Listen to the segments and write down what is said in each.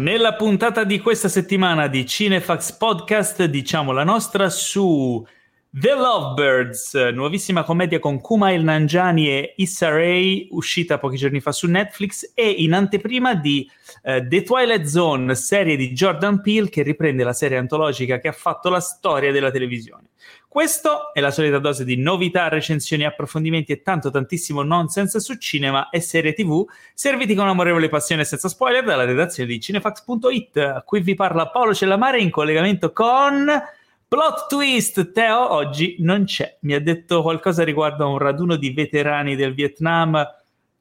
Nella puntata di questa settimana di Cinefax Podcast diciamo la nostra su The Lovebirds, nuovissima commedia con Kumail Nanjiani e Issa Rae, uscita pochi giorni fa su Netflix, e in anteprima di uh, The Twilight Zone, serie di Jordan Peele che riprende la serie antologica che ha fatto la storia della televisione. Questo è la solita dose di novità, recensioni, approfondimenti e tanto tantissimo nonsense su cinema e serie tv, serviti con amorevole passione e senza spoiler dalla redazione di cinefax.it. Qui vi parla Paolo Cellamare in collegamento con Plot twist, Teo oggi non c'è. Mi ha detto qualcosa riguardo a un raduno di veterani del Vietnam,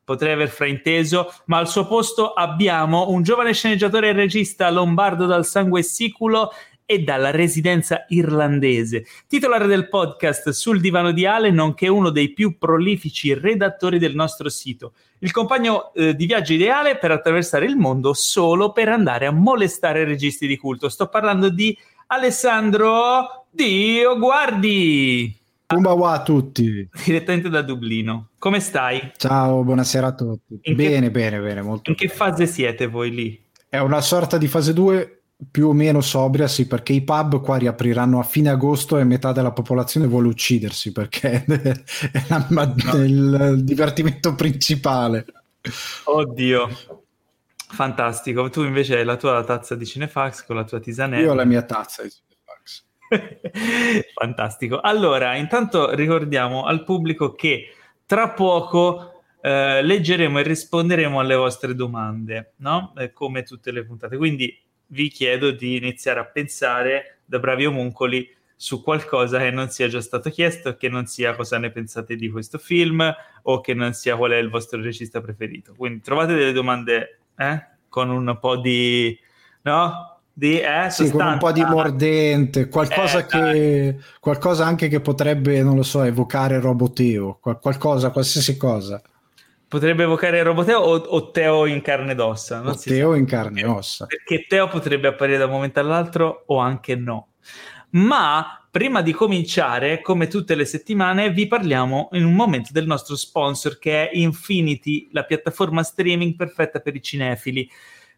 potrei aver frainteso, ma al suo posto abbiamo un giovane sceneggiatore e regista lombardo dal sangue siculo e dalla residenza irlandese, titolare del podcast Sul divano di Ale, nonché uno dei più prolifici redattori del nostro sito. Il compagno eh, di viaggio ideale per attraversare il mondo solo per andare a molestare registi di culto. Sto parlando di Alessandro Dio Guardi. Kumbawa a tutti. Direttamente da Dublino. Come stai? Ciao, buonasera a tutti. In bene, che... bene, bene, molto In che fase siete voi lì? È una sorta di fase 2 più o meno sobria, sì, perché i pub qua riapriranno a fine agosto e metà della popolazione vuole uccidersi perché è la, no. il divertimento principale. Oddio, fantastico. Tu invece hai la tua tazza di Cinefax con la tua tisanella. Io ho la mia tazza di Cinefax. fantastico. Allora, intanto ricordiamo al pubblico che tra poco eh, leggeremo e risponderemo alle vostre domande, no? Eh, come tutte le puntate. Quindi vi chiedo di iniziare a pensare da bravi omuncoli su qualcosa che non sia già stato chiesto, che non sia cosa ne pensate di questo film o che non sia qual è il vostro regista preferito. Quindi trovate delle domande eh? con un po' di... no? Di, eh, sì, con un po' di mordente, qualcosa, eh, che, qualcosa anche che potrebbe, non lo so, evocare Roboteo, qualcosa, qualsiasi cosa. Potrebbe evocare Roboteo o, o Teo in carne ed ossa? Non Teo in carne e ossa. Perché Teo potrebbe apparire da un momento all'altro o anche no. Ma prima di cominciare, come tutte le settimane, vi parliamo in un momento del nostro sponsor che è Infinity, la piattaforma streaming perfetta per i cinefili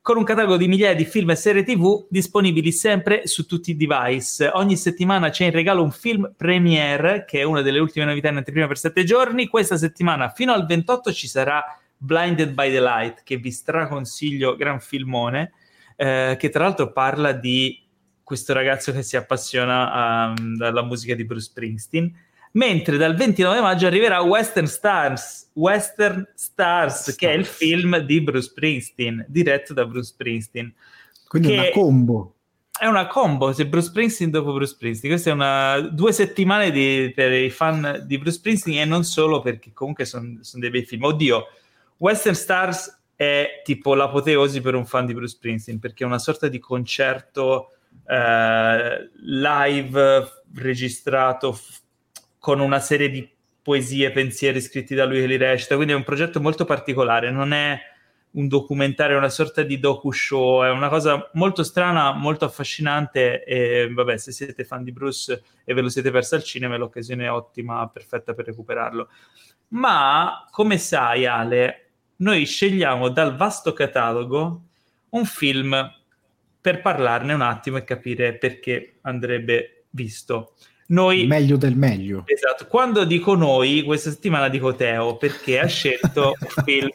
con un catalogo di migliaia di film e serie TV disponibili sempre su tutti i device. Ogni settimana c'è in regalo un film premiere, che è una delle ultime novità in anteprima per sette giorni. Questa settimana, fino al 28, ci sarà Blinded by the Light, che vi straconsiglio, gran filmone, eh, che tra l'altro parla di questo ragazzo che si appassiona um, alla musica di Bruce Springsteen mentre dal 29 maggio arriverà Western Stars, Western Stars, che è il film di Bruce Springsteen, diretto da Bruce Springsteen. Quindi è una combo. È una combo, se Bruce Springsteen dopo Bruce Springsteen. Queste sono una, due settimane di, per i fan di Bruce Springsteen e non solo perché comunque sono son dei bei film. Oddio, Western Stars è tipo l'apoteosi per un fan di Bruce Springsteen perché è una sorta di concerto eh, live registrato con una serie di poesie e pensieri scritti da lui che li recita, quindi è un progetto molto particolare, non è un documentario, è una sorta di docu-show, è una cosa molto strana, molto affascinante e vabbè, se siete fan di Bruce e ve lo siete perso al cinema, è l'occasione ottima, perfetta per recuperarlo. Ma, come sai Ale, noi scegliamo dal vasto catalogo un film per parlarne un attimo e capire perché andrebbe visto. Noi, meglio del meglio. Esatto. Quando dico noi, questa settimana dico Teo, perché ha scelto un film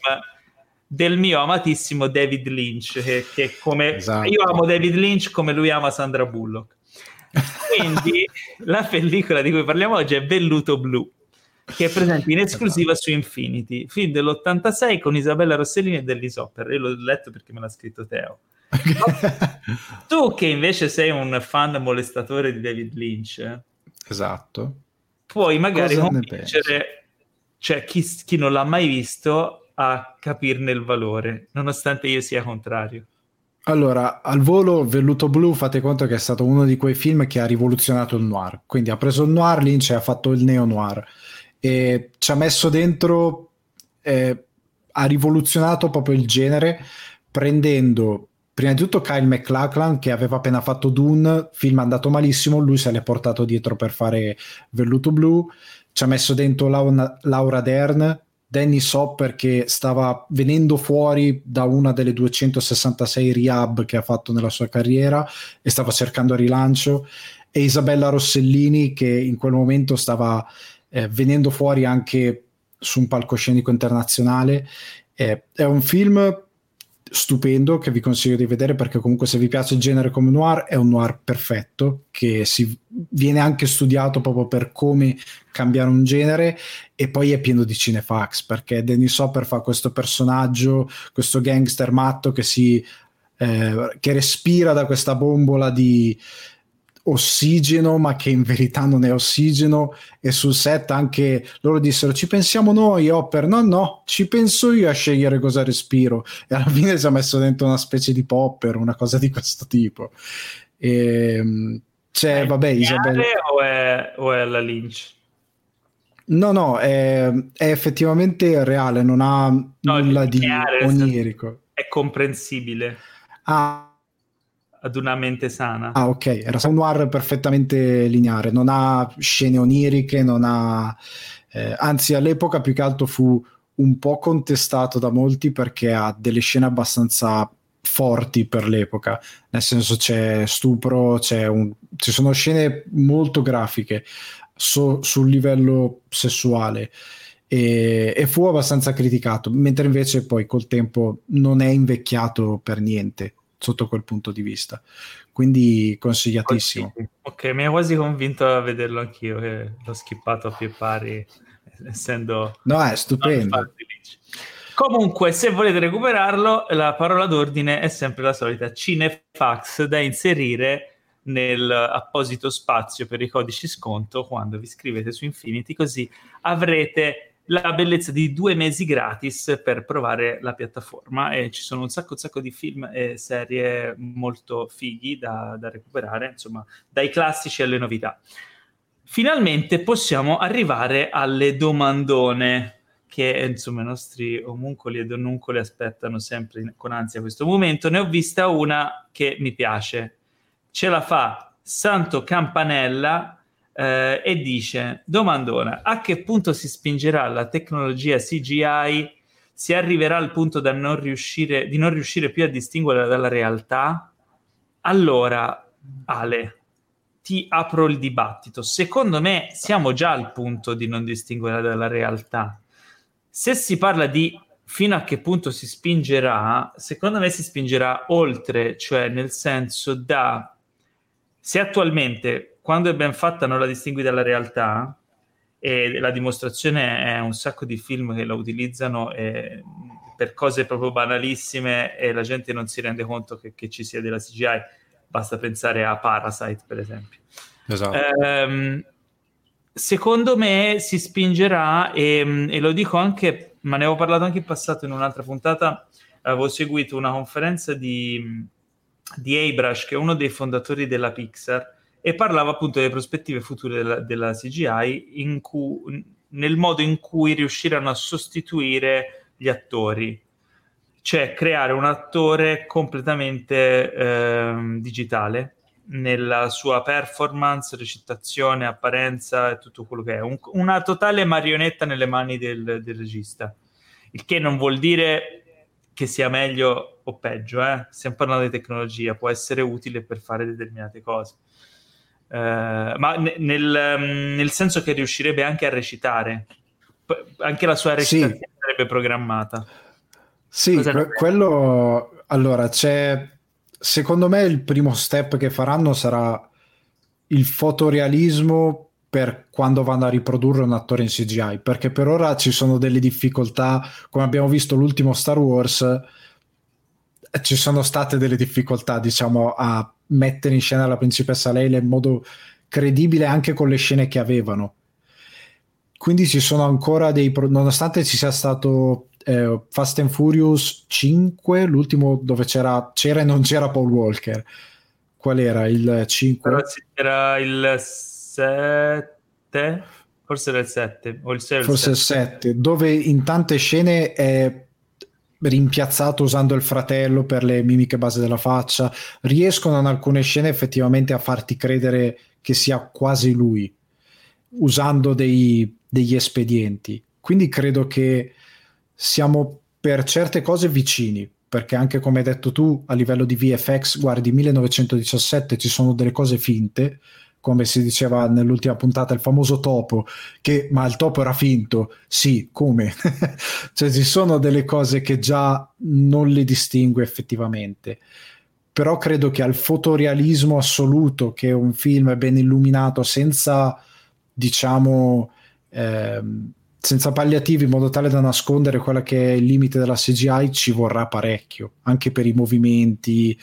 del mio amatissimo David Lynch, che, che come esatto. io amo David Lynch come lui ama Sandra Bullock. Quindi la pellicola di cui parliamo oggi è Velluto Blu, che è presente in esclusiva esatto. su Infinity, film dell'86 con Isabella Rossellini e Dennis Hopper. Io l'ho letto perché me l'ha scritto Teo. tu che invece sei un fan molestatore di David Lynch, Esatto. Puoi magari Cosa convincere cioè, chi, chi non l'ha mai visto a capirne il valore, nonostante io sia contrario. Allora, al volo Velluto Blu fate conto che è stato uno di quei film che ha rivoluzionato il noir. Quindi ha preso il noir, Lynch e ha fatto il neo-noir. E ci ha messo dentro, eh, ha rivoluzionato proprio il genere, prendendo prima di tutto Kyle McLachlan che aveva appena fatto Dune, film andato malissimo, lui se l'è portato dietro per fare Velluto Blu, ci ha messo dentro Laura, Dern Dennis Hopper che stava venendo fuori da una delle 266 rehab che ha fatto nella sua carriera e stava cercando rilancio e Isabella Rossellini che in quel momento stava eh, venendo fuori anche su un palcoscenico internazionale. Eh, è un film stupendo che vi consiglio di vedere perché comunque se vi piace il genere come noir è un noir perfetto che si, viene anche studiato proprio per come cambiare un genere e poi è pieno di cinefax perché Dennis Hopper fa questo personaggio questo gangster matto che si eh, che respira da questa bombola di ossigeno, ma che in verità non è ossigeno. E sul set anche loro dissero: Ci pensiamo noi, Hopper. No, no, ci penso io a scegliere cosa respiro. E alla fine si è messo dentro una specie di popper, una cosa di questo tipo. E, ehm, c'è, è vabbè, Isabella. O è, o è la Lynch? No, no, è, è, effettivamente reale, non ha no, nulla di onirico. È comprensibile. Ah, ad una mente sana. Ah, ok, era un noir perfettamente lineare, non ha scene oniriche, non ha... Eh, anzi, all'epoca più che altro fu un po' contestato da molti perché ha delle scene abbastanza forti per l'epoca, nel senso c'è stupro, c'è un, ci sono scene molto grafiche so, sul livello sessuale. E, e, fu abbastanza criticato, mentre invece poi col tempo non è invecchiato per niente sotto quel punto di vista. Quindi consigliatissimo. Ok, mi ha quasi convinto a vederlo anch'io, che l'ho skippato a più pari, essendo... No, è stupendo. Comunque, se volete recuperarlo, la parola d'ordine è sempre la solita Cinefax da inserire nel apposito spazio per i codici sconto quando vi iscrivete su Infinity, così avrete la bellezza di due mesi gratis per provare la piattaforma e ci sono un sacco, un sacco di film e serie molto fighi da, da recuperare, insomma, dai classici alle novità. Finalmente possiamo arrivare alle domandone che insomma i nostri omuncoli e donnuncoli aspettano sempre in, con ansia questo momento. Ne ho vista una che mi piace. Ce la fa Santo Campanella eh, e dice, domandona, a che punto si spingerà la tecnologia CGI? Si arriverà al punto da non riuscire, di non riuscire più a distinguerla dalla realtà? Allora, Ale, ti apro il dibattito. Secondo me siamo già al punto di non distinguerla dalla realtà. Se si parla di fino a che punto si spingerà, secondo me si spingerà oltre, cioè nel senso da se attualmente quando è ben fatta non la distingui dalla realtà e la dimostrazione è un sacco di film che la utilizzano eh, per cose proprio banalissime e la gente non si rende conto che, che ci sia della CGI basta pensare a Parasite per esempio esatto. ehm, secondo me si spingerà e, e, lo dico anche ma ne avevo parlato anche in passato in un'altra puntata avevo seguito una conferenza di, di Abrash che è uno dei fondatori della Pixar e parlava appunto delle prospettive future della, della CGI cui, nel modo in cui riusciranno a sostituire gli attori, cioè creare un attore completamente eh, digitale nella sua performance, recitazione, apparenza e tutto quello che è, un, una totale marionetta nelle mani del, del, regista, il che non vuol dire che sia meglio o peggio, eh? stiamo parlando di tecnologia, può essere utile per fare determinate cose ma n- nel, um, nel, senso che riuscirebbe anche a recitare, anche la sua recitazione sì. sarebbe programmata. Sì, que- quello allora c'è secondo me il primo step che faranno sarà il fotorealismo per quando vanno a riprodurre un attore in CGI, perché per ora ci sono delle difficoltà, come abbiamo visto l'ultimo Star Wars, ci sono state delle difficoltà, diciamo, a mettere in scena la principessa Leila in modo credibile anche con le scene che avevano. Quindi ci sono ancora dei... Pro- nonostante ci sia stato eh, Fast and Furious 5, l'ultimo dove c'era, c'era e non c'era Paul Walker. Qual era il 5? Era il 7? Forse era il 7 o il 6 Forse il 7, dove in tante scene è rimpiazzato usando il fratello per le mimiche base della faccia, riescono in alcune scene effettivamente a farti credere che sia quasi lui, usando dei, degli espedienti. Quindi credo che siamo per certe cose vicini, perché anche come hai detto tu, a livello di VFX, guardi 1917 ci sono delle cose finte, come si diceva nell'ultima puntata, il famoso topo, che ma il topo era finto, sì, come? cioè ci sono delle cose che già non le distingue effettivamente. Però credo che al fotorealismo assoluto, che un film ben illuminato senza, diciamo, ehm, senza palliativi in modo tale da nascondere quella che è il limite della CGI ci vorrà parecchio, anche per i movimenti.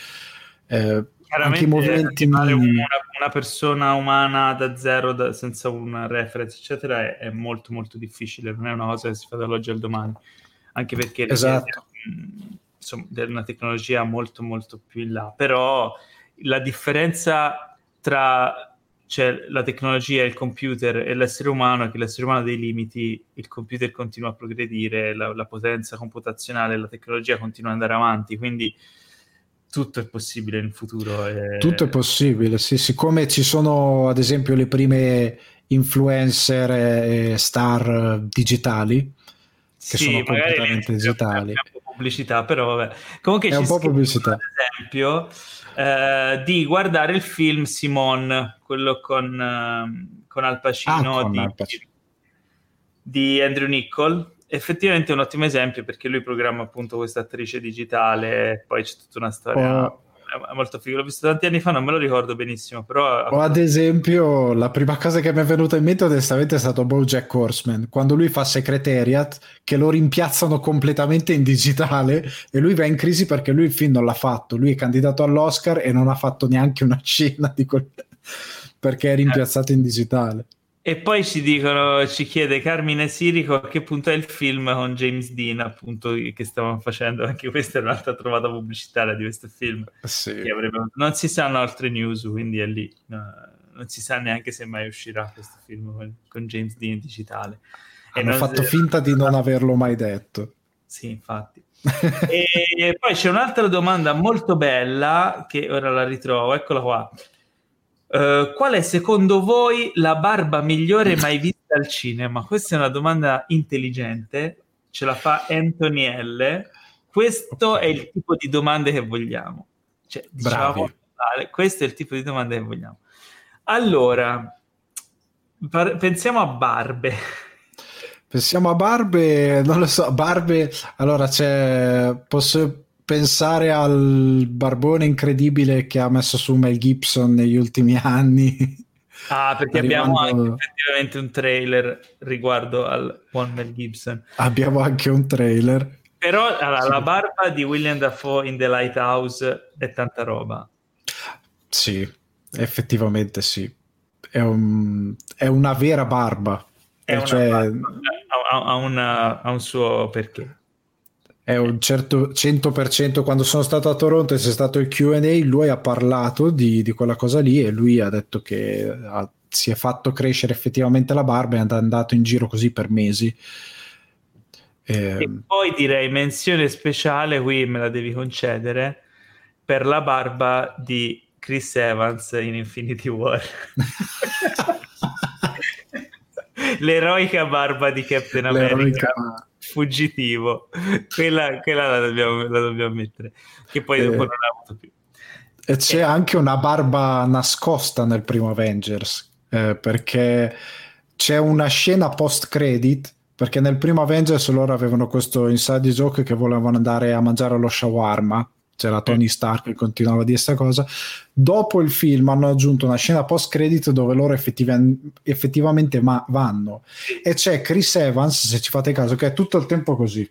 Eh, anche i movimenti una, una, persona umana da zero, da, senza una reference, eccetera, è, è, molto molto difficile, non è una cosa che si fa dall'oggi al domani, anche perché esatto. è, insomma, è una tecnologia molto molto più in là, però la differenza tra c'è la tecnologia, il computer e l'essere umano, che l'essere umano ha dei limiti, il computer continua a progredire, la, la potenza computazionale, la tecnologia continua ad andare avanti, quindi tutto è possibile in futuro. E... Tutto è possibile, sì, siccome ci sono ad esempio le prime influencer e star digitali, che sì, sono completamente digitali. Un po' pubblicità, però vabbè. Comunque è un po' pubblicità. Ad esempio eh, di guardare il film Simone, quello con, uh, con Al Pacino, ah, con di, Al Pacino. di Andrew Niccol. Effettivamente è un ottimo esempio perché lui programma appunto questa attrice digitale, poi c'è tutta una storia... Oh è molto figo. L'ho visto tanti anni fa, non me lo ricordo benissimo. Però... O ad esempio, la prima cosa che mi è venuta in mente onestamente è stato Bojack Horseman, quando lui fa Secretariat, che lo rimpiazzano completamente in digitale e lui va in crisi perché lui il film non l'ha fatto. Lui è candidato all'Oscar e non ha fatto neanche una scena di quel... perché è rimpiazzato in digitale. E poi ci dicono, ci chiede Carmine Sirico a che punto è il film con James Dean, appunto, che stavamo facendo. Anche questa è un'altra trovata pubblicitaria di questo film. Sì. Avrebbe... Non si sanno altre news, quindi è lì. No, non si sa neanche se mai uscirà questo film con, con James Dean digitale. Hanno fatto si... finta di non averlo mai detto. Sì, infatti. e poi c'è un'altra domanda molto bella, che ora la ritrovo, eccola qua. Uh, qual è secondo voi la barba migliore mai vista al cinema? Questa è una domanda intelligente, ce la fa Anthony L. Questo okay. è il tipo di domande che vogliamo. Cioè, diciamo, questo è il tipo di domande che vogliamo. Allora, par- pensiamo a barbe. Pensiamo a barbe, non lo so, barbe, allora c'è, posso, pensare al barbone incredibile che ha messo su Mel Gibson negli ultimi anni. Ah, perché Arrivando... abbiamo anche effettivamente un trailer riguardo al buon Mel Gibson. Abbiamo anche un trailer. Però allora, sì. la barba di William Dafoe in The Lighthouse è tanta roba. Sì, effettivamente sì. È, un, è una vera barba. È cioè... barba. Ha, ha, una, ha un suo perché è un certo 100% quando sono stato a Toronto e c'è stato il QA lui ha parlato di, di, quella cosa lì e lui ha detto che ha, si è fatto crescere effettivamente la barba e è andato in giro così per mesi. E, e poi direi menzione speciale qui me la devi concedere per la barba di Chris Evans in Infinity War. L'eroica barba di Captain America. l'eroica fuggitivo. Quella, quella la, dobbiamo, la, dobbiamo, mettere, che poi eh, dopo non ha avuto più. E c'è eh. anche una barba nascosta nel primo Avengers, eh, perché c'è una scena post-credit, perché nel primo Avengers loro avevano questo inside joke che volevano andare a mangiare lo shawarma c'era Tony Stark che continuava a dire questa cosa. Dopo il film hanno aggiunto una scena post credit dove loro effettiva- effettivamente ma- vanno e c'è Chris Evans, se ci fate caso, che è tutto il tempo così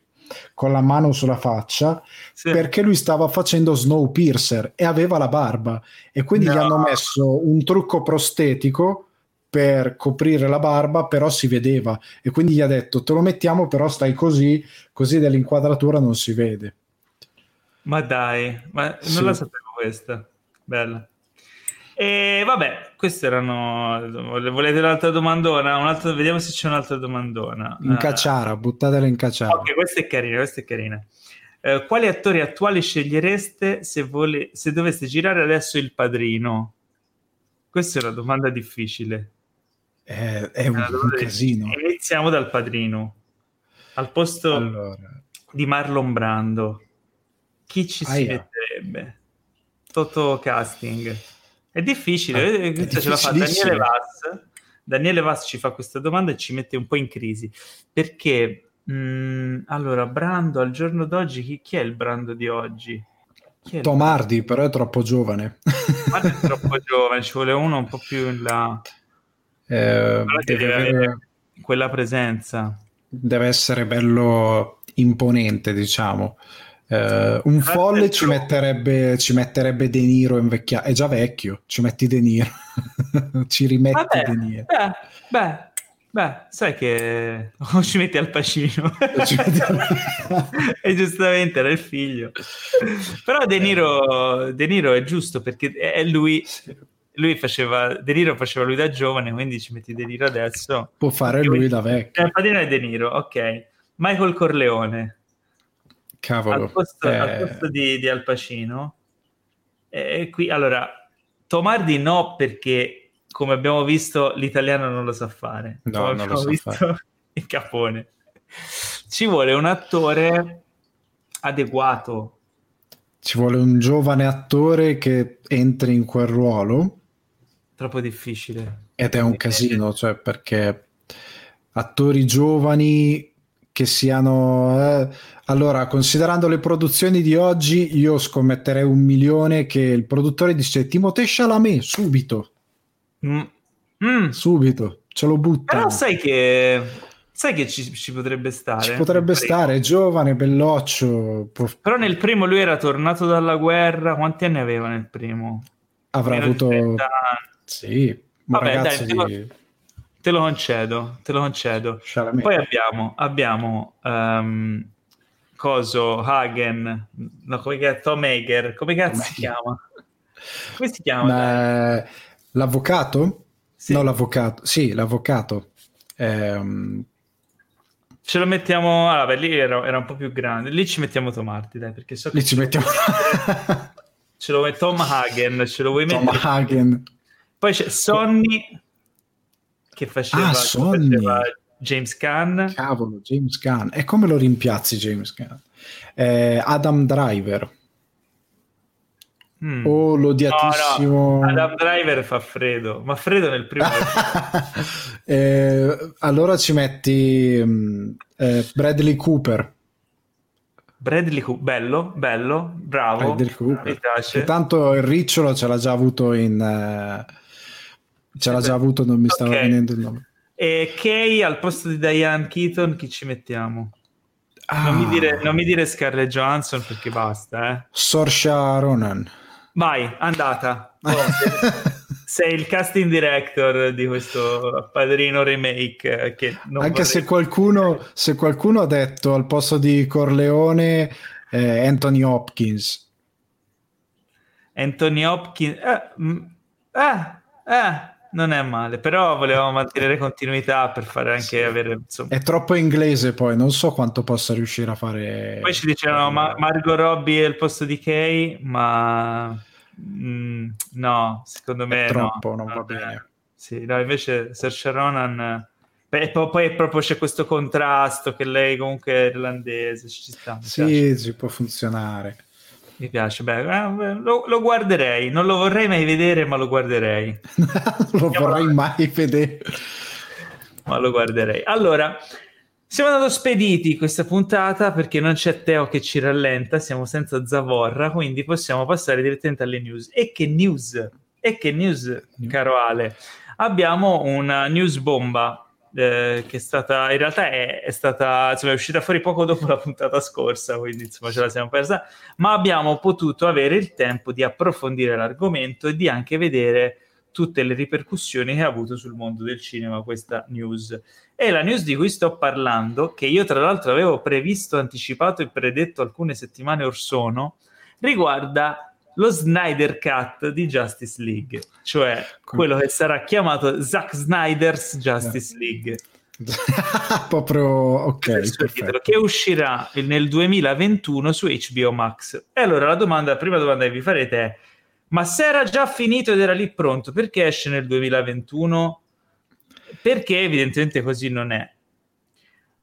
con la mano sulla faccia sì. perché lui stava facendo Snowpiercer e aveva la barba e quindi no. gli hanno messo un trucco prostetico per coprire la barba però si vedeva e quindi gli ha detto te lo mettiamo però stai così così dell'inquadratura non si vede ma dai, ma non sì. la sapevo questa. Bella. E vabbè, queste erano. Volete un'altra domandona? Un'altra... Vediamo se c'è un'altra domandona. In cacciara, uh, buttatela in cacciara. Ok, questa è carina, questa è carina. Uh, quali attori attuali scegliereste se, vole... se doveste girare adesso il padrino? Questa è una domanda difficile. È, è un, un casino. Iniziamo dal padrino. al posto allora. di Marlon Brando, chi ci si Aia. metterebbe? Toto casting. È difficile, ah, è eh, ce la fa Daniele Vass. Daniele Vass ci fa questa domanda e ci mette un po' in crisi perché mh, mm, allora Brando al giorno d'oggi chi, chi è il Brando di oggi? Tom Hardy però è troppo giovane Hardy è troppo giovane ci vuole uno un po' più in là eh, deve avere quella presenza deve essere bello imponente diciamo Uh, un folle ci metterebbe, ci metterebbe De Niro invecchiato, è già vecchio, ci metti De Niro, ci rimetti Vabbè, De Niro. Beh, beh, beh, sai che o ci metti al pacino e giustamente era il figlio. Però De Niro, De Niro è giusto perché è lui, lui faceva, De Niro faceva lui da giovane, quindi ci metti De Niro adesso. Può fare lui da vecchio. Il padrino è De Niro, ok. Michael Corleone Cavolo. Al posto, eh... al posto di, di, Al Pacino. E qui, allora, Tomardi no perché, come abbiamo visto, l'italiano non lo sa fare. No, come non lo sa fare. Il capone. Ci vuole un attore adeguato. Ci vuole un giovane attore che entri in quel ruolo. Troppo difficile. Ed è un casino, cioè perché attori giovani che siano... Eh, allora, considerando le produzioni di oggi, io scommetterei un milione che il produttore dice Timothée Chalamet, subito. Mm. Mm. Subito, ce lo butta. Però sai che... Sai che ci, ci potrebbe stare? Ci potrebbe stare, è giovane, belloccio. Può... Però nel primo lui era tornato dalla guerra. Quanti anni aveva nel primo? Avrà avuto... Sì, Vabbè, dai, di... Te lo concedo, te lo concedo. Charlemagne. Poi abbiamo, abbiamo um, Coso, Hagen, no, come che, Tom Hager, come cazzo Tom si chiama? Come si chiama? Ma, l'avvocato? Sì. No, l'avvocato, sì, l'avvocato. Ehm... Ce lo mettiamo, allora, beh, lì era, era, un po' più grande, lì ci mettiamo Tomarti, dai, perché so che... Lì ci mettiamo... ce lo vuoi Tom Hagen, ce lo vuoi mettere? Tom Hagen. Poi c'è Sonny che faceva, ah, faceva James Caan. Cavolo, James Caan. E come lo rimpiazzi James Caan? Eh, Adam Driver. Mm. O l'odiatissimo... No, no. Adam Driver fa freddo, ma freddo nel primo... eh, allora ci metti um, eh, Bradley Cooper. Bradley Cooper, bello, bello, bravo. Bradley Cooper. Mi piace. Che tanto il ricciolo ce l'ha già avuto in... Uh, Ce l'ha già avuto, non mi stava okay. venendo il nome. E Kay al posto di Diane Keaton, chi ci mettiamo? Ah. Non, mi dire, non, mi dire, Scarlett Johansson perché basta. Eh. Sorsha Ronan. Vai, andata. Oh, sei il casting director di questo padrino remake. Che Anche se qualcuno, se qualcuno, ha detto al posto di Corleone eh, Anthony Hopkins. Anthony Hopkins. Eh, eh, eh non è male, però volevamo mantenere continuità per fare anche sì. avere. Insomma... È troppo inglese, poi non so quanto possa riuscire a fare. Poi ci dicevano ma- Margot Robbie è il posto di Kay, ma mm, no, secondo me. È troppo, no, non va bene. Sì, no, invece Saoirse Ronan. Beh, poi proprio c'è questo contrasto che lei comunque è irlandese, ci sta. Sì, piace. ci può funzionare. Mi piace, beh, eh, lo, lo, guarderei, non lo vorrei mai vedere, ma lo guarderei. lo vorrei mai vedere. Ma lo guarderei. Allora, siamo andati spediti questa puntata perché non c'è Teo che ci rallenta, siamo senza Zavorra, quindi possiamo passare direttamente alle news. E che news? E che news, caro Ale? Abbiamo una news bomba eh, che è stata in realtà è, è stata insomma, è uscita fuori poco dopo la puntata scorsa quindi insomma ce la siamo persa. Ma abbiamo potuto avere il tempo di approfondire l'argomento e di anche vedere tutte le ripercussioni che ha avuto sul mondo del cinema questa news. E la news di cui sto parlando che io tra l'altro avevo previsto anticipato e predetto alcune settimane or sono riguarda lo Snyder Cut di Justice League, cioè quello che sarà chiamato Zack Snyder's Justice League. Proprio ok. Titolo, che uscirà nel 2021 su HBO Max. E allora la domanda, la prima domanda che vi farete è: ma se era già finito ed era lì pronto, perché esce nel 2021? Perché evidentemente così non è.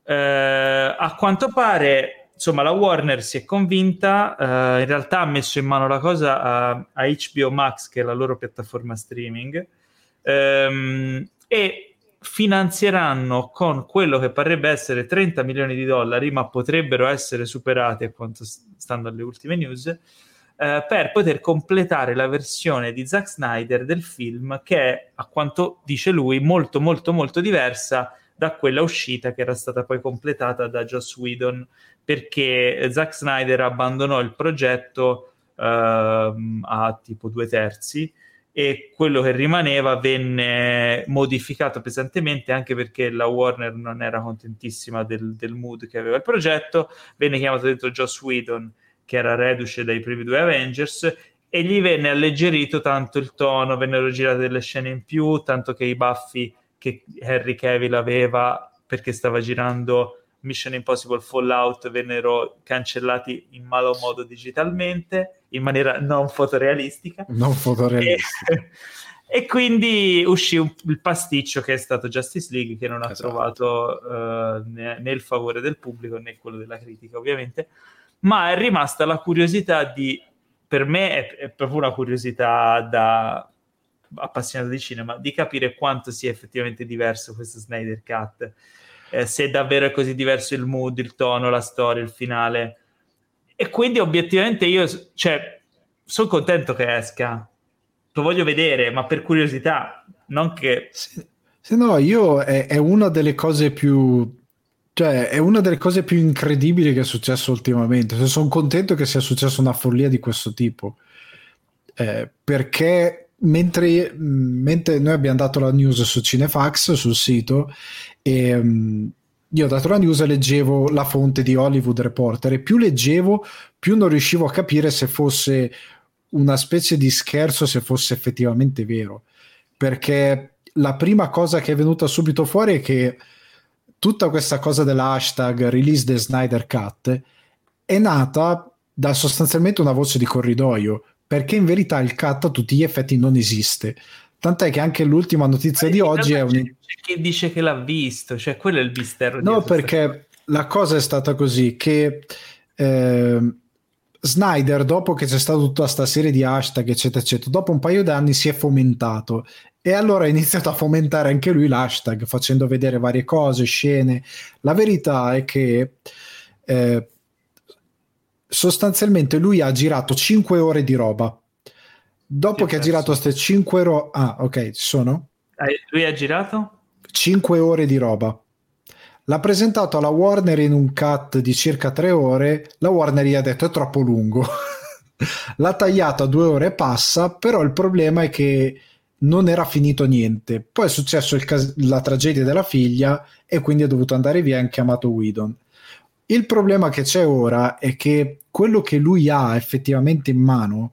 Eh, a quanto pare, insomma, la Warner si è convinta, eh, in realtà ha messo in mano la cosa a, a HBO Max, che è la loro piattaforma streaming, ehm, e finanzieranno con quello che parrebbe essere 30 milioni di dollari, ma potrebbero essere superati a quanto stando alle ultime news, eh, per poter completare la versione di Zack Snyder del film che è, a quanto dice lui, molto molto molto diversa da quella uscita che era stata poi completata da Joss Whedon perché Zack Snyder abbandonò il progetto uh, a tipo due terzi e quello che rimaneva venne modificato pesantemente anche perché la Warner non era contentissima del, del mood che aveva il progetto venne chiamato dentro Joss Whedon che era reduce dai primi due Avengers e gli venne alleggerito tanto il tono, vennero girate delle scene in più, tanto che i baffi che Harry Cavill aveva perché stava girando Mission Impossible Fallout vennero cancellati in malo modo digitalmente, in maniera non fotorealistica. Non fotorealistica. E, e quindi uscì un, il pasticcio che è stato Justice League, che non ha esatto. trovato uh, né, né, il favore del pubblico né quello della critica, ovviamente, ma è rimasta la curiosità di, per me è, è proprio una curiosità da appassionato di cinema, di capire quanto sia effettivamente diverso questo Snyder Cut, eh, se davvero è così diverso il mood, il tono, la storia, il finale. E quindi obiettivamente io, cioè, sono contento che esca, lo voglio vedere, ma per curiosità, non che... Se, se no, io è, è una delle cose più cioè, è una delle cose più incredibili che è successo ultimamente. Cioè, sono contento che sia successa una follia di questo tipo. Eh, perché mentre, mentre, noi abbiamo dato la news su Cinefax sul sito e um, io ho dato la news e leggevo la fonte di Hollywood Reporter e più leggevo più non riuscivo a capire se fosse una specie di scherzo se fosse effettivamente vero. Perché la prima cosa che è venuta subito fuori è che tutta questa cosa dell'hashtag release the Snyder Cut è nata da sostanzialmente una voce di corridoio perché in verità il cut a tutti gli effetti non esiste. Tant'è che anche l'ultima notizia Ma di oggi è un... C'è chi dice che l'ha visto, cioè quello è il mistero. No, perché la cosa è stata così, che eh, Snyder, dopo che c'è stata tutta questa serie di hashtag, eccetera, eccetera, dopo un paio d'anni si è fomentato e allora ha iniziato a fomentare anche lui l'hashtag, facendo vedere varie cose, scene. La verità è che... Eh, sostanzialmente lui ha girato 5 ore di roba. Dopo che, che ha girato queste 5 ore... Ah, ok, ci sono? Lui ha girato? 5 ore di roba. L'ha presentato alla Warner in un cut di circa 3 ore. La Warner gli ha detto è troppo lungo. L'ha tagliato a 2 ore e passa, però il problema è che non era finito niente. Poi è successo cas- la tragedia della figlia e quindi è dovuto andare via e hanno chiamato Whedon. Il problema che c'è ora è che quello che lui ha effettivamente in mano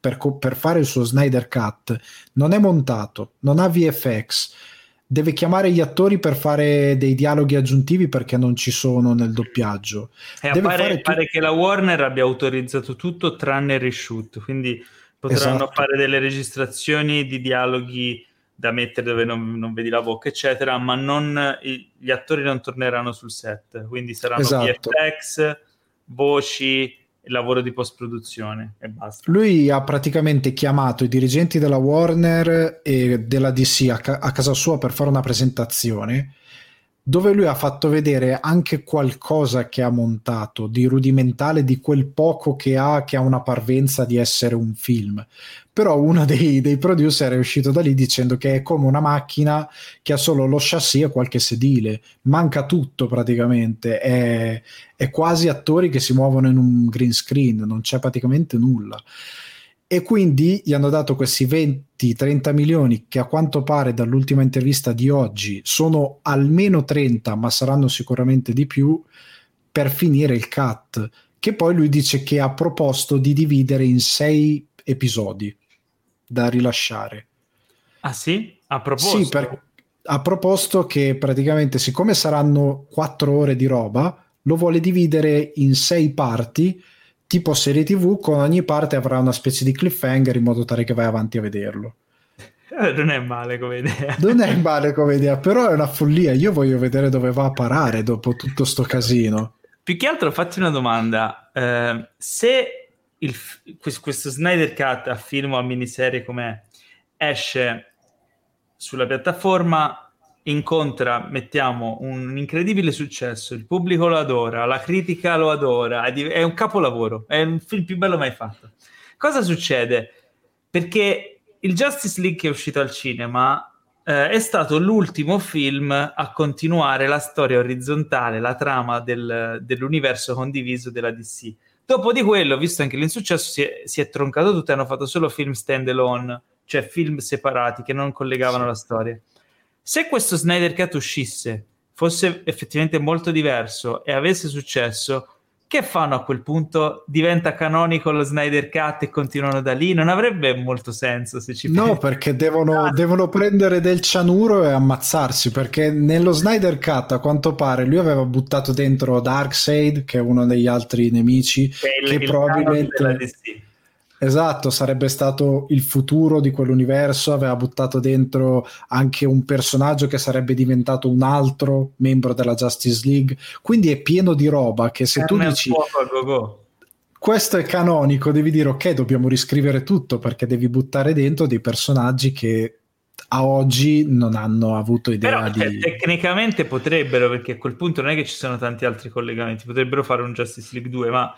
per, per fare il suo Snyder Cut non è montato, non ha VFX, deve chiamare gli attori per fare dei dialoghi aggiuntivi perché non ci sono nel doppiaggio. E eh, pare, pare, che la Warner abbia autorizzato tutto tranne il reshoot, quindi potranno esatto. fare delle registrazioni di dialoghi da mettere dove non, non, vedi la bocca, eccetera, ma non, gli attori non torneranno sul set, quindi saranno esatto. VFX, voci, lavoro di post-produzione e basta. Lui ha praticamente chiamato i dirigenti della Warner e della DC a, ca- a casa sua per fare una presentazione dove lui ha fatto vedere anche qualcosa che ha montato di rudimentale di quel poco che ha, che ha una parvenza di essere un film. Però uno dei, dei producer è uscito da lì dicendo che è come una macchina che ha solo lo chassis e qualche sedile, manca tutto praticamente, è, è quasi attori che si muovono in un green screen, non c'è praticamente nulla e quindi gli hanno dato questi 20-30 milioni che a quanto pare dall'ultima intervista di oggi sono almeno 30 ma saranno sicuramente di più per finire il cut che poi lui dice che ha proposto di dividere in sei episodi da rilasciare ah sì? ha proposto? sì, per, ha proposto che praticamente siccome saranno 4 ore di roba lo vuole dividere in sei parti tipo serie tv con ogni parte avrà una specie di cliffhanger in modo tale che vai avanti a vederlo Eh, non è male come idea. Non è male come idea, però è una follia. Io voglio vedere dove va a parare dopo tutto sto casino. Più che altro fatti una domanda. Eh, se il, questo Snyder Cut a film o a miniserie com'è esce sulla piattaforma incontra, mettiamo, un incredibile successo, il pubblico lo adora, la critica lo adora, è un capolavoro, è il film più bello mai fatto. Cosa succede? Perché il Justice League che è uscito al cinema eh, è stato l'ultimo film a continuare la storia orizzontale, la trama del, dell'universo condiviso della DC. Dopo di quello, visto anche l'insuccesso, si è, si è troncato tutto e hanno fatto solo film stand alone, cioè film separati che non collegavano sì. la storia. Se questo Snyder Cut uscisse, fosse effettivamente molto diverso e avesse successo, che fanno a quel punto? Diventa canonico lo Snyder Cut e continuano da lì? Non avrebbe molto senso se ci No, pensi. perché devono, ah. devono, prendere del cianuro e ammazzarsi, perché nello Snyder Cut a quanto pare lui aveva buttato dentro Darkseid, che è uno degli altri nemici, che, che il probabilmente... Esatto, sarebbe stato il futuro di quell'universo, aveva buttato dentro anche un personaggio che sarebbe diventato un altro membro della Justice League, quindi è pieno di roba che se tu dici questo è canonico, devi dire ok, dobbiamo riscrivere tutto perché devi buttare dentro dei personaggi che a oggi non hanno avuto idea Però, di... Cioè, tecnicamente potrebbero, perché a quel punto non è che ci sono tanti altri collegamenti, potrebbero fare un Justice League 2, ma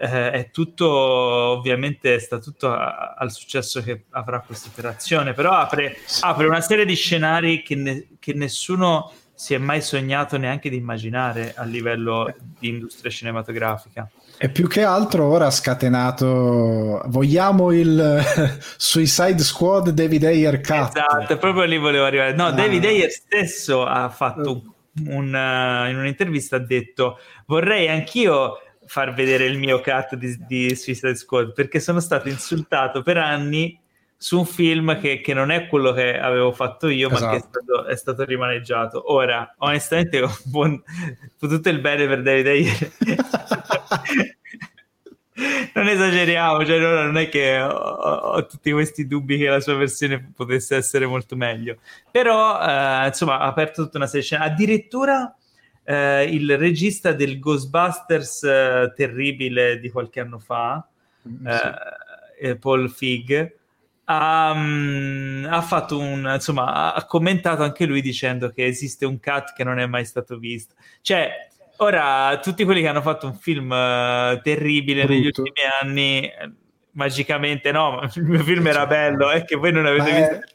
eh, è tutto ovviamente sta tutto a, al successo che avrà questa operazione però apre, apre una serie di scenari che, ne, che, nessuno si è mai sognato neanche di immaginare a livello di industria cinematografica. E più che altro ora ha scatenato vogliamo il Suicide Squad David Ayer cut. Esatto proprio lì volevo arrivare. No ah. David Ayer stesso ha fatto un, uh, in un'intervista ha detto vorrei anch'io far vedere il mio cut di, di Suicide Squad perché sono stato insultato per anni su un film che, che non è quello che avevo fatto io, esatto. ma che è esatto. stato, è stato, rimaneggiato. Ora, onestamente, buon, tutto il bene per David Ayer. non esageriamo, cioè non è che ho, ho, tutti questi dubbi che la sua versione potesse essere molto meglio. Però, eh, insomma, ha aperto tutta una serie di scene. Addirittura eh, il regista del Ghostbusters eh, terribile di qualche anno fa, mm, sì. Eh, Paul Fig, ha, um, ha, fatto un insomma ha commentato anche lui dicendo che esiste un cut che non è mai stato visto. Cioè, ora tutti quelli che hanno fatto un film uh, terribile Brutto. negli ultimi anni magicamente no, il mio film era bello, è che voi non avete Beh, visto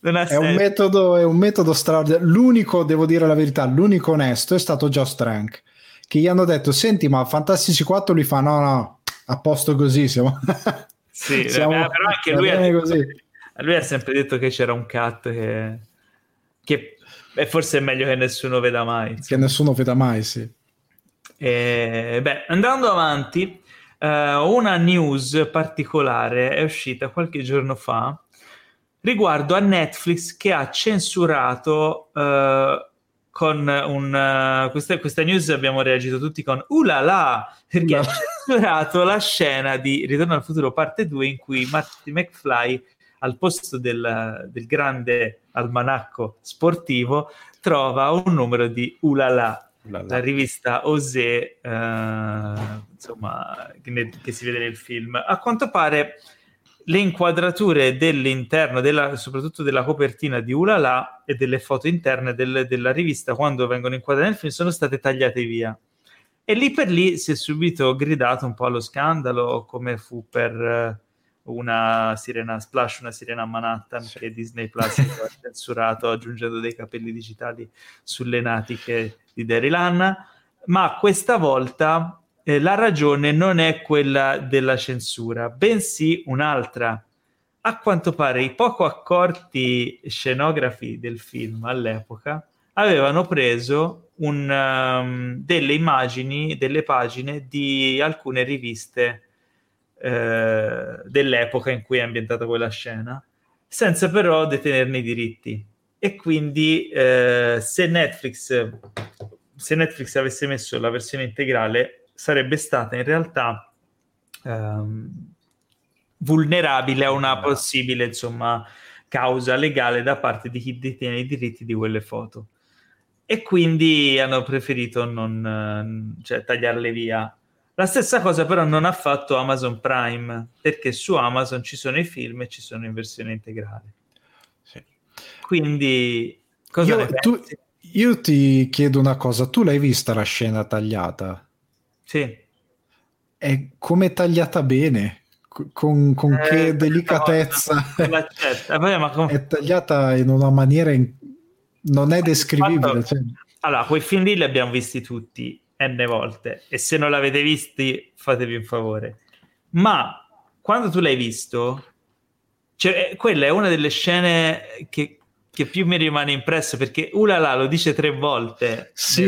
non è, un metodo, è un metodo straordinario. L'unico, devo dire la verità, l'unico onesto è stato Josh Trank, che gli hanno detto, senti, ma Fantastici 4 li fa, no, no, a posto così, siamo... Sì, siamo... Eh, però anche lui ha, così. lui ha sempre detto che c'era un cut che, che è forse è meglio che nessuno veda mai. Insomma. Che nessuno veda mai, sì. E, beh, andando avanti, Uh, una news particolare è uscita qualche giorno fa riguardo a Netflix che ha censurato uh, con un uh, questa, questa, news abbiamo reagito tutti con ulala perché no. ha censurato la scena di Ritorno al futuro parte 2 in cui Marty McFly al posto del, del grande almanacco sportivo trova un numero di ulala la rivista Osé, eh, insomma, che, che, si vede nel film. A quanto pare le inquadrature dell'interno, della, soprattutto della copertina di Ulala e delle foto interne del, della rivista, quando vengono inquadrate nel film, sono state tagliate via. E lì per lì si è subito gridato un po' allo scandalo, come fu per eh, una sirena Splash, una sirena Manhattan sì. che Disney Plus ha censurato aggiungendo dei capelli digitali sulle natiche di Daryl Hannah, ma questa volta eh, la ragione non è quella della censura, bensì un'altra. A quanto pare i poco accorti scenografi del film all'epoca avevano preso un, um, delle immagini, delle pagine di alcune riviste eh, dell'epoca in cui è ambientata quella scena, senza però detenerne i diritti. E quindi eh, se, Netflix, se Netflix avesse messo la versione integrale, sarebbe stata in realtà ehm, vulnerabile a una possibile insomma, causa legale da parte di chi detiene i diritti di quelle foto. E quindi hanno preferito non cioè, tagliarle via. La stessa cosa però non ha fatto Amazon Prime, perché su Amazon ci sono i film e ci sono in versione integrale. Sì. Quindi, cosa io, tu, io ti chiedo una cosa, tu l'hai vista la scena tagliata? Sì. È come tagliata bene? con, con eh, che delicatezza Vabbè, com- è tagliata in una maniera in... non è descrivibile cioè... allora quei film lì li abbiamo visti tutti n volte e se non l'avete visti fatevi un favore ma quando tu l'hai visto cioè, eh, quella è una delle scene che, che più mi rimane impresso perché Ulala lo dice tre volte. Sì.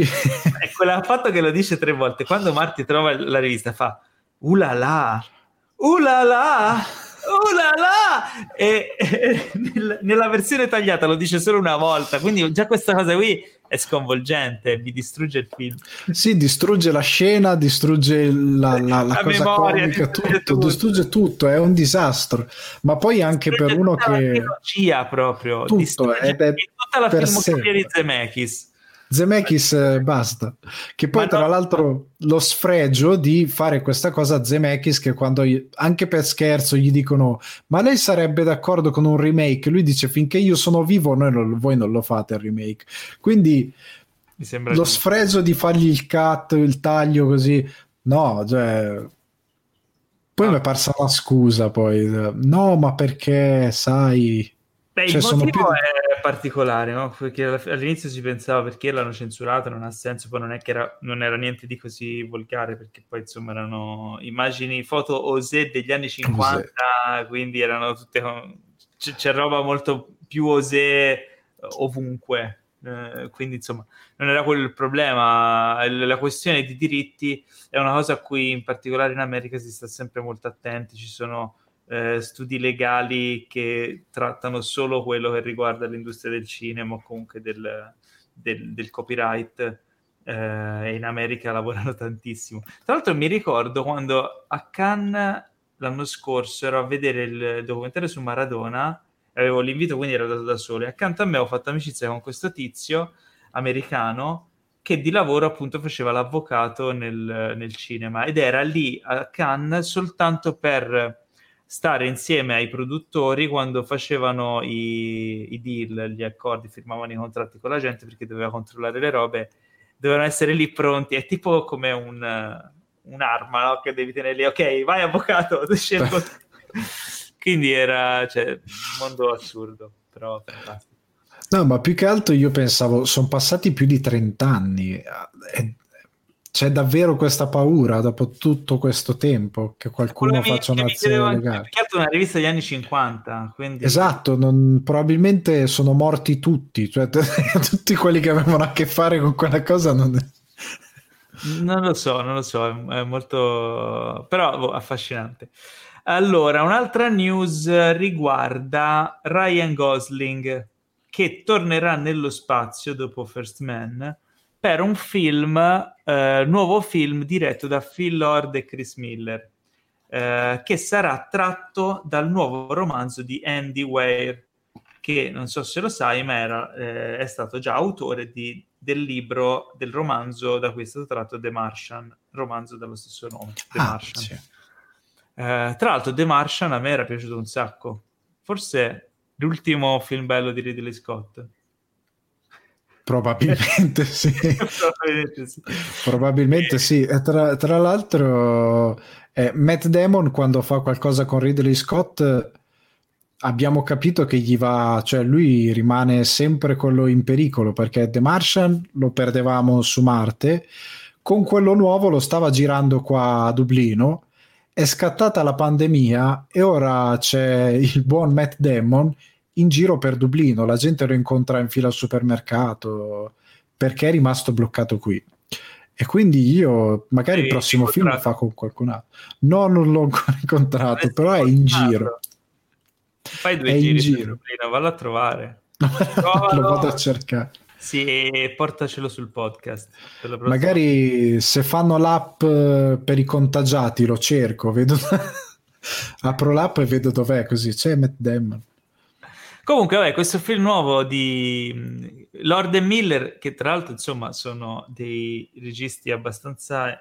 è quel fatto che lo dice tre volte quando Marti trova la rivista fa Ulala. Uh la, uh la la! E, e nel, nella versione tagliata lo dice solo una volta, quindi già questa cosa qui è sconvolgente, mi distrugge il film. Sì, distrugge la scena, distrugge la, la, la, la cosa memoria, comica, distrugge tutto, tutto, distrugge tutto, è un disastro. Ma poi anche distrugge per uno che... La proprio, tutto, distrugge è tutta la filmografia di Zemeckis. Zemeckis eh, basta. Che poi, Ma tra no. l'altro, lo sfregio di fare questa cosa a Zemeckis, che quando anche per scherzo gli dicono: Ma lei sarebbe d'accordo con un remake? Lui dice: Finché io sono vivo, non, voi non lo fate il remake. Quindi lo giusto. sfregio di fargli il cut, il taglio così, no, cioè. Poi ah. mi è parsa una scusa, poi no, ma perché sai. Beh, cioè, il motivo più... è particolare, no? Perché all'inizio si pensava perché l'hanno censurato, non ha senso, poi non è che era, non era niente di così volgare, perché poi insomma erano immagini, foto osè degli anni 50, osè. quindi erano tutte... C- c'è roba molto più osè eh, ovunque, eh, quindi insomma non era quello il problema, la questione di diritti è una cosa a cui in particolare in America si sta sempre molto attenti, ci sono eh, studi legali che trattano solo quello che riguarda l'industria del cinema o comunque del, del, del copyright eh, in America lavorano tantissimo. Tra l'altro mi ricordo quando a Cannes l'anno scorso ero a vedere il documentario su Maradona, avevo l'invito quindi ero andato da solo accanto a me ho fatto amicizia con questo tizio americano che di lavoro appunto faceva l'avvocato nel, nel cinema ed era lì a Cannes soltanto per stare insieme ai produttori quando facevano i, i, deal, gli accordi, firmavano i contratti con la gente perché doveva controllare le robe, dovevano essere lì pronti. È tipo come un, un'arma no? che devi tenere lì. Ok, vai avvocato, scelgo. Quindi era cioè, un mondo assurdo, però fantastico. No, ma più che altro io pensavo, sono passati più di 30 anni. È, c'è davvero questa paura dopo tutto questo tempo che qualcuno faccia un'azione legale. Perché è una rivista degli anni 50. Quindi... Esatto, non, probabilmente sono morti tutti, cioè tutti quelli che avevano a che fare con quella cosa. Non, non lo so, non lo so, è molto... però boh, affascinante. Allora, un'altra news riguarda Ryan Gosling che tornerà nello spazio dopo First Man per un film, eh, nuovo film diretto da Phil Lord e Chris Miller, eh, che sarà tratto dal nuovo romanzo di Andy Weir, che non so se lo sai, ma era, eh, è stato già autore di, del libro, del romanzo da cui è stato tratto The Martian, romanzo dallo stesso nome, The ah, Martian. Sì. Eh, tra l'altro The Martian a me era piaciuto un sacco, forse l'ultimo film bello di Ridley Scott. Probabilmente sì. Probabilmente sì. Probabilmente sì. Tra, tra, l'altro, eh, Matt Damon quando fa qualcosa con Ridley Scott abbiamo capito che gli va, cioè lui rimane sempre quello in pericolo perché The Martian lo perdevamo su Marte, con quello nuovo lo stava girando qua a Dublino, è scattata la pandemia e ora c'è il buon Matt Damon in giro per Dublino, la gente lo incontra in fila al supermercato perché è rimasto bloccato qui. E quindi io, magari il prossimo film lo fa con qualcun altro. No, non l'ho ancora incontrato, però è in giro. Fai due è giri in giro. Dublino, vallo a trovare. lo vado a cercare. Sì, e portacelo sul podcast. Magari se fanno l'app eh, per i contagiati lo cerco, vedo... apro l'app e vedo dov'è, così c'è Matt Damon. Comunque, vabbè, questo film nuovo di mm, Lord e Miller, che tra l'altro, insomma, sono dei registi abbastanza,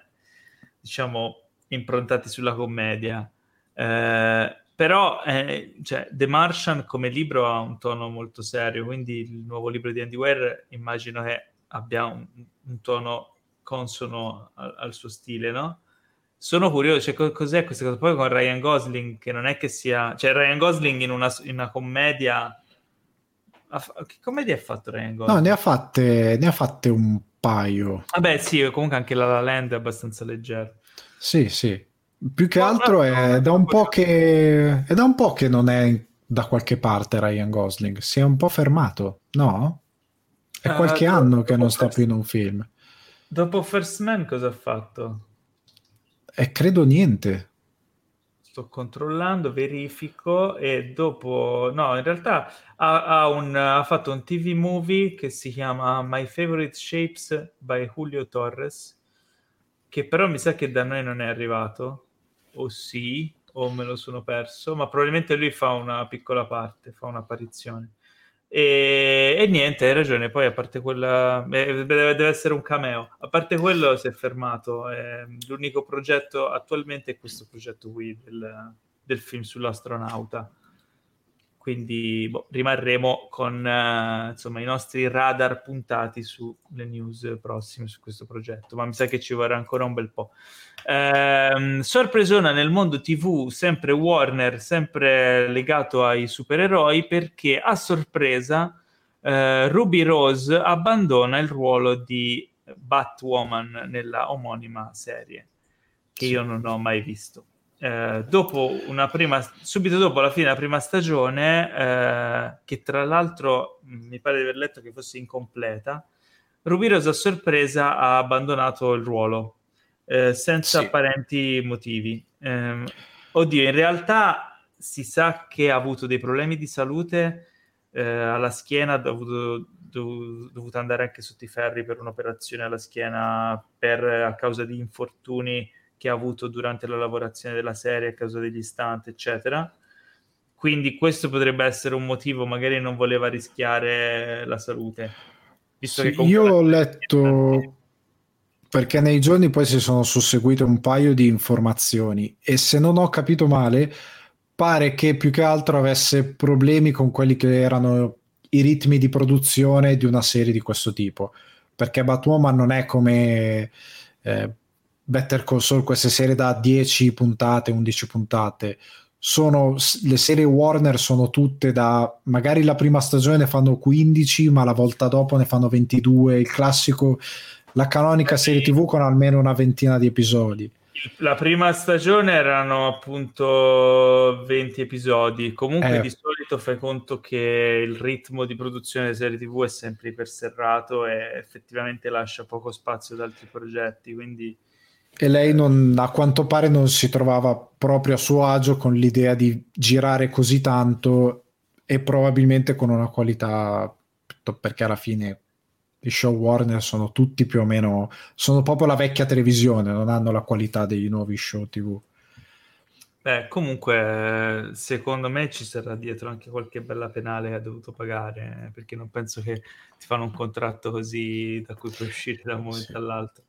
diciamo, improntati sulla commedia. Eh, però eh, cioè, The Martian come libro ha un tono molto serio, quindi il nuovo libro di Andy Ware immagino che abbia un, un tono consono al, al, suo stile, no? Sono curioso, cioè, co- cos'è questa cosa? Poi con Ryan Gosling, che non è che sia... Cioè, Ryan Gosling in una, in una commedia... Che commedia ha fatto Ryan Gosling? No, ne ha fatte, ne ha fatte un paio. Vabbè, sì, comunque anche La La Land è abbastanza leggero. Sì, sì. Più che altro è da un po' che... È da un po' che non è da qualche parte Ryan Gosling. Si è un po' fermato, no? È qualche uh, anno che non sta più in un film. Dopo First Man cosa ha fatto? E credo niente. Sto controllando, verifico e dopo... No, in realtà ha, ha, un, ha fatto un TV movie che si chiama My Favorite Shapes by Julio Torres, che però mi sa che da noi non è arrivato. O sì, o me lo sono perso, ma probabilmente lui fa una piccola parte, fa un'apparizione. E, e, niente, hai ragione. Poi, a parte quella, eh, deve, essere un cameo. A parte quello, si è fermato. Eh, l'unico progetto attualmente è questo progetto qui del, del film sull'astronauta quindi boh, rimarremo con uh, insomma, i nostri radar puntati sulle news prossime su questo progetto, ma mi sa che ci vorrà ancora un bel po'. Ehm, sorpresona nel mondo TV, sempre Warner, sempre legato ai supereroi, perché a sorpresa uh, Ruby Rose abbandona il ruolo di Batwoman nella omonima serie, che io non ho mai visto eh, dopo una prima, subito dopo la fine della prima stagione, eh, che tra l'altro mi pare di aver letto che fosse incompleta, Ruby Rose a sorpresa ha abbandonato il ruolo eh, senza sì. apparenti motivi. Ehm, oddio, in realtà si sa che ha avuto dei problemi di salute eh, alla schiena, ha dovuto, dovuto andare anche sotto i ferri per un'operazione alla schiena per, a causa di infortuni che ha avuto durante la lavorazione della serie a causa degli stunt, eccetera. Quindi questo potrebbe essere un motivo, magari non voleva rischiare la salute. Sì, io ho letto perché nei giorni poi si sono susseguite un paio di informazioni e se non ho capito male pare che più che altro avesse problemi con quelli che erano i ritmi di produzione di una serie di questo tipo perché Batwoman non è come eh, Better Call Saul, queste serie da 10 puntate, 11 puntate, sono, le serie Warner sono tutte da magari la prima stagione ne fanno 15 ma la volta dopo ne fanno 22 il classico la canonica serie tv con almeno una ventina di episodi. La prima stagione erano appunto 20 episodi. Comunque eh. di solito fai conto che il ritmo di produzione delle serie tv è sempre iperserrato e effettivamente lascia poco spazio ad altri progetti quindi e lei non, a quanto pare non si trovava proprio a suo agio con l'idea di girare così tanto e probabilmente con una qualità perché alla fine i show Warner sono tutti più o meno sono proprio la vecchia televisione non hanno la qualità dei nuovi show tv Beh, comunque, secondo me ci sarà dietro anche qualche bella penale che ha dovuto pagare, perché non penso che ti fanno un contratto così da cui puoi uscire da un momento sì. all'altro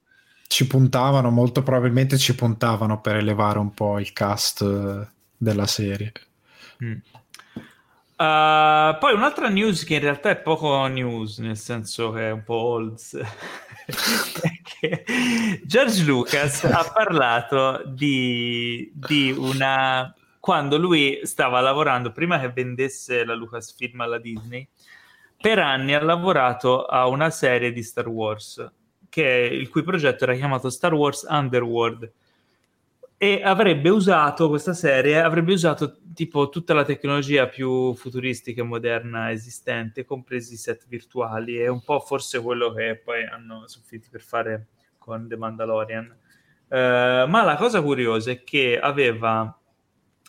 ci puntavano, molto probabilmente ci puntavano per elevare un po' il cast eh, della serie. Mm. Uh, poi un'altra news che in realtà è poco news, nel senso che è un po' olds. George Lucas ha parlato di, di, una quando lui stava lavorando prima che vendesse la Lucasfilm alla Disney per anni ha lavorato a una serie di Star Wars che, il cui progetto era chiamato Star Wars Underworld e avrebbe usato questa serie, avrebbe usato tipo tutta la tecnologia più futuristica e moderna esistente, compresi i set virtuali e un po' forse quello che poi hanno soffitti per fare con The Mandalorian. Uh, ma la cosa curiosa è che aveva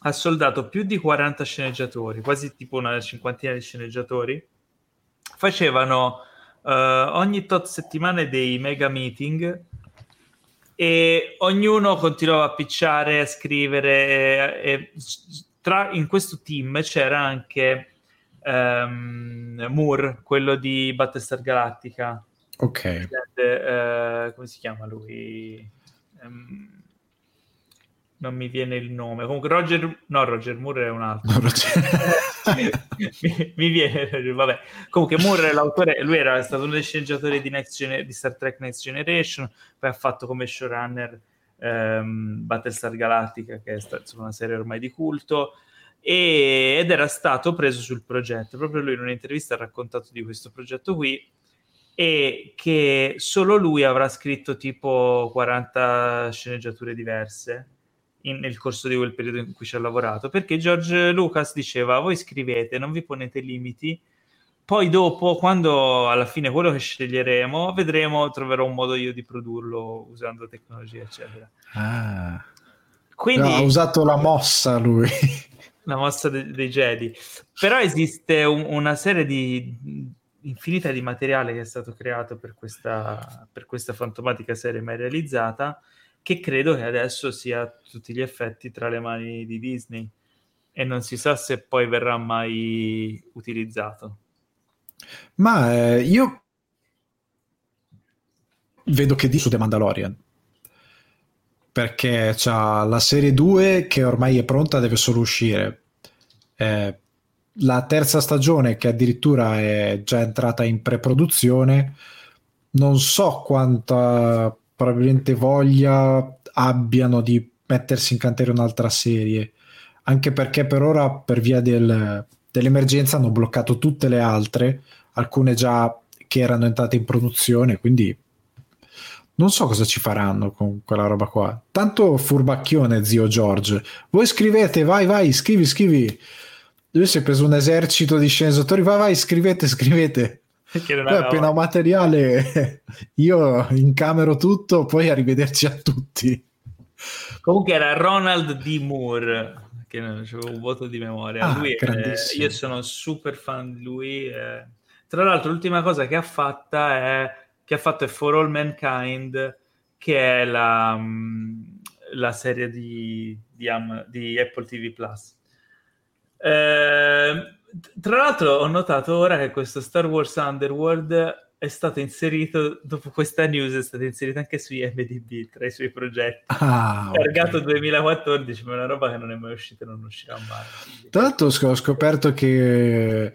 assoldato più di 40 sceneggiatori, quasi tipo una cinquantina di sceneggiatori, facevano uh, ogni tot settimane dei mega meeting e ognuno continuava a picciare, a scrivere e, e tra, in questo team c'era anche um, Moore, quello di Battlestar Galactica. Ok. Uh, come si chiama lui? Um, non mi viene il nome. Comunque Roger, no, Roger Moore è un altro. No, mi, viene, vabbè. Comunque Moore è l'autore, lui era stato uno dei sceneggiatori di, Gener- di Star Trek Next Generation, poi ha fatto come showrunner ehm, Battlestar Galactica, che è insomma, una serie ormai di culto, e, ed era stato preso sul progetto. Proprio lui in un'intervista ha raccontato di questo progetto qui e che solo lui avrà scritto tipo 40 sceneggiature diverse in, nel corso di quel periodo in cui ci ha lavorato, perché George Lucas diceva voi scrivete, non vi ponete limiti, poi dopo, quando alla fine quello che sceglieremo, vedremo, troverò un modo io di produrlo usando tecnologia, eccetera. Ah. Quindi, ha usato la mossa lui. La mossa de- dei Jedi. Però esiste un, una serie di infinita di materiale che è stato creato per questa, per questa fantomatica serie mai realizzata che credo che adesso sia a tutti gli effetti tra le mani di Disney e non si sa se poi verrà mai utilizzato. Ma eh, io vedo che di su The Mandalorian perché c'ha la serie 2 che ormai è pronta, deve solo uscire. Eh, la terza stagione che addirittura è già entrata in pre-produzione, non so quanta probabilmente voglia abbiano di mettersi in cantiere un'altra serie, anche perché per ora per via del, dell'emergenza hanno bloccato tutte le altre, alcune già che erano entrate in produzione, quindi non so cosa ci faranno con quella roba qua. Tanto furbacchione zio George. Voi scrivete, vai vai, scrivi scrivi. Lui si è preso un esercito di sceneggiatori, vai vai, scrivete, scrivete. Poi appena materiale io incamero tutto, poi arrivederci a tutti. Comunque era Ronald D. Moore, che non avevo un voto di memoria. Ah, lui è, io sono super fan di lui. Eh. Tra l'altro l'ultima cosa che ha, fatta è, che ha fatto è For All Mankind, che è la, mm, la serie di, di, di Apple TV Plus. Eh, tra l'altro ho notato ora che questo Star Wars Underworld è stato inserito, dopo questa news è stato inserito anche su IMDB tra i suoi progetti. Ah, Cargato okay. 2014, ma è una roba che non è mai uscita e non uscirà mai. Tra l'altro ho scoperto che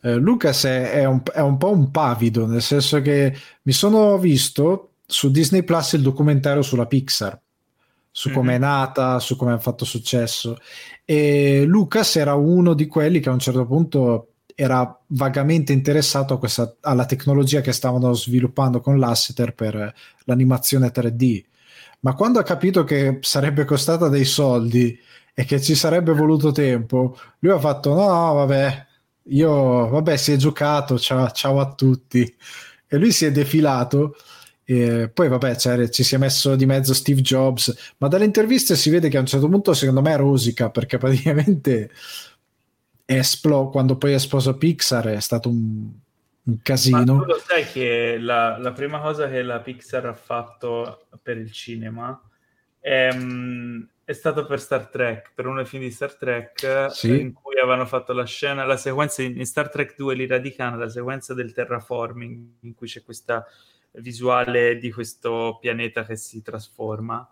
eh, Lucas è, è, un, è un po' un pavido, nel senso che mi sono visto su Disney Plus il documentario sulla Pixar su come è mhm. nata, su come ha fatto successo. E Lucas era uno di quelli che a un certo punto era vagamente interessato questa, alla tecnologia che stavano sviluppando con l'Asseter per l'animazione 3D. Ma quando ha capito che sarebbe costata dei soldi e che ci sarebbe voluto tempo, lui ha fatto: No, vabbè, io, vabbè, si è giocato, ciao, ciao a tutti. E lui si è defilato e poi vabbè ci si è messo di mezzo Steve Jobs, ma dalle interviste si vede che a un certo punto secondo me rosica perché praticamente esplo, quando poi è esploso Pixar è stato un, un casino. Ma tu lo sai che la, la, prima cosa che la Pixar ha fatto per il cinema è, è stato per Star Trek, per uno dei film di Star Trek sì. in cui avevano fatto la scena, la sequenza in Star Trek 2 l'ira di Khan, la sequenza del terraforming in cui c'è questa visuale di questo pianeta che si trasforma.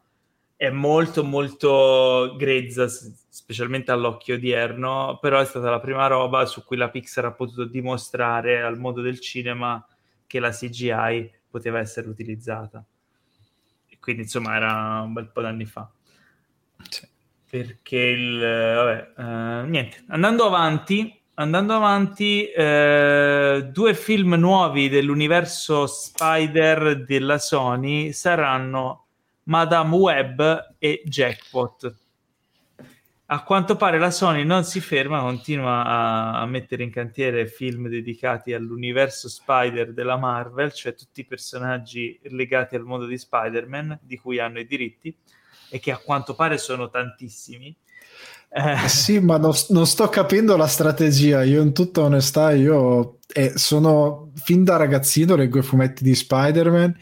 È molto molto grezza specialmente all'occhio odierno però è stata la prima roba su cui la Pixar ha potuto dimostrare al mondo del cinema che la CGI poteva essere utilizzata. E quindi insomma era un bel po' d'anni fa. Sì. perché il vabbè eh, niente. Andando avanti andando avanti, eh, due film nuovi dell'universo Spider della Sony saranno Madame Web e Jackpot. A quanto pare la Sony non si ferma, continua a, a, mettere in cantiere film dedicati all'universo Spider della Marvel, cioè tutti i personaggi legati al mondo di Spider-Man, di cui hanno i diritti, e che a quanto pare sono tantissimi eh. Sì, ma non, non, sto capendo la strategia. Io, in tutta onestà, io eh, sono fin da ragazzino, leggo i fumetti di Spider-Man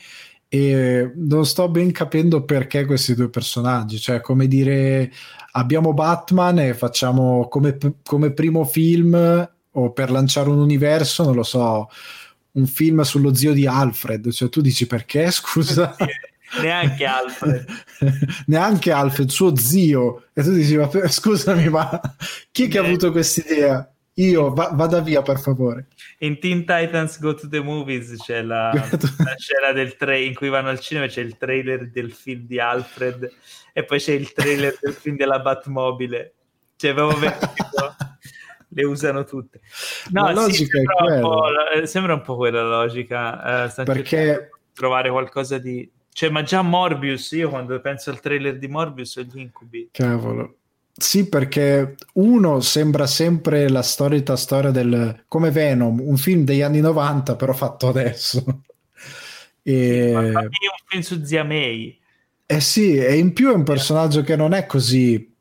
e non sto ben capendo perché questi due personaggi. Cioè, come dire, abbiamo Batman e facciamo come, come primo film o per lanciare un universo, non lo so, un film sullo zio di Alfred, cioè tu dici perché, scusa? Neanche Alfred. neanche Alfred, suo zio. E tu dici, ma scusami, ma chi è che ha avuto questa idea? Io, va, vada via per favore. In Teen Titans Go to the Movies c'è la, la scena del tra- in cui vanno al cinema, c'è il trailer del film di Alfred e poi c'è il trailer del film della Batmobile. Cioè, proprio le usano tutte. No, la sì, sembra, un sembra, un po', quella logica. Eh, Perché trovare qualcosa di... Cioè, ma già Morbius, io quando penso al trailer di Morbius ho gli incubi. Cavolo. Sì, perché uno sembra sempre la solita storia del come Venom, un film degli anni 90, però fatto adesso. e... Sì, ma un film su Zia May. Eh sì, e in più è un personaggio che non è così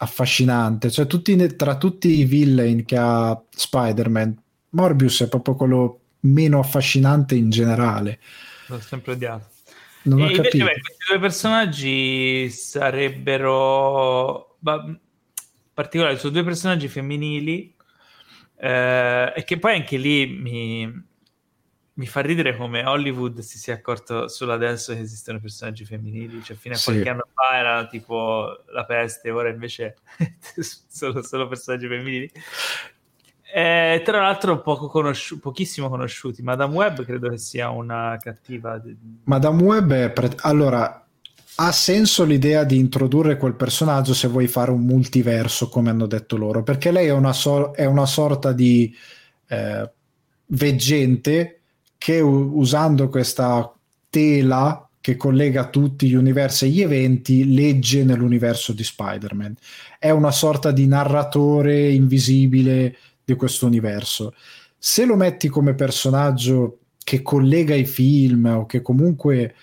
affascinante. Cioè, tutti, tra tutti i villain che ha Spider-Man, Morbius è proprio quello meno affascinante in generale. L'ho sempre odiato. Non e ho invece, beh, questi due personaggi sarebbero in particolare sono due personaggi femminili eh, e che poi anche lì mi, mi, fa ridere come Hollywood si sia accorto solo adesso che esistono personaggi femminili, cioè fino a sì. qualche anno fa era tipo la peste, ora invece sono solo personaggi femminili. Eh, tra l'altro conosci- pochissimo conosciuti. Madame Web credo che sia una cattiva. Madame Web è pre- allora ha senso l'idea di introdurre quel personaggio se vuoi fare un multiverso, come hanno detto loro, perché lei è una, so- è una sorta di eh, veggente che usando questa tela che collega tutti gli universi e gli eventi legge nell'universo di Spider-Man. È una sorta di narratore invisibile di questo universo. Se lo metti come personaggio che collega i film o che comunque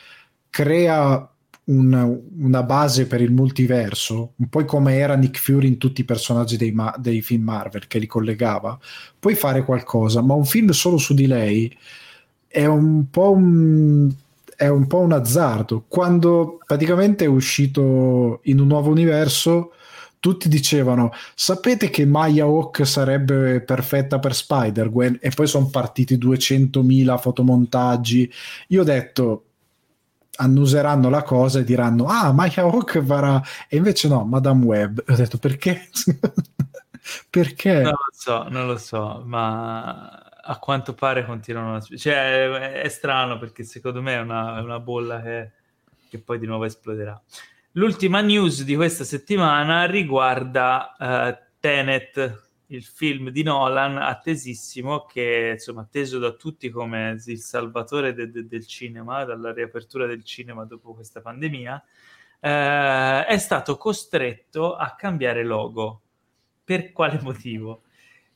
crea un, una base per il multiverso, un po' come era Nick Fury in tutti i personaggi dei, ma- dei, film Marvel che li collegava, puoi fare qualcosa, ma un film solo su di lei è un po' un, è un, po un azzardo. Quando praticamente è uscito in un nuovo universo, tutti dicevano sapete che Maya Hawk sarebbe perfetta per Spider-Gwen? E poi sono partiti 200.000 fotomontaggi. Io ho detto annuseranno la cosa e diranno ah Maya Hawk varrà e invece no Madame Web. Ho detto perché? Perché? Non lo so non lo so ma a quanto pare continuano a cioè è, strano perché secondo me è una, è una bolla che, che, poi di nuovo esploderà l'ultima news di questa settimana riguarda uh, Tenet il film di Nolan attesissimo che insomma atteso da tutti come il salvatore de- de- del cinema dalla riapertura del cinema dopo questa pandemia eh, è stato costretto a cambiare logo per quale motivo?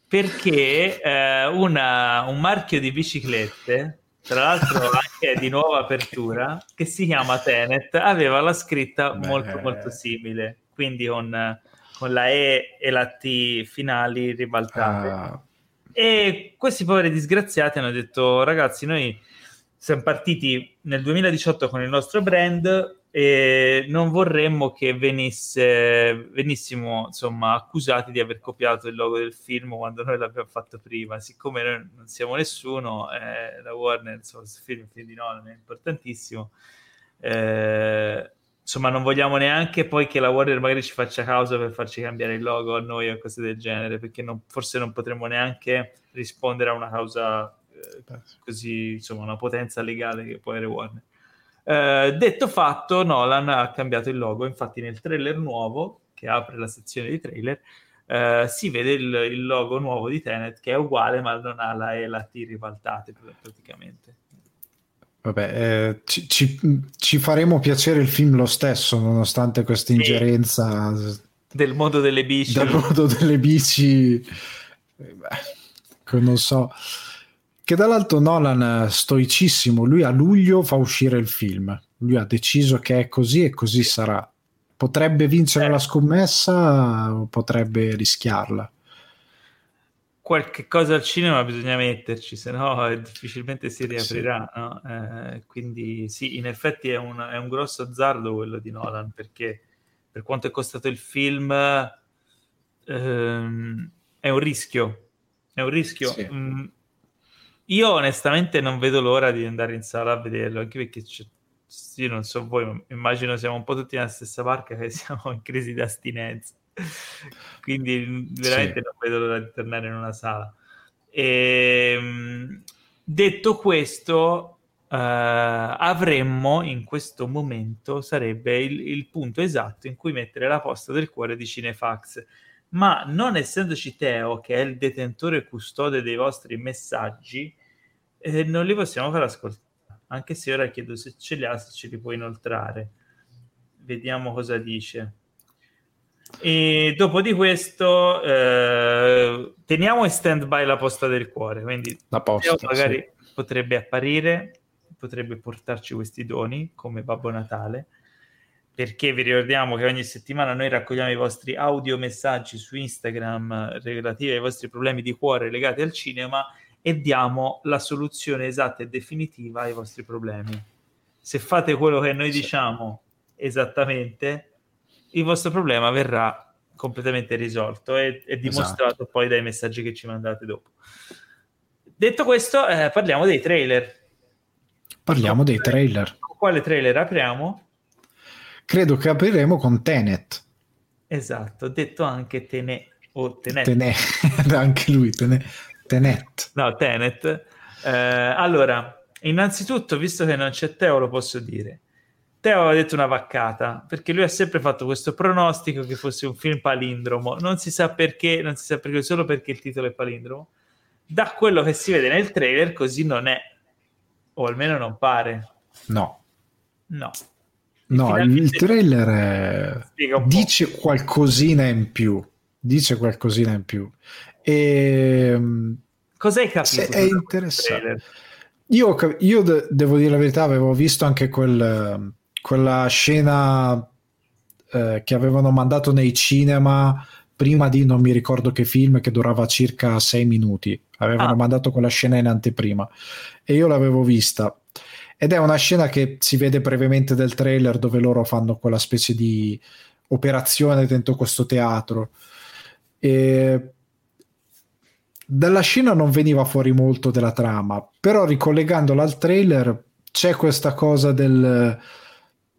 perché eh, una, un marchio di biciclette tra l'altro anche di nuova apertura che si chiama Tenet aveva la scritta Beh. molto molto simile quindi con con la E e la T finali ribaltate. Ah. E questi poveri disgraziati hanno detto, ragazzi, noi siamo partiti nel 2018 con il nostro brand e non vorremmo che venisse, venissimo insomma, accusati di aver copiato il logo del film quando noi l'abbiamo fatto prima. Siccome noi non siamo nessuno, eh, la Warner, insomma, questo film, film di Nolan è importantissimo. Eh, insomma non vogliamo neanche poi che la Warner magari ci faccia causa per farci cambiare il logo a noi o cose del genere, perché non, forse non potremmo neanche rispondere a una causa eh, così, insomma, una potenza legale che può avere Warner. Eh, detto fatto, Nolan ha cambiato il logo, infatti nel trailer nuovo, che apre la sezione di trailer, eh, si vede il, il, logo nuovo di Tenet che è uguale ma non ha la E la T ribaltate praticamente. Vabbè, eh, ci, ci, ci, faremo piacere il film lo stesso, nonostante questa ingerenza del mondo delle bici. Del mondo delle bici, beh, non so. Che dall'altro Nolan stoicissimo, lui a luglio fa uscire il film. Lui ha deciso che è così e così sarà. Potrebbe vincere eh. la scommessa o potrebbe rischiarla qualche cosa al cinema bisogna metterci, se no difficilmente si riaprirà. Sì. No? Eh, quindi sì, in effetti è un, è un, grosso azzardo quello di Nolan, perché per quanto è costato il film ehm, è un rischio, È un rischio. Sì. Mm, io onestamente non vedo l'ora di andare in sala a vederlo, anche perché c'è sì, non so voi, ma immagino siamo un po' tutti nella stessa barca che siamo in crisi di astinenza. Quindi veramente sì. non vedo l'ora di tornare in una sala. E, ehm, detto questo, uh, avremmo in questo momento sarebbe il, il, punto esatto in cui mettere la posta del cuore di Cinefax. Ma non essendoci Teo, che è il detentore custode dei vostri messaggi, eh, non li possiamo far ascoltare anche se ora chiedo se ce li ha, se ce li puoi inoltrare. Vediamo cosa dice. E dopo di questo eh, teniamo in stand by la posta del cuore, quindi la posta, magari sì. potrebbe apparire, potrebbe portarci questi doni come Babbo Natale, perché vi ricordiamo che ogni settimana noi raccogliamo i vostri audio messaggi su Instagram relativi ai vostri problemi di cuore legati al cinema e diamo la soluzione esatta e definitiva ai vostri problemi. Se fate quello che noi diciamo esattamente, il vostro problema verrà completamente risolto e, e dimostrato esatto. poi dai messaggi che ci mandate dopo. Detto questo, eh, parliamo dei trailer. Parliamo dei trailer. Con quale trailer apriamo? Credo che apriremo con Tenet. Esatto, detto anche Tenet o Tenet. Tenet, anche lui, Tenet. Tenet. No, Tenet. Eh, allora, innanzitutto, visto che non c'è Teo, lo posso dire. Teo aveva detto una vaccata, perché lui ha sempre fatto questo pronostico che fosse un film palindromo. Non si sa perché, non si sa perché, solo perché il titolo è palindromo. Da quello che si vede nel trailer, così non è. O almeno non pare. No. No. No, il trailer è... dice qualcosina in più. Dice qualcosina in più. E, ehm, Cos'hai capito? È interessante. Io, io de- devo dire la verità, avevo visto anche quel, quella scena eh, che avevano mandato nei cinema prima di non mi ricordo che film che durava circa sei minuti. Avevano ah. mandato quella scena in anteprima e io l'avevo vista. Ed è una scena che si vede brevemente del trailer dove loro fanno quella specie di operazione dentro questo teatro. E dalla scena non veniva fuori molto della trama, però ricollegandola al trailer c'è questa cosa del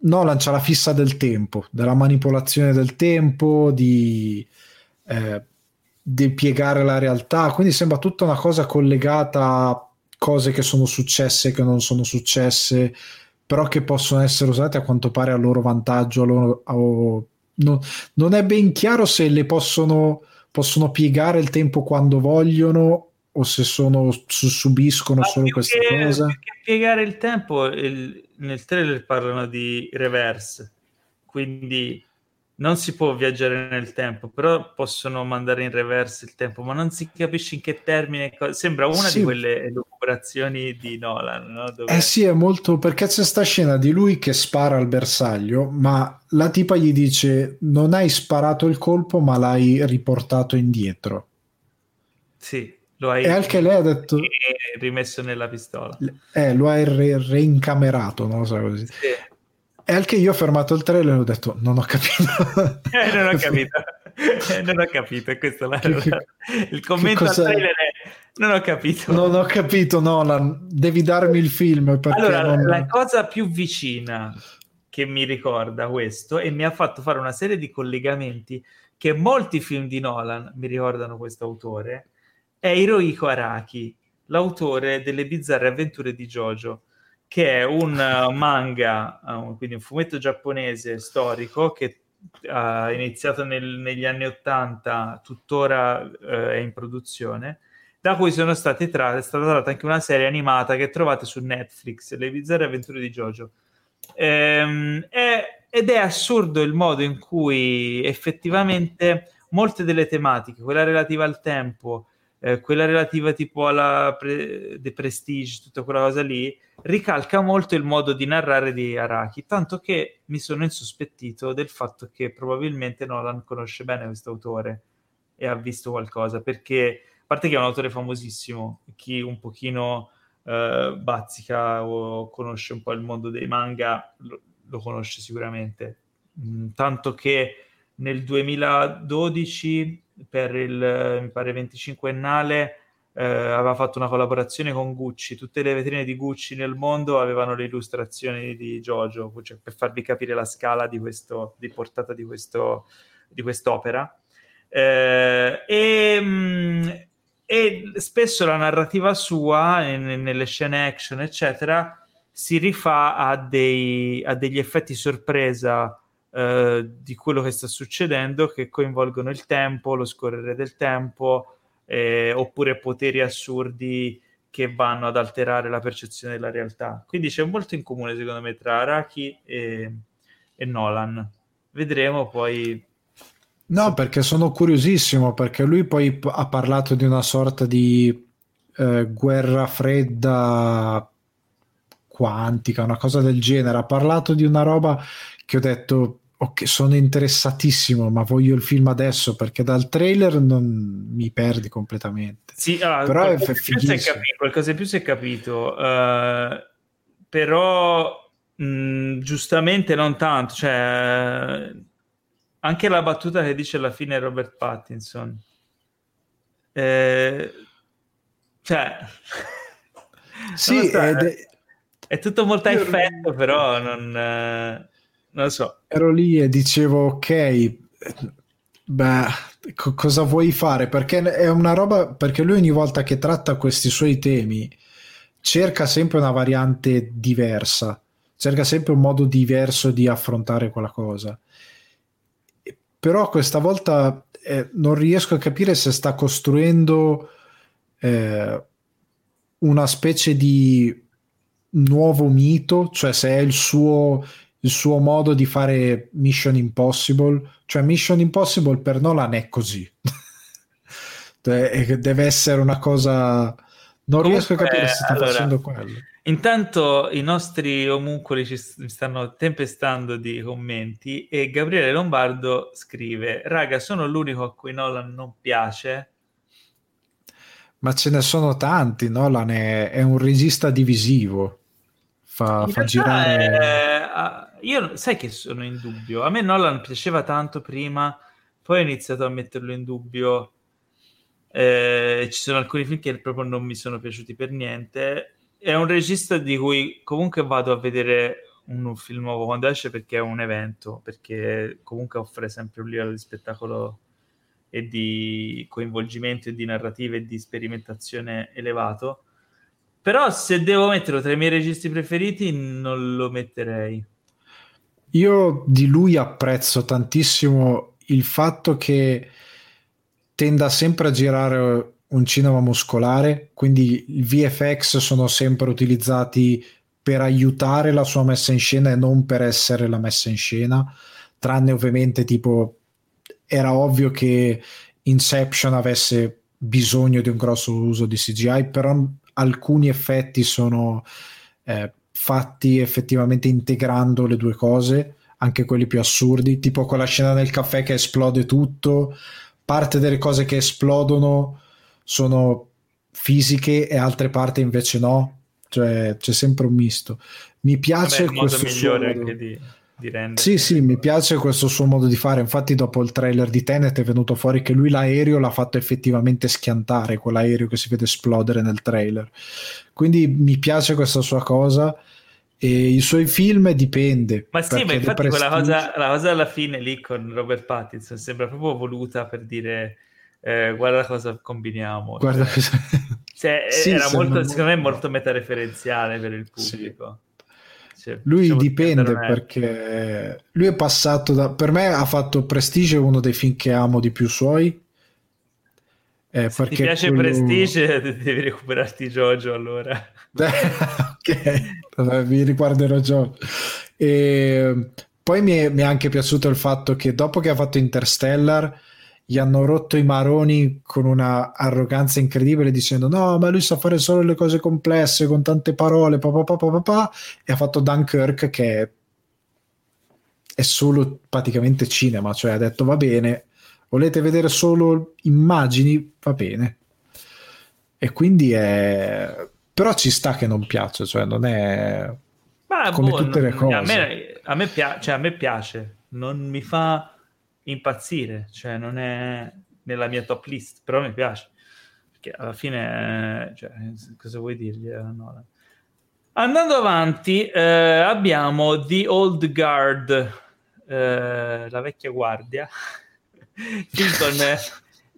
Nolan c'ha la fissa del tempo, della manipolazione del tempo, di, eh, di piegare la realtà, quindi sembra tutta una cosa collegata a cose che sono successe e che non sono successe, però che possono essere usate a quanto pare a loro vantaggio. A loro, a, no, non è ben chiaro se le possono possono piegare il tempo quando vogliono o se sono, subiscono Ma solo questa che, cosa? Perché piegare il tempo, il, nel trailer parlano di reverse, quindi non si può viaggiare nel tempo, però possono mandare in reverse il tempo, ma non si capisce in che termine. Sembra una sì. di quelle elucubrazioni di Nolan. No? Dove... Eh sì, è molto perché c'è sta scena di lui che spara al bersaglio, ma la tipa gli dice: Non hai sparato il colpo, ma l'hai riportato indietro. Sì, lo hai e anche lei ha detto rimesso nella pistola. Eh, lo hai re- reincamerato, non lo so così. Sì. E anche io ho fermato il trailer e ho detto non ho capito. eh, non ho capito. Eh, non ho capito, questo la... il commento al trailer è non ho capito. Non ho capito, Nolan, devi darmi il film. allora, non... la cosa più vicina che mi ricorda questo e mi ha fatto fare una serie di collegamenti che molti film di Nolan mi ricordano questo autore è Hirohiko Araki, l'autore delle bizzarre avventure di Jojo che è un uh, manga, uh, quindi un fumetto giapponese storico che ha iniziato nel, negli anni 80, tuttora è in produzione, da cui sono state tratte, è stata tratta anche una serie animata che trovate su Netflix, Le bizzarre avventure di Jojo. Ehm, è, ed è assurdo il modo in cui effettivamente molte delle tematiche, quella relativa al tempo, eh, quella relativa tipo alla pre- The Prestige, tutta quella cosa lì, ricalca molto il modo di narrare di Araki, tanto che mi sono insospettito del fatto che probabilmente Nolan conosce bene questo autore e ha visto qualcosa, perché a parte che è un autore famosissimo, chi un pochino eh, bazzica o conosce un po' il mondo dei manga lo, lo conosce sicuramente, mm, tanto che nel 2012 per il mi pare 25ennale eh, aveva fatto una collaborazione con Gucci, tutte le vetrine di Gucci nel mondo avevano le illustrazioni di Jojo, cioè per farvi capire la scala di, questo, di portata di, questo, di quest'opera. Eh, e, mm, e, spesso la narrativa sua, in, nelle scene action, eccetera, si rifà a, dei, a degli effetti sorpresa eh, di quello che sta succedendo che coinvolgono il tempo, lo scorrere del tempo, eh, oppure poteri assurdi che vanno ad alterare la percezione della realtà. Quindi c'è molto in comune, secondo me, tra Araki e, e Nolan. Vedremo poi. No, perché sono curiosissimo, perché lui poi ha parlato di una sorta di eh, guerra fredda quantica, una cosa del genere. Ha parlato di una roba che ho detto, ok, sono interessatissimo, ma voglio il film adesso perché dal trailer non mi perdi completamente. Sì, allora, però è fighissimo. qualcosa in più si è capito, uh, però mh, mm, giustamente non tanto, cioè anche la battuta che dice alla fine Robert Pattinson. Eh, cioè, sì, è, è, tutto molto a effetto, però non... Eh non lo so. Ero lì e dicevo, ok, beh, co- cosa vuoi fare? Perché è una roba, perché lui ogni volta che tratta questi suoi temi cerca sempre una variante diversa, cerca sempre un modo diverso di affrontare quella cosa. Però questa volta eh, non riesco a capire se sta costruendo eh, una specie di nuovo mito, cioè se è il suo il suo modo di fare Mission Impossible, cioè Mission Impossible per Nolan è così. Deve essere una cosa... Non Comunque, riesco a capire se sta allora, facendo quello. Intanto i nostri omuncoli ci stanno tempestando di commenti e Gabriele Lombardo scrive: Raga, sono l'unico a cui Nolan non piace. Ma ce ne sono tanti. Nolan è, è un regista divisivo. Fa, fa girare. È, io sai che sono in dubbio. A me Nolan piaceva tanto prima, poi ho iniziato a metterlo in dubbio. Eh, ci sono alcuni film che proprio non mi sono piaciuti per niente. È un regista di cui comunque vado a vedere un, un film nuovo quando esce perché è un evento, perché comunque offre sempre un livello di spettacolo e di coinvolgimento e di narrativa e di sperimentazione elevato. Però se devo metterlo tra i miei registi preferiti non lo metterei. Io di lui apprezzo tantissimo il fatto che tenda sempre a girare un cinema muscolare, quindi i VFX sono sempre utilizzati per aiutare la sua messa in scena e non per essere la messa in scena, tranne ovviamente tipo era ovvio che Inception avesse bisogno di un grosso uso di CGI, però alcuni effetti sono eh, fatti effettivamente integrando le due cose, anche quelli più assurdi, tipo quella scena del caffè che esplode tutto, parte delle cose che esplodono sono fisiche e altre parti invece no, cioè c'è sempre un misto. Mi piace Vabbè, questo migliore modo... anche di, di rendere. Sì, sì, mi piace questo suo modo di fare. Infatti, dopo il trailer di Tenet è venuto fuori che lui l'aereo l'ha fatto effettivamente schiantare, quell'aereo che si vede esplodere nel trailer. Quindi mi piace questa sua cosa. E i suoi film dipende. Ma sì, ma infatti quella cosa, la cosa alla fine lì con Robert Pattinson sembra proprio voluta per dire eh, guarda cosa combiniamo. Guarda cioè, cosa... Cioè, sì, era molto, secondo me molto metareferenziale per il pubblico. Sì. Cioè, lui diciamo dipende perché lui è passato da... Per me ha fatto Prestige uno dei film che amo di più suoi. Eh, Se ti piace quello... Prestige devi recuperarti Jojo allora. ok, mi riguarderò già. E poi mi è, mi è, anche piaciuto il fatto che dopo che ha fatto Interstellar gli hanno rotto i maroni con una arroganza incredibile dicendo no ma lui sa fare solo le cose complesse con tante parole pa, pa, pa, pa e ha fatto Dunkirk che è solo praticamente cinema cioè ha detto va bene volete vedere solo immagini? Va bene. E quindi è però ci sta che non piace, cioè non è Ma come boh, tutte le cose. A me, a, me pia- cioè, a me piace, non mi fa impazzire, cioè non è nella mia top list, però mi piace. Perché alla fine, cioè, cosa vuoi dirgli a Nolan? Andando avanti, eh, abbiamo The Old Guard, eh, la vecchia guardia, film con, eh,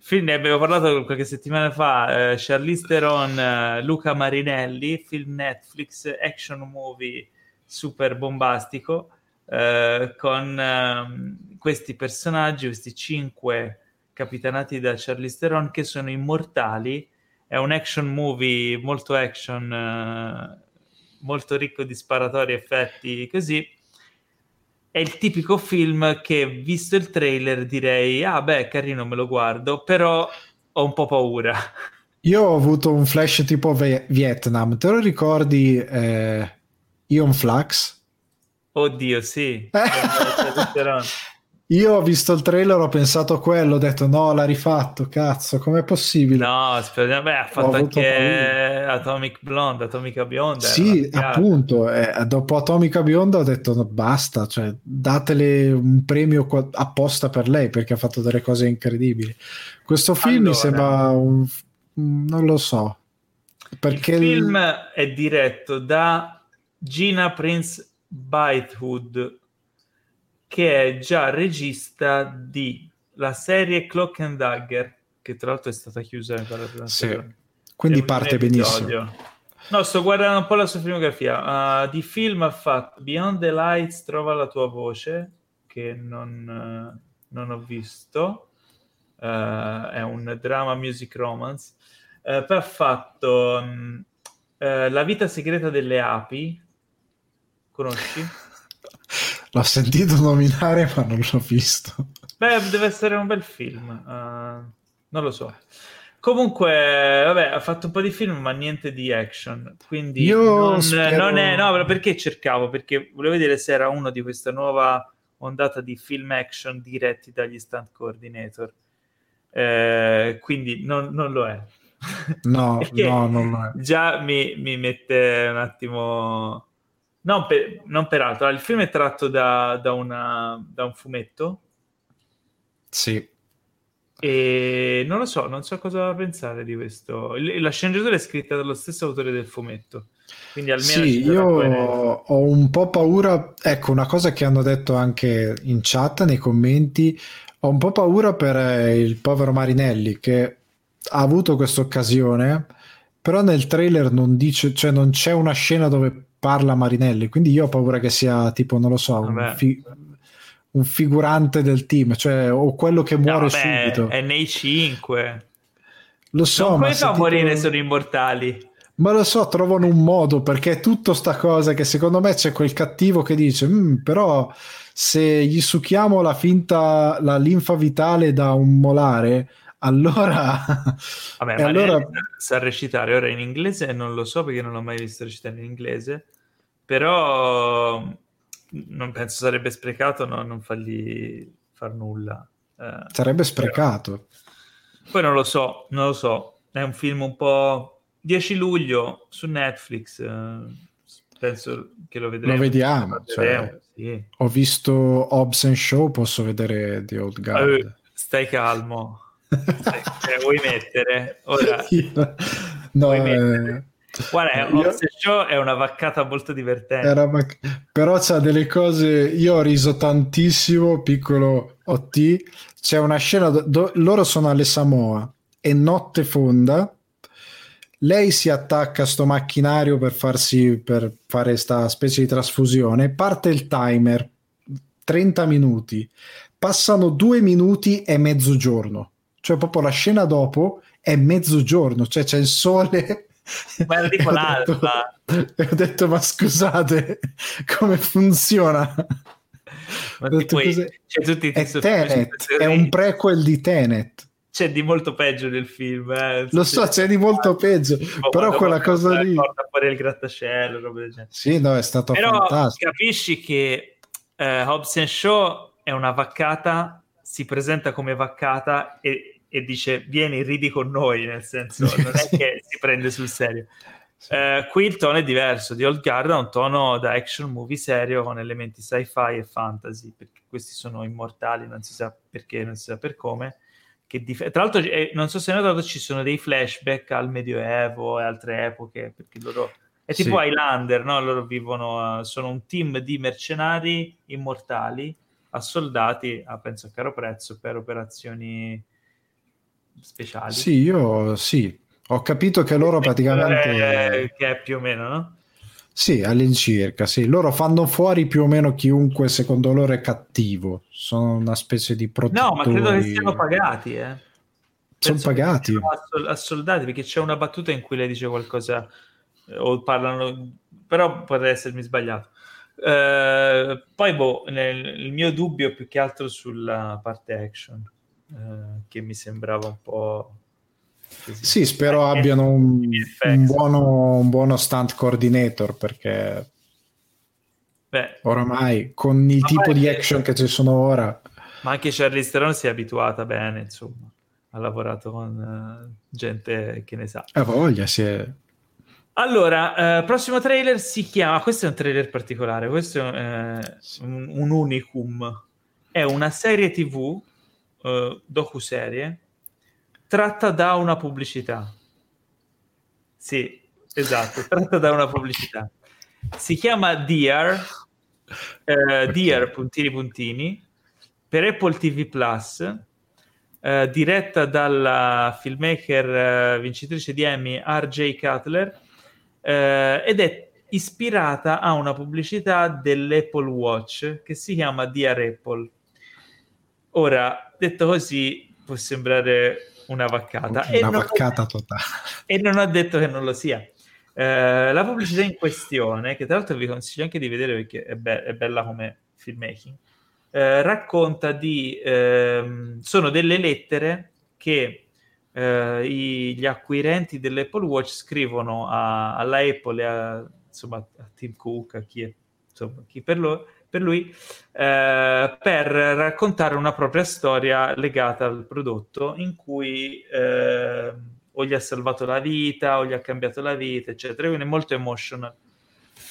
film, ne abbiamo parlato qualche settimana fa, eh, Charlize Theron, eh, Luca Marinelli, film Netflix, action movie super bombastico, eh, con ehm, questi personaggi, questi cinque capitanati da Charlize Theron che sono immortali, è un action movie molto action molto ricco di sparatori effetti così. È il tipico film che visto il trailer direi ah beh carino me lo guardo però ho un po' paura. Io ho avuto un flash tipo Vietnam. Te lo ricordi eh, Ion Flux? Oddio sì Io ho visto il trailer, ho pensato a quello, ho detto no, l'ha rifatto, cazzo, com'è possibile? No, aspetta, beh, ha fatto anche paura. Atomic Blonde, Atomica Bionda. Sì, appunto, eh, dopo Atomica Bionda ho detto no, basta, cioè datele un premio qua- apposta per lei perché ha fatto delle cose incredibili. Questo film allora, mi sembra un... non lo so. Perché il film il... è diretto da Gina Prince Bythewood che è già regista di la serie Clock and Dagger, che tra l'altro è stata chiusa prima sì. Quindi parte benissimo. No, sto guardando un po' la sua filmografia. Uh, di film ha fatto Beyond the Lights, Trova la tua voce, che non, uh, non ho visto. Uh, è un drama music romance. poi ha fatto um, La vita segreta delle api. Conosci? L'ho sentito nominare, ma non l'ho visto. Beh, deve essere un bel film. Uh, non lo so. Comunque, vabbè, ha fatto un po' di film, ma niente di action. Quindi non, spero... non, è. No, perché cercavo? Perché volevo vedere se era uno di questa nuova ondata di film action diretti dagli stunt coordinator. Eh, quindi non, non, lo è. No, no, non lo è. Già mi, mi mette un attimo non, per, non peraltro, il film è tratto da, da, una, da un fumetto. Sì. E non lo so, non so cosa pensare di questo. La sceneggiatura è scritta dallo stesso autore del fumetto. Quindi almeno sì, io ho un po' paura. Ecco, una cosa che hanno detto anche in chat, nei commenti, ho un po' paura per eh, il povero Marinelli che ha avuto questa occasione, però nel trailer non dice, cioè non c'è una scena dove parla Marinelli, quindi io ho paura che sia tipo, non lo so, un, fi- un, figurante del team, cioè o quello che muore no, vabbè, subito. È nei 5. Lo so, non ma come fa a morire sono immortali? Ma lo so, trovano un modo perché è tutta sta cosa che secondo me c'è quel cattivo che dice, mm, però se gli succhiamo la finta, la linfa vitale da un molare, allora, Vabbè, ma allora... sa recitare. Ora in inglese non lo so perché non l'ho mai visto recitare in inglese però non penso sarebbe sprecato no, non fargli far nulla eh, sarebbe sprecato. Però... poi non lo so non lo so. È un film un po' 10 luglio su Netflix eh, penso che lo vedremo. Lo vediamo cioè, sì. ho visto Hobbs and Show posso vedere The Old Guard. Eh, stai calmo cioè, vuoi mettere ora no, vuoi mettere. Eh... Guarda, io... Show è una vaccata molto divertente. Vac... Però c'ha delle cose. Io ho riso tantissimo, piccolo OT. C'è una scena. Do... Loro sono alle Samoa e notte fonda. Lei si attacca a sto macchinario per farsi per fare questa specie di trasfusione. Parte il timer 30 minuti. Passano due minuti e mezzogiorno cioè proprio la scena dopo è mezzogiorno, cioè c'è il sole. Ma era tipo l'alba. E ho detto, ma scusate, come funziona? Ma detto, poi, c'è tutti è Tenet, è un prequel di Tenet. C'è di molto peggio nel film. Eh. Lo so, c'è di molto peggio, oh, però quella cosa lì... Porta fuori il grattacielo, roba del genere. Sì, no, è stato però fantastico. capisci che eh, Hobbs Shaw è una vaccata, si presenta come vaccata e e dice vieni, ridi con noi, nel senso non è che si prende sul serio. Sì. Eh, qui il tono è diverso, di Old Guard ha un tono da action movie serio con elementi sci-fi e fantasy, perché questi sono immortali, non si sa perché, non si sa per come, che dif- tra l'altro eh, non so se hai notato ci sono dei flashback al Medioevo e altre epoche perché loro è tipo sì. Highlander no? loro vivono uh, sono un team di mercenari immortali assoldati a penso a caro prezzo per operazioni speciali sì io sì ho capito che loro praticamente è, che è più o meno no? Sì, all'incirca, sì. Loro fanno fuori più o meno chiunque secondo loro è cattivo. Sono una specie di protettori. No, ma credo che siano pagati, eh. Sono pagati. Sono assoldati, perché c'è una battuta in cui lei dice qualcosa eh, o parlano... Però potrebbe essermi sbagliato. Eh, poi, boh, nel, il mio dubbio è più che altro sulla parte action, eh, che mi sembrava un po' Sì, spero abbiano un, un, buono, un buono stunt coordinator perché Beh, oramai con il tipo di action che ci sono ora. Ma anche Charlie Theron si è abituata bene, insomma, ha lavorato con uh, gente che ne sa. Ha voglia, si è... Allora, uh, prossimo trailer si chiama, questo è un trailer particolare, questo è uh, un, un, unicum, è una serie tv, uh, docu-serie, tratta da una pubblicità. Sì, esatto, tratta da una pubblicità. Si chiama Dear, eh, Dear puntini puntini, per Apple TV Plus, eh, diretta dalla filmmaker eh, vincitrice di Emmy R.J. Cutler, eh, ed è ispirata a una pubblicità dell'Apple Watch che si chiama Dear Apple. Ora, detto così, può sembrare una vaccata. Una vaccata ho, totale. E non ho detto che non lo sia. Eh, la pubblicità in questione, che tra l'altro vi consiglio anche di vedere perché è, be- è bella come filmmaking, eh, racconta di... Ehm, sono delle lettere che eh, i, gli acquirenti dell'Apple Watch scrivono a, alla Apple a, insomma, a Tim Cook, a chi, è, insomma, chi per loro, per lui eh, per raccontare una propria storia legata al prodotto in cui eh, o gli ha salvato la vita o gli ha cambiato la vita, eccetera. Quindi è molto emotional.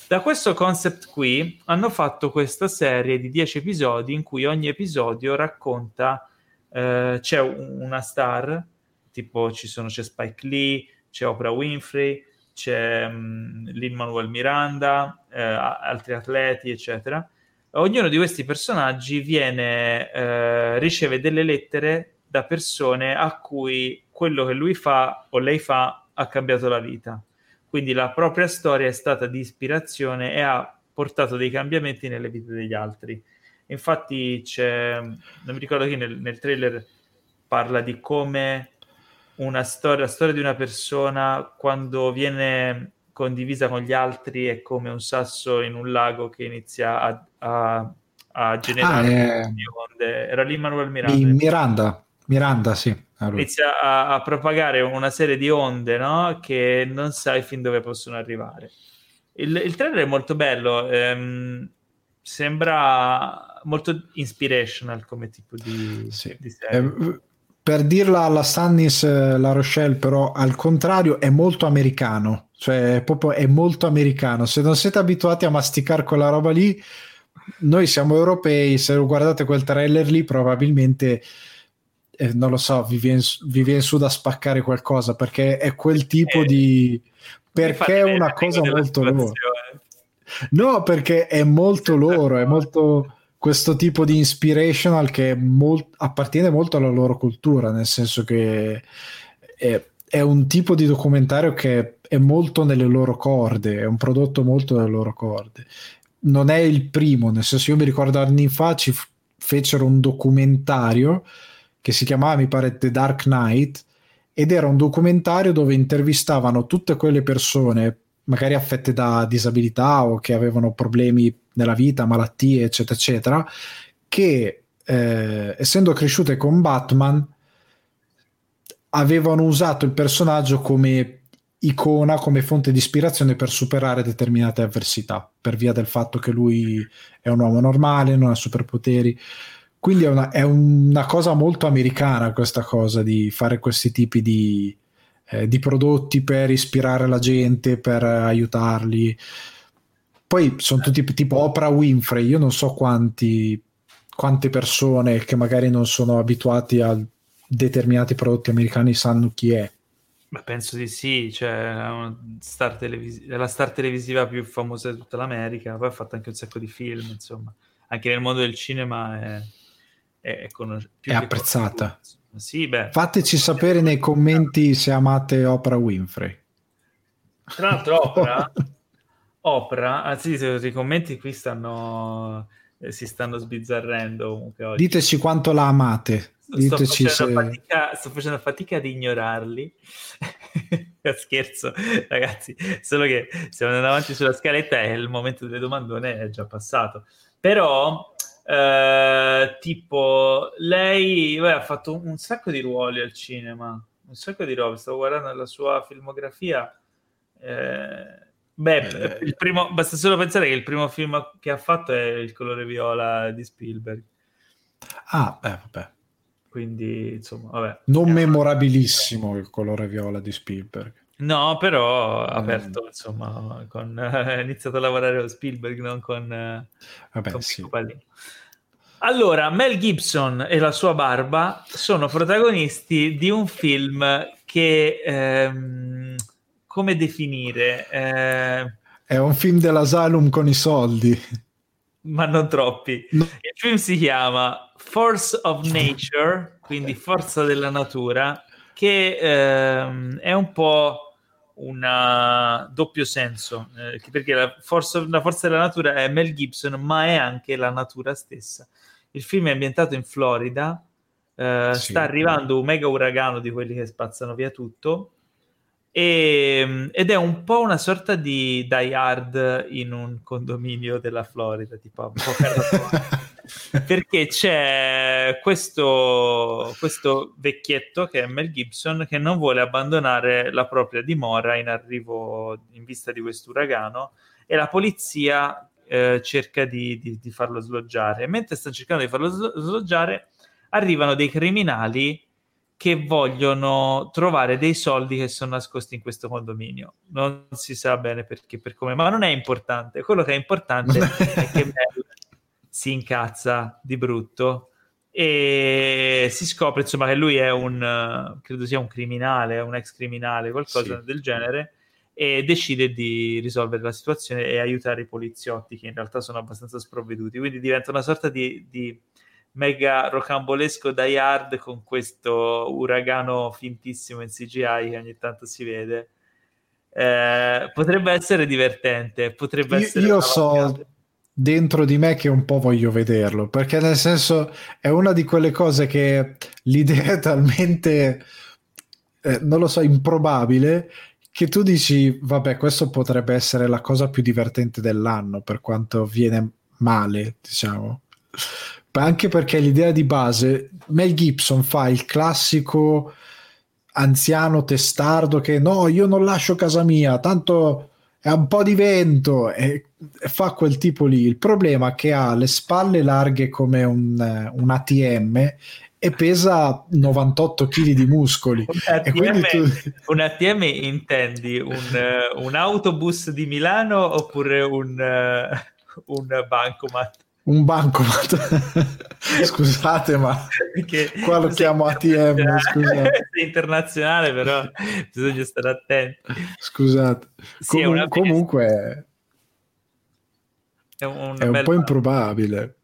Da questo concept qui hanno fatto questa serie di 10 episodi in cui ogni episodio racconta eh, c'è una star, tipo ci sono, c'è Spike Lee, c'è Oprah Winfrey, c'è um, Lin-Manuel Miranda, eh, altri atleti, eccetera ognuno di questi personaggi viene, eh, riceve delle lettere da persone a cui quello che lui fa o lei fa ha cambiato la vita. Quindi la propria storia è stata di ispirazione e ha portato dei cambiamenti nelle vite degli altri. Infatti c'è, non mi ricordo chi nel, nel trailer parla di come una storia, la storia di una persona quando viene condivisa con gli altri è come un sasso in un lago che inizia a, a, a generare ah, onde. Era lì Manuel Miranda. Miranda, Miranda, sì. Inizia a, a, propagare una serie di onde no? che non sai fin dove possono arrivare. Il, il trailer è molto bello, ehm, sembra molto inspirational come tipo di, sì. di serie. Eh, per dirla alla Stannis eh, La Rochelle, però al contrario, è molto americano cioè proprio è molto americano. Se non siete abituati a masticare quella roba lì, noi siamo europei, se guardate quel trailer lì probabilmente, eh, non lo so, vi viene, vi viene, su da spaccare qualcosa perché è quel tipo eh, di... perché è una cosa molto loro. No, perché è molto loro, è molto questo tipo di inspirational che molt- appartiene molto alla loro cultura, nel senso che è, è un tipo di documentario che è molto nelle loro corde, è un prodotto molto nelle loro corde. Non è il primo, nel senso io mi ricordo anni fa ci f- fecero un documentario che si chiamava, mi pare, The Dark Knight, ed era un documentario dove intervistavano tutte quelle persone, magari affette da disabilità o che avevano problemi nella vita, malattie, eccetera, eccetera, che eh, essendo cresciute con Batman avevano usato il personaggio come icona, come fonte di ispirazione per superare determinate avversità, per via del fatto che lui è un uomo normale, non ha superpoteri. Quindi è una, è una cosa molto americana questa cosa di fare questi tipi di, eh, di prodotti per ispirare la gente, per aiutarli. Poi sono tutti tipo Oprah Winfrey, io non so quanti, quante persone che magari non sono abituati al determinati prodotti americani sanno chi è. Beh, penso di sì, cioè, star televisi- è la star televisiva più famosa di tutta l'America, poi ha fatto anche un sacco di film, insomma, anche nel mondo del cinema è, è, è, conos- è apprezzata. Sì, beh, Fateci sapere nei commenti se amate Oprah Winfrey. Tra l'altro Oprah, Oprah? Anzi ah, i commenti qui stanno, eh, si stanno sbizzarrendo comunque oggi. Diteci quanto la amate. Diteci sto, facendo se... fatica, sto facendo fatica ad ignorarli. Scherzo, ragazzi, solo che stiamo andando avanti sulla scaletta e il momento delle domandone è già passato. Però, eh, tipo, lei beh, ha fatto un, un, sacco di ruoli al cinema, un sacco di robe. Stavo guardando la sua filmografia. Eh, beh, eh. il primo, basta solo pensare che il primo film che ha fatto è Il colore viola di Spielberg. Ah, beh, vabbè. Quindi, insomma, vabbè. Non eh, memorabilissimo il colore viola di Spielberg. No, però ha aperto, mm. insomma, con, ha iniziato a lavorare con Spielberg, non con, vabbè, con sì. Allora, Mel Gibson e la sua barba sono protagonisti di un film che, ehm, come definire? Eh... È un film dell'Asylum con i soldi. Ma non troppi. No. Il film si chiama Force of Nature, quindi forza della natura, che ehm, è un po' un doppio senso, eh, perché la forza, la forza, della natura è Mel Gibson, ma è anche la natura stessa. Il film è ambientato in Florida, eh, sì. sta arrivando un mega uragano di quelli che spazzano via tutto, e, ed è un po' una sorta di Die Hard in un condominio della Florida, tipo un po' perché c'è questo, questo vecchietto che è Mel Gibson che non vuole abbandonare la propria dimora in arrivo in vista di questo uragano e la polizia eh, cerca di, di, di, farlo sloggiare. Mentre sta cercando di farlo sloggiare, arrivano dei criminali che vogliono trovare dei soldi che sono nascosti in questo condominio. Non si sa bene perché, per come, ma non è importante. Quello che è importante è che Mel si incazza di brutto e si scopre insomma che lui è un credo sia un criminale, un ex criminale, qualcosa sì. del genere e decide di risolvere la situazione e aiutare i poliziotti che in realtà sono abbastanza sprovveduti. Quindi diventa una sorta di, di mega rocambolesco die hard con questo uragano fintissimo in CGI che ogni tanto si vede. Eh, potrebbe essere divertente, potrebbe io, essere. Io so dentro di me che un po' voglio vederlo perché, nel senso, è una di quelle cose che l'idea è talmente, eh, non lo so, improbabile che tu dici, vabbè, questo potrebbe essere la cosa più divertente dell'anno per quanto viene male, diciamo anche perché l'idea di base, Mel Gibson fa il classico anziano testardo che no, io non lascio casa mia, tanto è un po' di vento e, fa quel tipo lì. Il problema è che ha le spalle larghe come un, un ATM e pesa 98 kg di muscoli. Un ATM, tu... un ATM intendi un, un, autobus di Milano oppure un, un bancomat? Un bancomat. Scusate ma Perché qua lo chiamo ATM scusate. è internazionale però bisogna stare attenti. Scusate. Sì, Com- comunque è un, è un po' improbabile.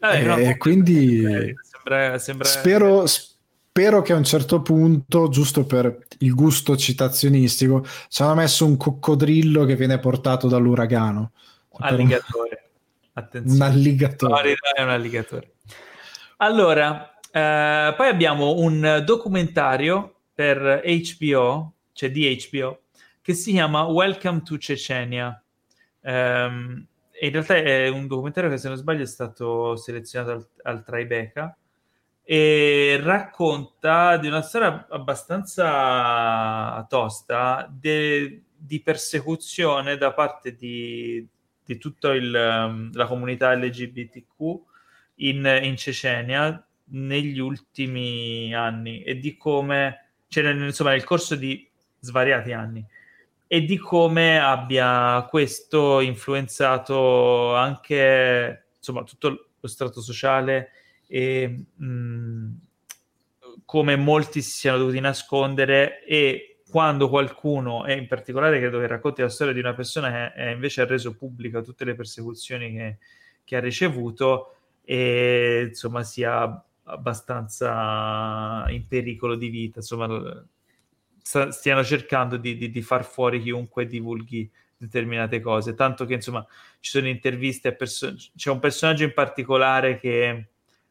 Vabbè, no, e quindi sembra, sembra... Spero, spero che a un certo punto giusto per il gusto citazionistico ci hanno messo un coccodrillo che viene portato dall'uragano. Alligatore Attenzione. Un alligatore. È un alligatore. Allora, eh, poi abbiamo un documentario per HBO, cioè di HBO, che si chiama Welcome to Cecenia. Um, in realtà è un documentario che, se non sbaglio, è stato selezionato al, al Tribeca e racconta di una storia abbastanza tosta de, di persecuzione da parte di, di tutta um, la comunità LGBTQ in, in Cecenia negli ultimi anni e di come, cioè insomma nel corso di svariati anni e di come abbia questo influenzato anche insomma tutto lo strato sociale e mh, come molti si siano dovuti nascondere e quando qualcuno, e in particolare credo che racconti la storia di una persona che invece ha reso pubblica tutte le persecuzioni che, che ha ricevuto e insomma sia abbastanza in pericolo di vita, insomma stiano cercando di, di, di far fuori chiunque divulghi determinate cose, tanto che insomma ci sono interviste a persone, c'è un personaggio in particolare che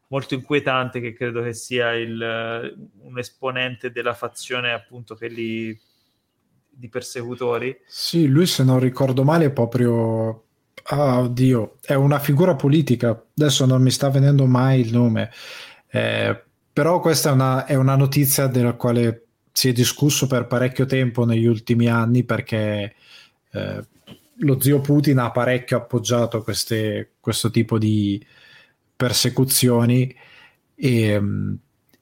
molto inquietante che credo che sia il, un esponente della fazione appunto che li di persecutori. Sì, lui se non ricordo male è proprio ah, oddio, è una figura politica. Adesso non mi sta venendo mai il nome. Eh, però questa è una, è una notizia della quale si è discusso per parecchio tempo negli ultimi anni perché eh, lo zio Putin ha parecchio appoggiato queste, questo tipo di persecuzioni e,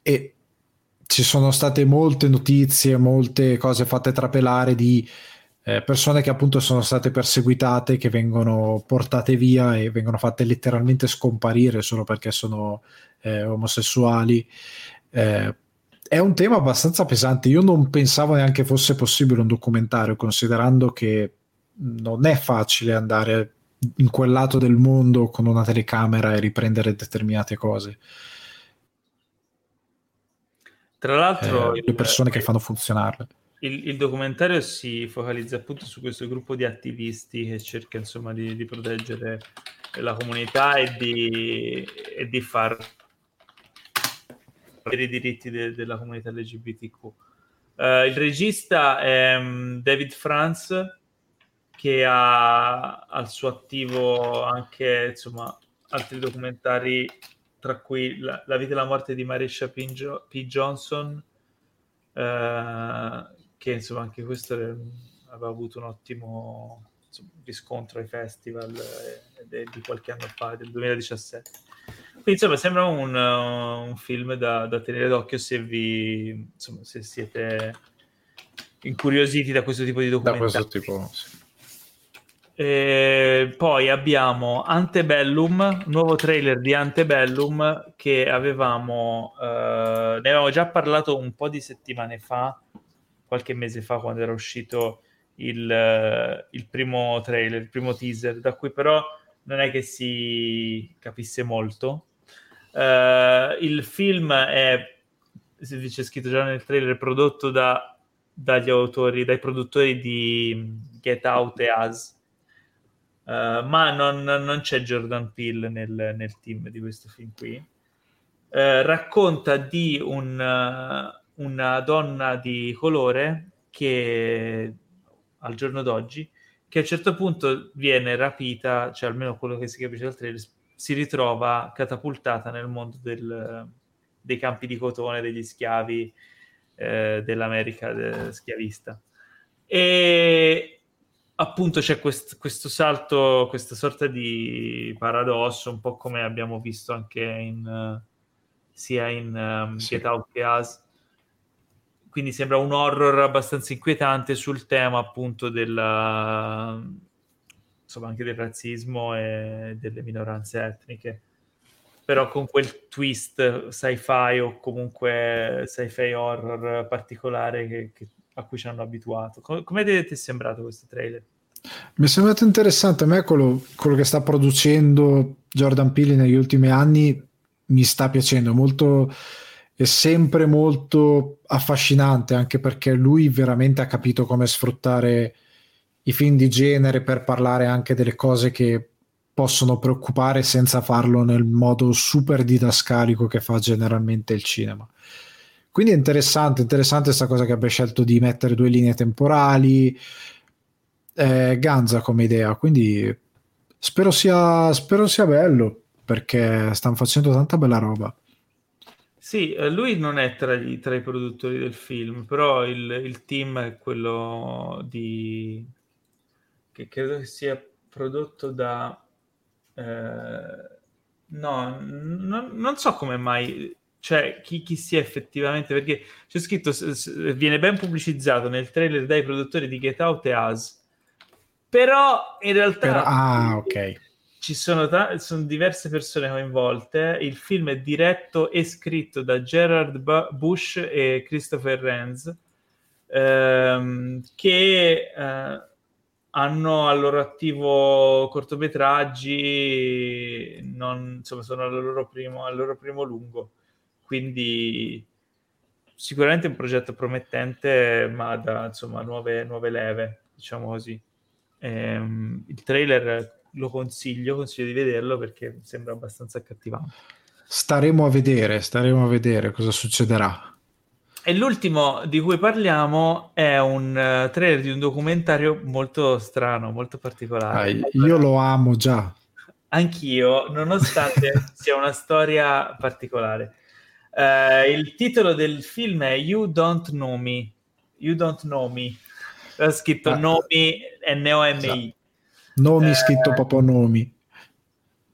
e, ci sono state molte notizie, molte cose fatte trapelare di eh, persone che appunto sono state perseguitate, che vengono portate via e vengono fatte letteralmente scomparire solo perché sono eh, omosessuali. Eh, è un tema abbastanza pesante. Io non pensavo neanche fosse possibile un documentario, considerando che non è facile andare in quel lato del mondo con una telecamera e riprendere determinate cose. Tra l'altro, eh, le persone il, che fanno funzionarle. Il, il, documentario si focalizza appunto su questo gruppo di attivisti che cerca insomma di, di proteggere la comunità e di, e di far per i diritti de- della comunità LGBTQ. Uh, eh, il regista è um, David Franz, che ha al suo attivo anche insomma, altri documentari, tra cui La, la vita e la morte di Marisha P. P. Johnson, uh, che insomma anche questo aveva avuto un ottimo insomma, riscontro ai festival eh, di qualche anno fa, del 2017. Quindi insomma sembra un, un film da, da, tenere d'occhio se vi insomma, se siete incuriositi da questo tipo di documentari. Da questo tipo, sì. E poi abbiamo Antebellum, nuovo trailer di Antebellum che avevamo, uh, ne avevamo già parlato un po' di settimane fa, qualche mese fa quando era uscito il, il primo trailer, il primo teaser, da cui però non è che si capisse molto. Uh, il film è, c'è scritto già nel trailer, prodotto da, dagli autori, dai produttori di Get Out e Us. Uh, ma non, non, c'è Jordan Peele nel, nel, team di questo film qui. Uh, racconta di un, uh, una donna di colore che al giorno d'oggi che a un certo punto viene rapita, cioè almeno quello che si capisce dal trailer, si ritrova catapultata nel mondo del, dei campi di cotone, degli schiavi eh, dell'America de, schiavista. E appunto c'è quest, questo salto, questa sorta di paradosso, un po' come abbiamo visto anche in, sia in um, sì. Get Out che As, quindi sembra un horror abbastanza inquietante sul tema appunto della insomma anche del razzismo e delle minoranze etniche però con quel twist sci-fi o comunque sci-fi horror particolare che, che, a cui ci hanno abituato come, ti è sembrato questo trailer? Mi è sembrato interessante a me quello, quello che sta producendo Jordan Peele negli ultimi anni mi sta piacendo molto è sempre molto affascinante anche perché lui veramente ha capito come sfruttare i film di genere per parlare anche delle cose che possono preoccupare senza farlo nel modo super didascalico che fa generalmente il cinema. Quindi è interessante, interessante questa cosa che abbia scelto di mettere due linee temporali, eh, ganza come idea, quindi spero sia, spero sia bello perché stanno facendo tanta bella roba. Sì, eh, lui non è tra, gli, tra i produttori del film, però il, il, team è quello di... che credo che sia prodotto da... Eh, no, non, non so come mai cioè chi, chi, sia effettivamente perché c'è scritto viene ben pubblicizzato nel trailer dai produttori di Get Out e Us però in realtà però, ah, ok ci sono, ta- sono, diverse persone coinvolte. Il film è diretto e scritto da Gerard B- Bush e Christopher Renz, ehm, che eh, hanno al loro attivo cortometraggi, non, insomma, sono al loro, primo, al loro primo lungo. Quindi sicuramente un progetto promettente, ma da insomma, nuove, nuove leve, diciamo così. Ehm, il trailer lo consiglio, consiglio di vederlo perché sembra abbastanza accattivante. Staremo a vedere, staremo a vedere cosa succederà. E l'ultimo di cui parliamo è un uh, trailer di un documentario molto strano, molto particolare. Ah, io lo amo già. Anch'io, nonostante sia una storia particolare. Uh, il titolo del film è You Don't Know Me. You Don't Know Me. Ho scritto ah, Nomi, N-O-M-I. Nomi eh, scritto proprio nomi.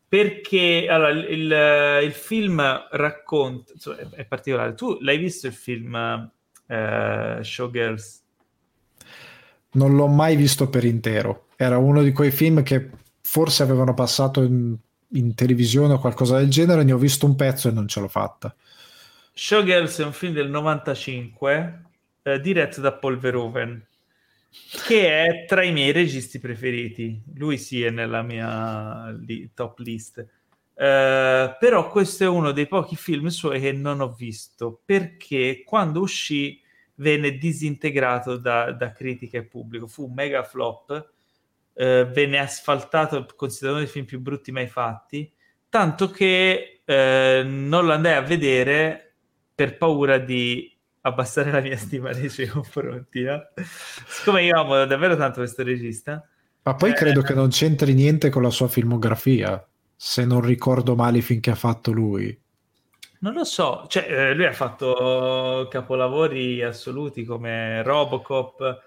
Perché allora, il, il film racconta, insomma, è, è, particolare. Tu l'hai visto il film eh, Showgirls? Non l'ho mai visto per intero. Era uno di quei film che forse avevano passato in, in televisione o qualcosa del genere. Ne ho visto un pezzo e non ce l'ho fatta. Showgirls è un film del 95 eh, diretto da Paul Verhoeven che è tra i miei registi preferiti. Lui sì è nella mia li- top list. Uh, però questo è uno dei pochi film suoi che non ho visto perché quando uscì venne disintegrato da, da critica e pubblico. Fu un mega flop, uh, venne asfaltato, considerato uno dei film più brutti mai fatti, tanto che uh, non lo andai a vedere per paura di abbassare la mia stima nei suoi confronti. No? Siccome io amo davvero tanto questo regista. Ma poi eh, credo che non c'entri niente con la sua filmografia, se non ricordo male finché ha fatto lui. Non lo so, cioè, eh, lui ha fatto capolavori assoluti come Robocop,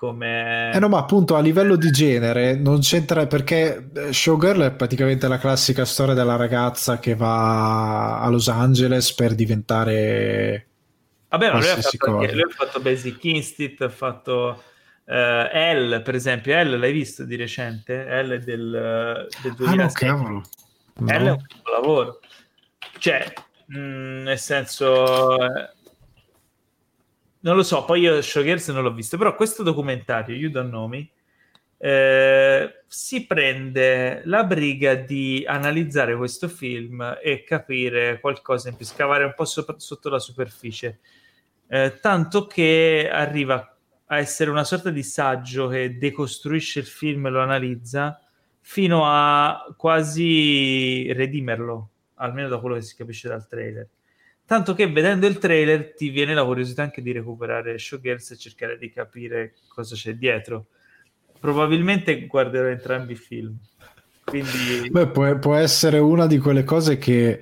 come... Eh no, ma appunto a livello di genere non c'entra perché eh, Showgirl è praticamente la classica storia della ragazza che va a Los Angeles per diventare Vabbè, ma lui ha, fatto, lui ha fatto Basic Instinct, ha fatto uh, L, per esempio. L l'hai visto di recente? L del, del 2006. Ah, no. No. L è un lavoro. Cioè, mh, mm, nel senso... Non lo so, poi io Showgirls non l'ho visto, però questo documentario, You Don't Know Me, eh, si prende la briga di analizzare questo film e capire qualcosa in più, scavare un po' sopra, sotto la superficie eh, tanto che arriva a essere una sorta di saggio che decostruisce il film e lo analizza fino a quasi redimerlo, almeno da quello che si capisce dal trailer. Tanto che vedendo il trailer ti viene la curiosità anche di recuperare Showgirls e cercare di capire cosa c'è dietro. Probabilmente guarderò entrambi i film. Quindi... Beh, può, può essere una di quelle cose che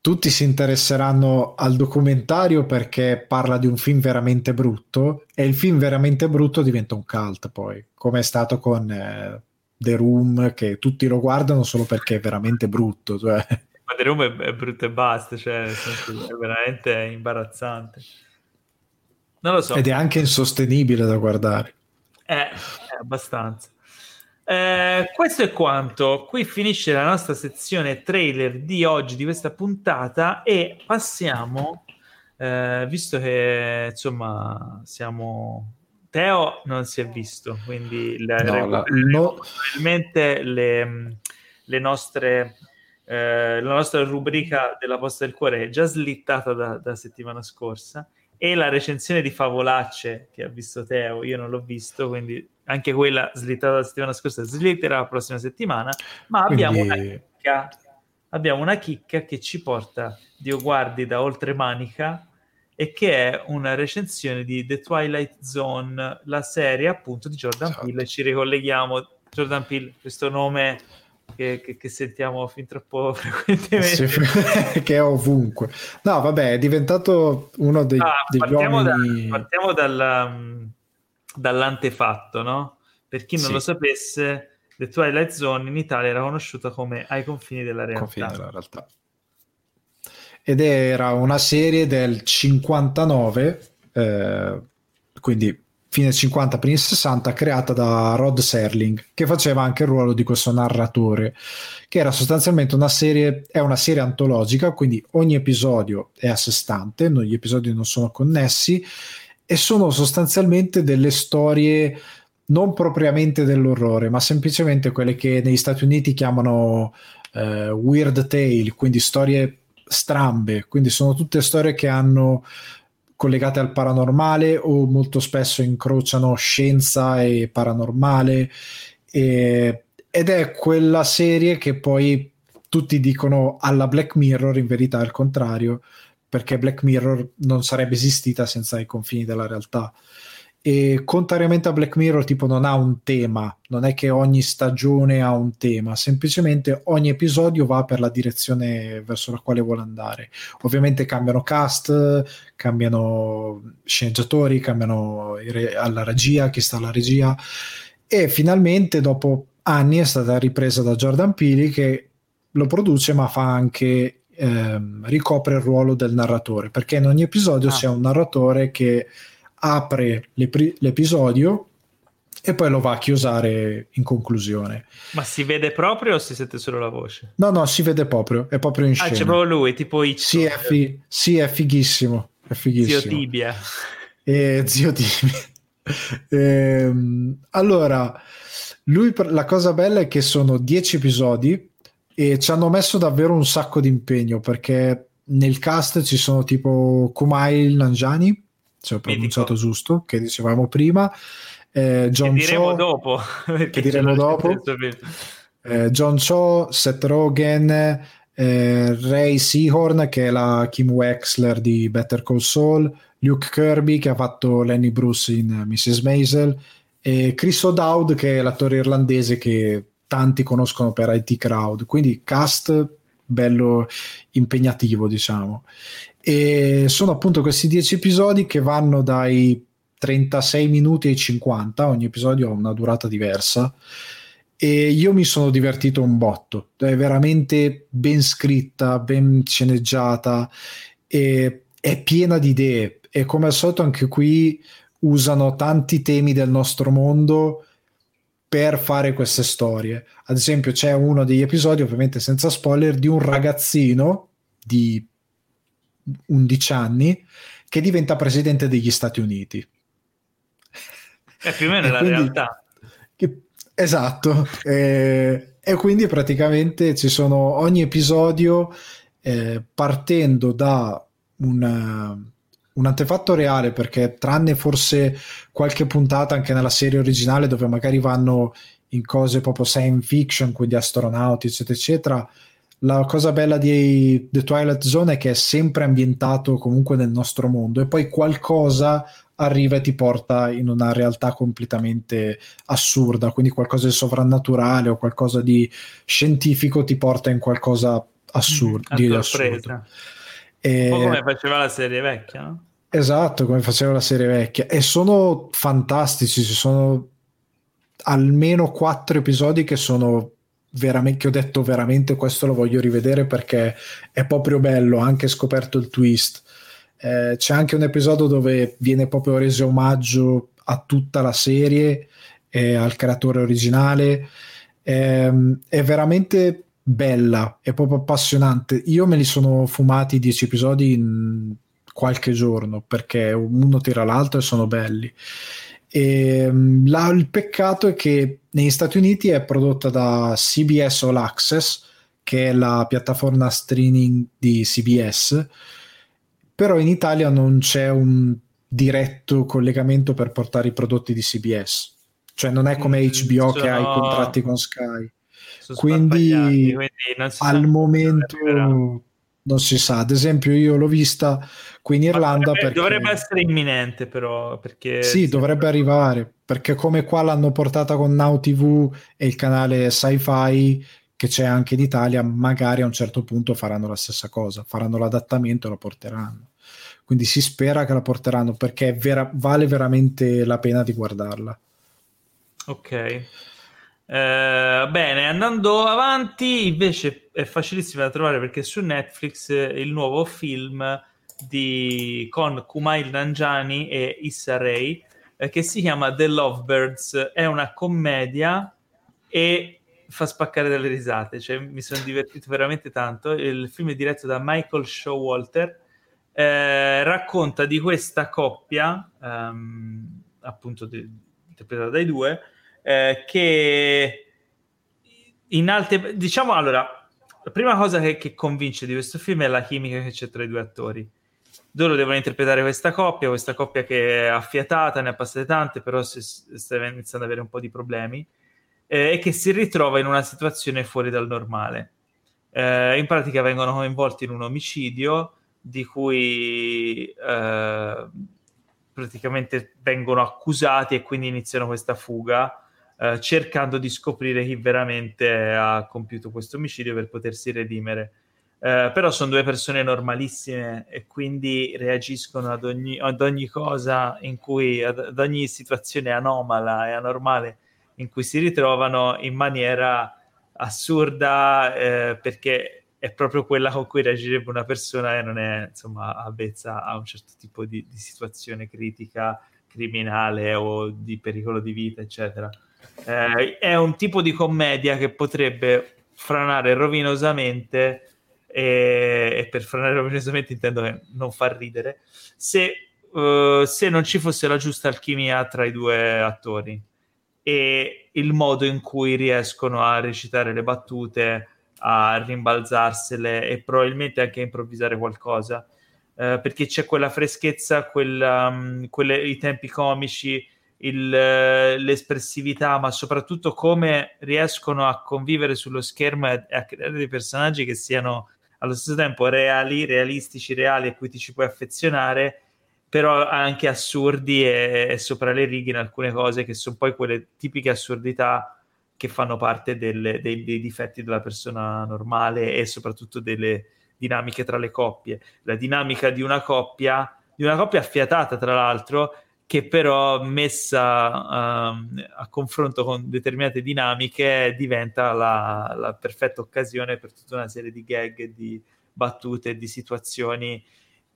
tutti si interesseranno al documentario perché parla di un film veramente brutto e il film veramente brutto diventa un cult poi, come è stato con eh, The Room, che tutti lo guardano solo perché è veramente brutto. Cioè. Room è, è brutto e basta, cioè, è veramente imbarazzante. Non lo so. Ed è anche insostenibile da guardare. È, eh, è abbastanza. Eh, questo è quanto. Qui finisce la nostra sezione trailer di oggi, di questa puntata, e passiamo, eh, visto che insomma siamo. Teo non si è visto, quindi la, no, la, no. probabilmente le, le nostre. Eh, la nostra rubrica della posta del cuore è già slittata da, da settimana scorsa e la recensione di Favolacce che ha visto Teo, io non l'ho visto, quindi anche quella slittata la settimana scorsa slitterà la prossima settimana, ma abbiamo quindi... una chicca, abbiamo una chicca che ci porta Dio guardi da oltre manica e che è una recensione di The Twilight Zone, la serie appunto di Jordan esatto. Peele, ci ricolleghiamo Jordan Peele, questo nome che, che, che, sentiamo fin troppo frequentemente. Sì, che è ovunque. No, vabbè, è diventato uno dei, ah, degli partiamo uomini... Da, partiamo dalla, dall'antefatto, no? Per chi non sì. lo sapesse, The Twilight Zone in Italia era conosciuta come Ai confini della realtà. Confini della realtà. Ed era una serie del 59, eh, quindi fine 50, primi 60, creata da Rod Serling, che faceva anche il ruolo di questo narratore, che era sostanzialmente una serie, è una serie antologica, quindi ogni episodio è a sé stante, gli episodi non sono connessi e sono sostanzialmente delle storie non propriamente dell'orrore, ma semplicemente quelle che negli Stati Uniti chiamano eh, weird tale, quindi storie strambe, quindi sono tutte storie che hanno collegate al paranormale o molto spesso incrociano scienza e paranormale. E, ed è quella serie che poi tutti dicono alla Black Mirror, in verità è il contrario, perché Black Mirror non sarebbe esistita senza i confini della realtà e contrariamente a Black Mirror tipo non ha un tema, non è che ogni stagione ha un tema, semplicemente ogni episodio va per la direzione verso la quale vuole andare. Ovviamente cambiano cast, cambiano sceneggiatori, cambiano alla regia, chi sta alla regia e finalmente dopo anni è stata ripresa da Jordan Peele che lo produce ma fa anche ehm, ricopre il ruolo del narratore perché in ogni episodio ah. c'è un narratore che apre l'ep- l'episodio e poi lo va a chiusare in conclusione. Ma si vede proprio o si sente solo la voce? No, no, si vede proprio, è proprio in scena. Ah, c'è proprio lui, tipo i sì, è fi- sì, è fighissimo, è fighissimo. Zio Tibia. E, zio Tibia. e, ehm, allora, lui, la cosa bella è che sono dieci episodi e ci hanno messo davvero un sacco di impegno perché nel cast ci sono tipo Kumail Nanjani se ho pronunciato Mitico. giusto, che dicevamo prima. Eh, John che diremo Cho, dopo. Che diremo dopo. Eh, John Cho, Seth Rogen, eh, Ray Seahorn, che è la Kim Wexler di Better Call Saul, Luke Kirby, che ha fatto Lenny Bruce in Mrs. Maisel, e Chris O'Dowd, che è l'attore irlandese che tanti conoscono per IT Crowd. Quindi cast bello impegnativo, diciamo. E sono appunto questi 10 episodi che vanno dai 36 minuti ai 50, ogni episodio ha una durata diversa. E io mi sono divertito un botto, è veramente ben scritta, ben sceneggiata è piena di idee. E come al solito, anche qui usano tanti temi del nostro mondo per fare queste storie. Ad esempio, c'è uno degli episodi, ovviamente senza spoiler, di un ragazzino di 11 anni che diventa presidente degli Stati Uniti. È più o meno la quindi, realtà. Che, esatto. e, e, quindi praticamente ci sono ogni episodio eh, partendo da un, un antefatto reale, perché tranne forse qualche puntata anche nella serie originale dove magari vanno in cose proprio science fiction, quindi astronauti, eccetera, eccetera, la cosa bella di The Twilight Zone è che è sempre ambientato comunque nel nostro mondo e poi qualcosa arriva e ti porta in una realtà completamente assurda, quindi qualcosa di sovrannaturale o qualcosa di scientifico ti porta in qualcosa assurdo. Mm, di assurdo. E... Un po' come faceva la serie vecchia, no? Esatto, come faceva la serie vecchia. E sono fantastici, ci sono almeno quattro episodi che sono veramente, che ho detto veramente questo lo voglio rivedere perché è proprio bello, anche scoperto il twist. Eh, c'è anche un episodio dove viene proprio reso omaggio a tutta la serie e al creatore originale. Eh, è veramente bella, è proprio appassionante. Io me li sono fumati dieci episodi in qualche giorno perché uno tira l'altro e sono belli. E, ehm, la, il peccato è che negli Stati Uniti è prodotta da CBS All Access, che è la piattaforma streaming di CBS, però in Italia non c'è un diretto collegamento per portare i prodotti di CBS. Cioè non è come HBO mm, che ha i contratti con Sky. Quindi, quindi al momento non si sa. Ad esempio, io l'ho vista qui in Irlanda. Dovrebbe, perché... dovrebbe essere imminente, però. Perché sì, dovrebbe arrivare perché, come qua l'hanno portata con Now TV e il canale Sci-Fi che c'è anche in Italia, magari a un certo punto faranno la stessa cosa, faranno l'adattamento e la porteranno. Quindi si spera che la porteranno perché vera- vale veramente la pena di guardarla. Ok. Eh, bene, andando avanti, invece è facilissimo da trovare perché su Netflix il nuovo film di, con Kumail Nanjani e Issa Rae eh, che si chiama The Lovebirds, è una commedia e fa spaccare dalle risate, cioè mi sono divertito veramente tanto. Il film è diretto da Michael Showalter, eh, racconta di questa coppia, ehm, appunto interpretata dai due, eh, che in alte... diciamo allora, la prima cosa che, che, convince di questo film è la chimica che c'è tra i due attori. Loro devono interpretare questa coppia, questa coppia che è affiatata, ne ha passate tante, però si, sta iniziando ad avere un po' di problemi eh, e che si ritrova in una situazione fuori dal normale. Eh, in pratica vengono coinvolti in un omicidio di cui eh, praticamente vengono accusati e quindi iniziano questa fuga eh, cercando di scoprire chi veramente ha compiuto questo omicidio per potersi redimere. Eh, però sono due persone normalissime e quindi reagiscono ad ogni, ad ogni cosa in cui, ad, ad, ogni situazione anomala e anormale in cui si ritrovano in maniera assurda eh, perché è proprio quella con cui reagirebbe una persona e non è insomma avvezza a un certo tipo di, di situazione critica, criminale o di pericolo di vita, eccetera. Eh, è un tipo di commedia che potrebbe franare rovinosamente e, e per franare rovinosamente intendo che non far ridere se, uh, se non ci fosse la giusta alchimia tra i due attori e il modo in cui riescono a recitare le battute a rimbalzarsele e probabilmente anche a improvvisare qualcosa. Uh, perché c'è quella freschezza quel, um, quelle, i tempi comici il, l'espressività, ma soprattutto come riescono a convivere sullo schermo e a creare dei personaggi che siano allo stesso tempo reali, realistici, reali a cui ti ci puoi affezionare, però anche assurdi e, e sopra le righe in alcune cose che sono poi quelle tipiche assurdità che fanno parte delle, dei, dei difetti della persona normale e soprattutto delle dinamiche tra le coppie. La dinamica di una coppia, di una coppia affiatata tra l'altro, che però messa uh, a confronto con determinate dinamiche diventa la, la, perfetta occasione per tutta una serie di gag, di battute, di situazioni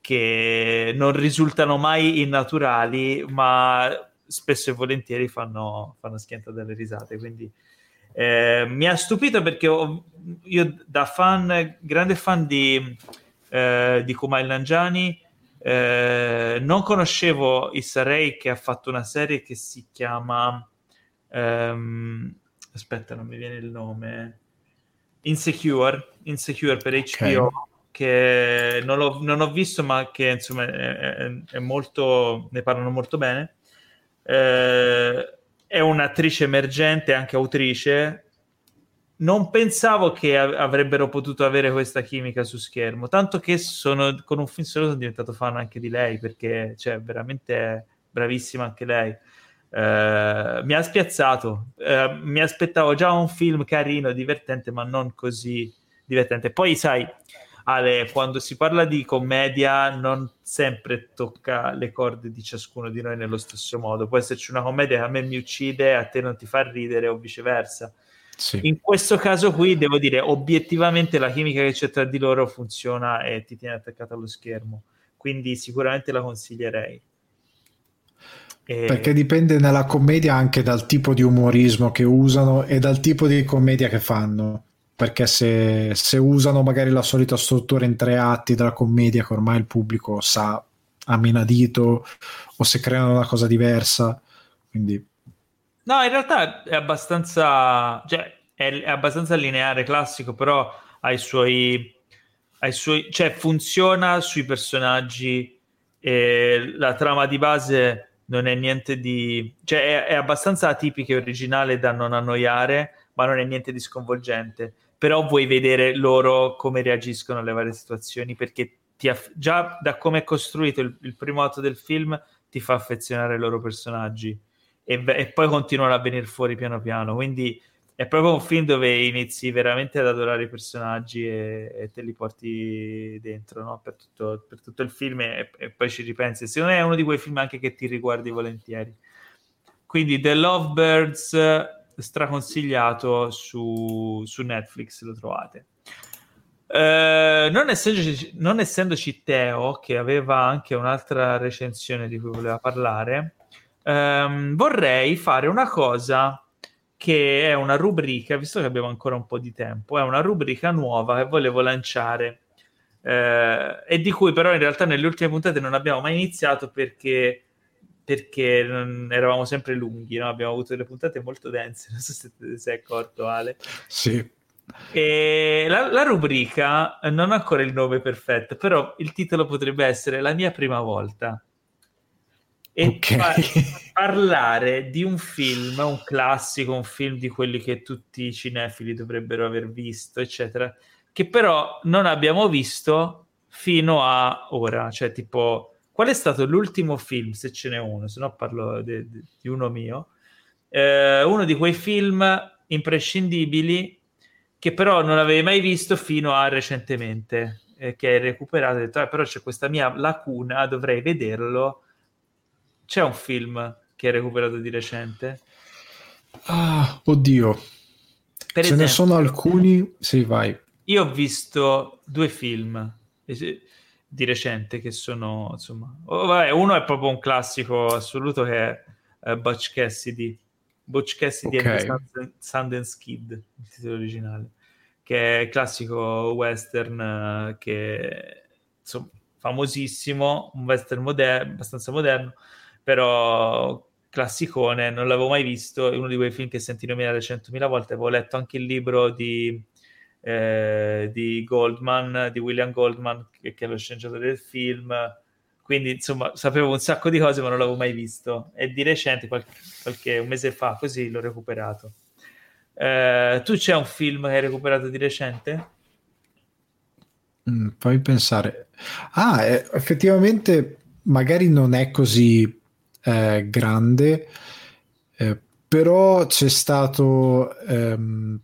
che non risultano mai innaturali, ma spesso e volentieri fanno, fanno schianta delle risate. Quindi eh, mi ha stupito perché ho, io da fan, grande fan di, eh, di Kumail Nanjani, eh, non conoscevo Issa Rae che ha fatto una serie che si chiama ehm, aspetta non mi viene il nome Insecure Insecure per HBO okay. che non, ho, non ho visto ma che insomma è, è, è molto ne parlano molto bene eh, è un'attrice emergente anche autrice non pensavo che avrebbero potuto avere questa chimica su schermo, tanto che sono, con un film solo sono diventato fan anche di lei, perché cioè, veramente bravissima anche lei. Uh, mi ha spiazzato, uh, mi aspettavo già un film carino, divertente, ma non così divertente. Poi, sai, Ale, quando si parla di commedia, non sempre tocca le corde di ciascuno di noi nello stesso modo. Può esserci una commedia che a me mi uccide, a te non ti fa ridere, o viceversa. Sì. In questo caso qui devo dire obiettivamente la chimica che c'è tra di loro funziona e ti tiene attaccato allo schermo, quindi sicuramente la consiglierei. E... Perché dipende nella commedia anche dal tipo di umorismo che usano e dal tipo di commedia che fanno. Perché se, se usano magari la solita struttura in tre atti della commedia che ormai il pubblico sa a menadito o se creano una cosa diversa, quindi No, in realtà è abbastanza, cioè, è, abbastanza lineare, classico, però ha i suoi, ha suoi cioè funziona sui personaggi e la trama di base non è niente di, cioè è, è abbastanza atipica e originale da non annoiare, ma non è niente di sconvolgente. Però vuoi vedere loro come reagiscono alle varie situazioni perché aff- già da come è costruito il, il primo atto del film ti fa affezionare ai loro personaggi e, e poi continuano a venire fuori piano piano. Quindi è proprio un film dove inizi veramente ad adorare i personaggi e, e te li porti dentro no? per, tutto, per, tutto, il film e, e, poi ci ripensi. Secondo me è uno di quei film anche che ti riguardi volentieri. Quindi The Lovebirds straconsigliato su, su Netflix, lo trovate. Uh, non, essendoci, non essendoci Teo, che aveva anche un'altra recensione di cui voleva parlare, ehm, vorrei fare una cosa che è una rubrica, visto che abbiamo ancora un po' di tempo, è una rubrica nuova che volevo lanciare eh, e di cui però in realtà nelle ultime puntate non abbiamo mai iniziato perché, perché eravamo sempre lunghi, no? abbiamo avuto delle puntate molto dense, non so se ti sei accorto Ale. Sì. E la, la, rubrica non ha ancora il nome perfetto, però il titolo potrebbe essere La mia prima volta e okay. par- parlare di un film, un classico, un film di quelli che tutti i cinefili dovrebbero aver visto, eccetera, che però non abbiamo visto fino a ora, cioè tipo qual è stato l'ultimo film, se ce n'è uno, se no parlo de- di uno mio, eh, uno di quei film imprescindibili che però non avevi mai visto fino a recentemente, eh, che hai recuperato. E hai detto, ah, però c'è questa mia lacuna, dovrei vederlo c'è un film che hai recuperato di recente? Ah, oddio. Per Ce esempio, ne sono alcuni. Sì, vai. Io ho visto due film di recente che sono, insomma... Oh, vabbè, uno è proprio un classico assoluto che è uh, Butch Cassidy. Butch Cassidy okay. and Sundance Kid, il titolo originale, che è il classico western uh, che, insomma, famosissimo, un western moderno, abbastanza moderno, però classicone, non l'avevo mai visto, è uno di quei film che senti nominare 100.000 volte, avevo letto anche il libro di, eh, di Goldman, di William Goldman, che, che è lo sceneggiatore del film, quindi insomma sapevo un sacco di cose ma non l'avevo mai visto e di recente, qualche, qualche un mese fa, così l'ho recuperato. Eh, tu c'è un film che hai recuperato di recente? Mm, fammi pensare. Ah, eh, effettivamente magari non è così eh, grande, eh, però c'è stato ehm,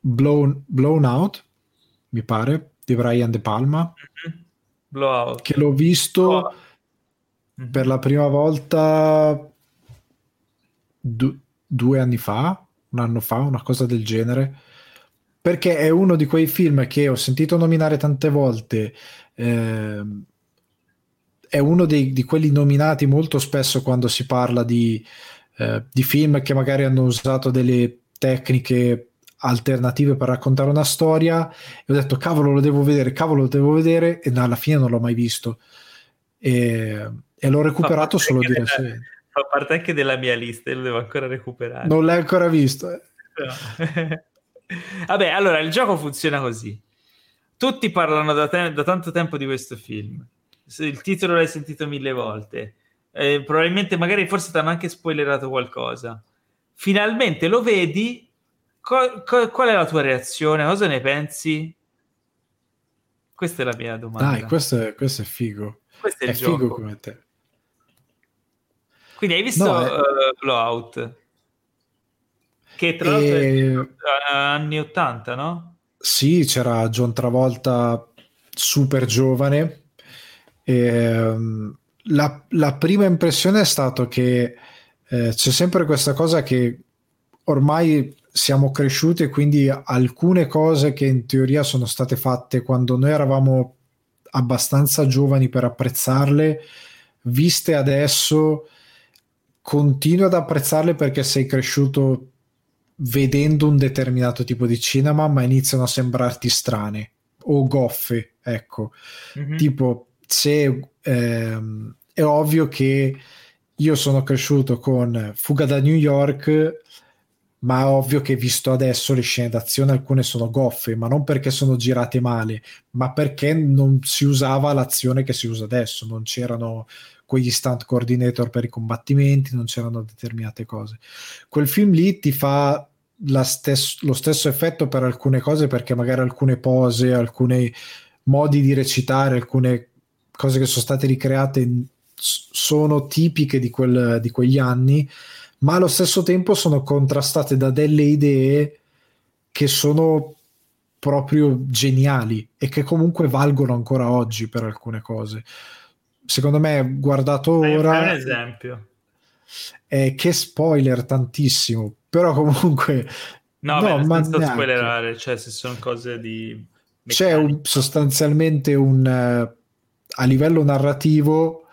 Blown, Blown, Out, mi pare, di Brian De Palma, mm-hmm. Che l'ho visto mm-hmm. per la prima volta du- due anni fa, un anno fa, una cosa del genere perché è uno di quei film che ho sentito nominare tante volte, eh, è uno dei, di quelli nominati molto spesso quando si parla di, eh, di film che magari hanno usato delle tecniche alternative per raccontare una storia e ho detto cavolo lo devo vedere, cavolo lo devo vedere e alla fine non l'ho mai visto e, e l'ho recuperato solo di recente. Fa parte anche della mia lista e lo devo ancora recuperare. Non l'hai ancora visto? Eh. No. Vabbè, allora il gioco funziona così. Tutti parlano da, te- da tanto tempo di questo film il titolo l'hai sentito mille volte, eh, probabilmente magari forse ti hanno anche spoilerato qualcosa. Finalmente lo vedi, co- co- qual è la tua reazione? Cosa ne pensi? Questa è la mia domanda. Dai, questo è, questo è figo. Questo è, è figo come te. Quindi hai visto no, è... uh, Blowout? Che tra l'altro e... è anni 80, no? Sì, c'era John Travolta super giovane e, ehm, la, la, prima impressione è stata che eh, c'è sempre questa cosa che ormai siamo cresciuti e quindi alcune cose che in teoria sono state fatte quando noi eravamo abbastanza giovani per apprezzarle, viste adesso, continui ad apprezzarle perché sei cresciuto vedendo un determinato tipo di cinema, ma iniziano a sembrarti strane o goffe, ecco. Mm-hmm. Tipo se ehm, è ovvio che io sono cresciuto con Fuga da New York, ma è ovvio che visto adesso le scene d'azione alcune sono goffe, ma non perché sono girate male, ma perché non si usava l'azione che si usa adesso, non c'erano quegli stunt coordinator per i combattimenti, non c'erano determinate cose. Quel film lì ti fa stes- lo stesso effetto per alcune cose perché magari alcune pose, alcuni modi di recitare, alcune cose che sono state ricreate sono tipiche di, quel, di quegli anni, ma allo stesso tempo sono contrastate da delle idee che sono proprio geniali e che comunque valgono ancora oggi per alcune cose. Secondo me, guardato ora... un esempio. Eh, che spoiler tantissimo, però comunque... No, no beh, ma senza spoilerare, cioè se sono cose di... C'è un, sostanzialmente un a livello narrativo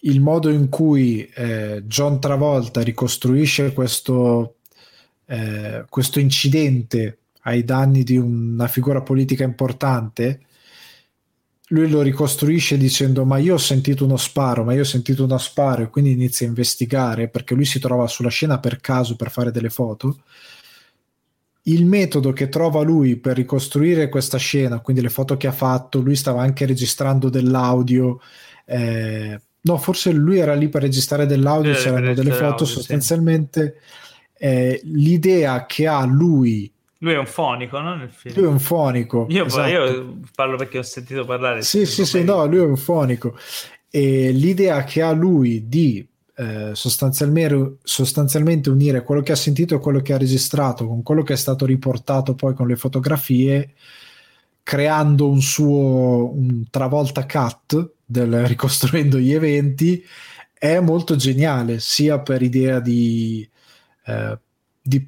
il modo in cui eh, John Travolta ricostruisce questo, eh, questo incidente ai danni di una figura politica importante, lui lo ricostruisce dicendo ma io ho sentito uno sparo, ma io ho sentito uno sparo e quindi inizia a investigare perché lui si trova sulla scena per caso per fare delle foto. Il metodo che trova lui per ricostruire questa scena, quindi le foto che ha fatto, lui stava anche registrando dell'audio, eh, no, forse lui era lì per registrare dell'audio, eh, c'erano delle foto, sostanzialmente sì. eh, l'idea che ha lui lui è un fonico, no? Nel film. Lui è un fonico. Io, esatto. io parlo perché ho sentito parlare. Sì, sì, sì, no, lui è un fonico. E l'idea che ha lui di eh, sostanzialmente, sostanzialmente unire quello che ha sentito e quello che ha registrato con quello che è stato riportato poi con le fotografie, creando un suo un travolta cut del ricostruendo gli eventi, è molto geniale, sia per idea di, eh, di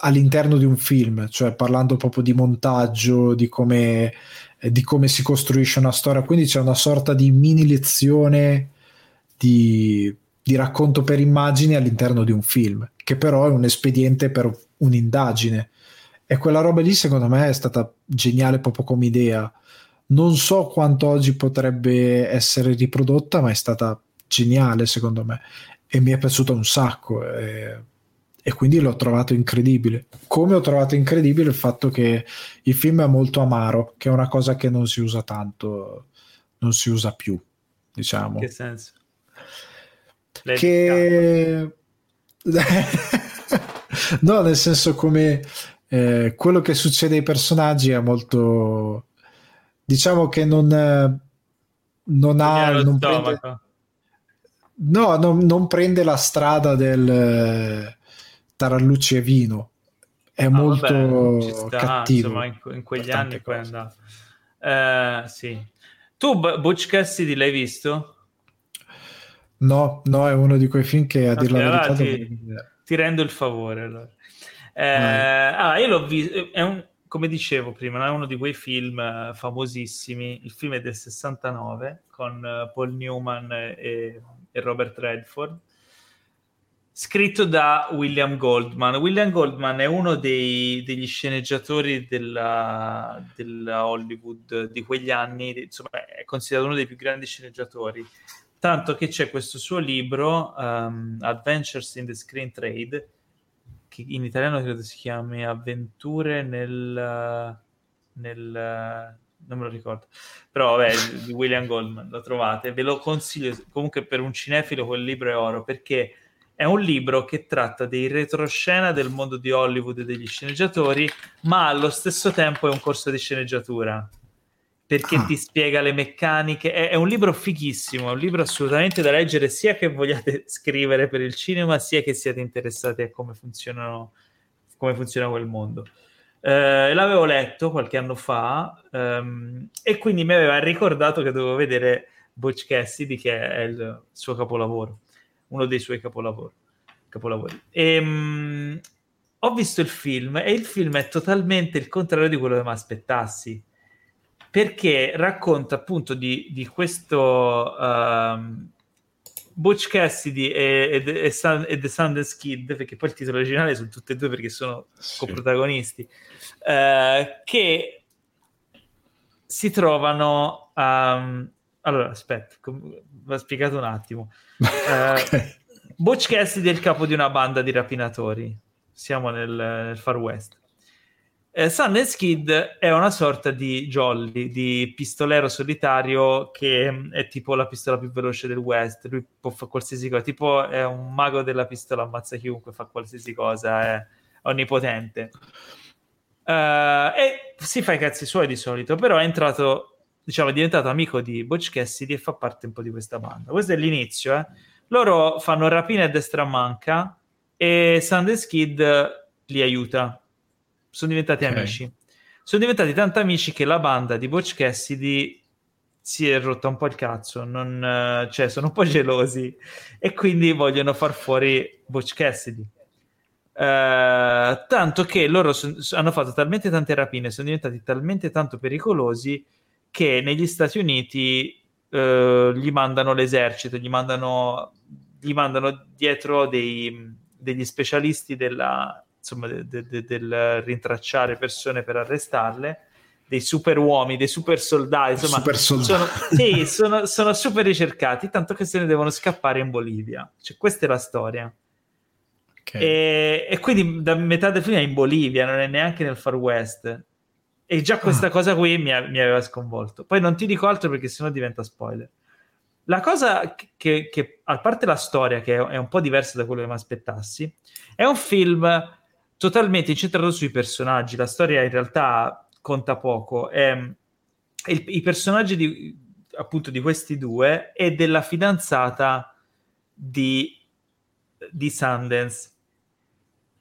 all'interno di un film, cioè parlando proprio di montaggio, di come, eh, di come si costruisce una storia. Quindi c'è una sorta di mini lezione di, di racconto per immagini all'interno di un film, che però è un espediente per un'indagine. E quella roba lì, secondo me, è stata geniale proprio come idea. Non so quanto oggi potrebbe essere riprodotta, ma è stata geniale, secondo me. E mi è piaciuta un sacco. E e quindi l'ho trovato incredibile. Come ho trovato incredibile il fatto che il film è molto amaro, che è una cosa che non si usa tanto, non si usa più, diciamo. che senso? Che... no, nel senso come eh, quello che succede ai personaggi è molto... Diciamo che non, non ha... Non prende... No, non, non prende la strada del tarallucci e vino. È ah, molto vabbè, sta, cattivo. Insomma, in, in quegli anni poi andava. Eh, sì. Tu Butch Cassidy l'hai visto? No, no, è uno di quei film che a okay, dir la verità ti, ti, rendo il favore. Allora. Eh, ah, io l'ho visto, un, come dicevo prima, è uno di quei film uh, famosissimi. Il film è del 69 con uh, Paul Newman e, e Robert Redford scritto da William Goldman. William Goldman è uno dei, degli sceneggiatori della, della, Hollywood di quegli anni, insomma, è considerato uno dei più grandi sceneggiatori. Tanto che c'è questo suo libro, um, Adventures in the Screen Trade, che in italiano credo si chiami Avventure nel, nel non me lo ricordo, però vabbè, di William Goldman, lo trovate, ve lo consiglio, comunque per un cinefilo quel libro è oro, perché è un libro che tratta dei retroscena del mondo di Hollywood e degli sceneggiatori, ma allo stesso tempo è un corso di sceneggiatura perché ah. ti spiega le meccaniche. È, è, un libro fighissimo, è un libro assolutamente da leggere sia che vogliate scrivere per il cinema, sia che siate interessati a come funzionano come funziona quel mondo. Eh, l'avevo letto qualche anno fa ehm, e quindi mi aveva ricordato che dovevo vedere Butch Cassidy, che è il suo capolavoro uno dei suoi capolavori. capolavori. E, um, ho visto il film e il film è totalmente il contrario di quello che mi aspettassi perché racconta appunto di, di questo um, Butch Cassidy e, e, e, Sun, e, The Sundance Kid perché poi il titolo originale sono tutte e due perché sono sì. coprotagonisti uh, che si trovano um, allora aspetta va spiegato un attimo okay. Butch Cassidy è il capo di una banda di rapinatori. Siamo nel, nel Far West. Eh, Sundance Kid è una sorta di jolly, di pistolero solitario che è tipo la pistola più veloce del West. Lui può fare qualsiasi cosa, tipo è un mago della pistola, ammazza chiunque, fa qualsiasi cosa, è onnipotente. Uh, e si fa i cazzi suoi di solito, però è entrato diciamo, è diventato amico di Butch Cassidy e fa parte un po' di questa banda. Questo è l'inizio, eh. Loro fanno rapina a destra manca e Sundance Kid li aiuta. Sono diventati okay. amici. Sono diventati tanto amici che la banda di Butch Cassidy si è rotta un po' il cazzo, non, cioè sono un po' gelosi e quindi vogliono far fuori Butch Cassidy. Uh, tanto che loro son, hanno fatto talmente tante rapine, sono diventati talmente tanto pericolosi che negli Stati Uniti eh, gli mandano l'esercito, gli mandano, gli mandano dietro dei, degli specialisti della, insomma, de, de, de, del rintracciare persone per arrestarle dei super uomini, dei super soldati, insomma, super soldati. Sono, sì, sono, sono, super ricercati, tanto che se ne devono scappare in Bolivia. Cioè, questa è la storia. Okay. E, e, quindi da metà del film è in Bolivia, non è neanche nel Far West. E già questa ah. cosa qui mi, mi, aveva sconvolto. Poi non ti dico altro perché sennò diventa spoiler. La cosa che, che, a parte la storia, che è un po' diversa da quello che mi aspettassi, è un film totalmente incentrato sui personaggi. La storia in realtà conta poco. È, il, I personaggi di, appunto di questi due e della fidanzata di, di Sundance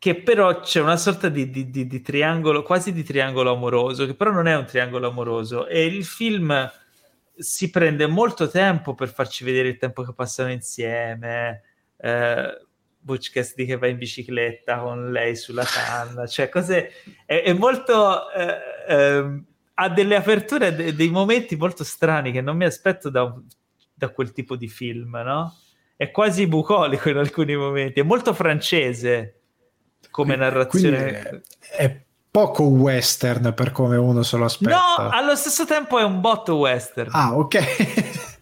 che però c'è una sorta di, di, di, di, triangolo, quasi di triangolo amoroso, che però non è un triangolo amoroso. E il film si prende molto tempo per farci vedere il tempo che passano insieme. Eh, Butch Cassidy che va in bicicletta con lei sulla canna, cioè cose... È, è molto... Eh, eh, ha delle aperture, de- dei momenti molto strani che non mi aspetto da, da quel tipo di film, no? È quasi bucolico in alcuni momenti, è molto francese come narrazione. È, è, poco western per come uno se lo aspetta. No, allo stesso tempo è un botto western. Ah, ok.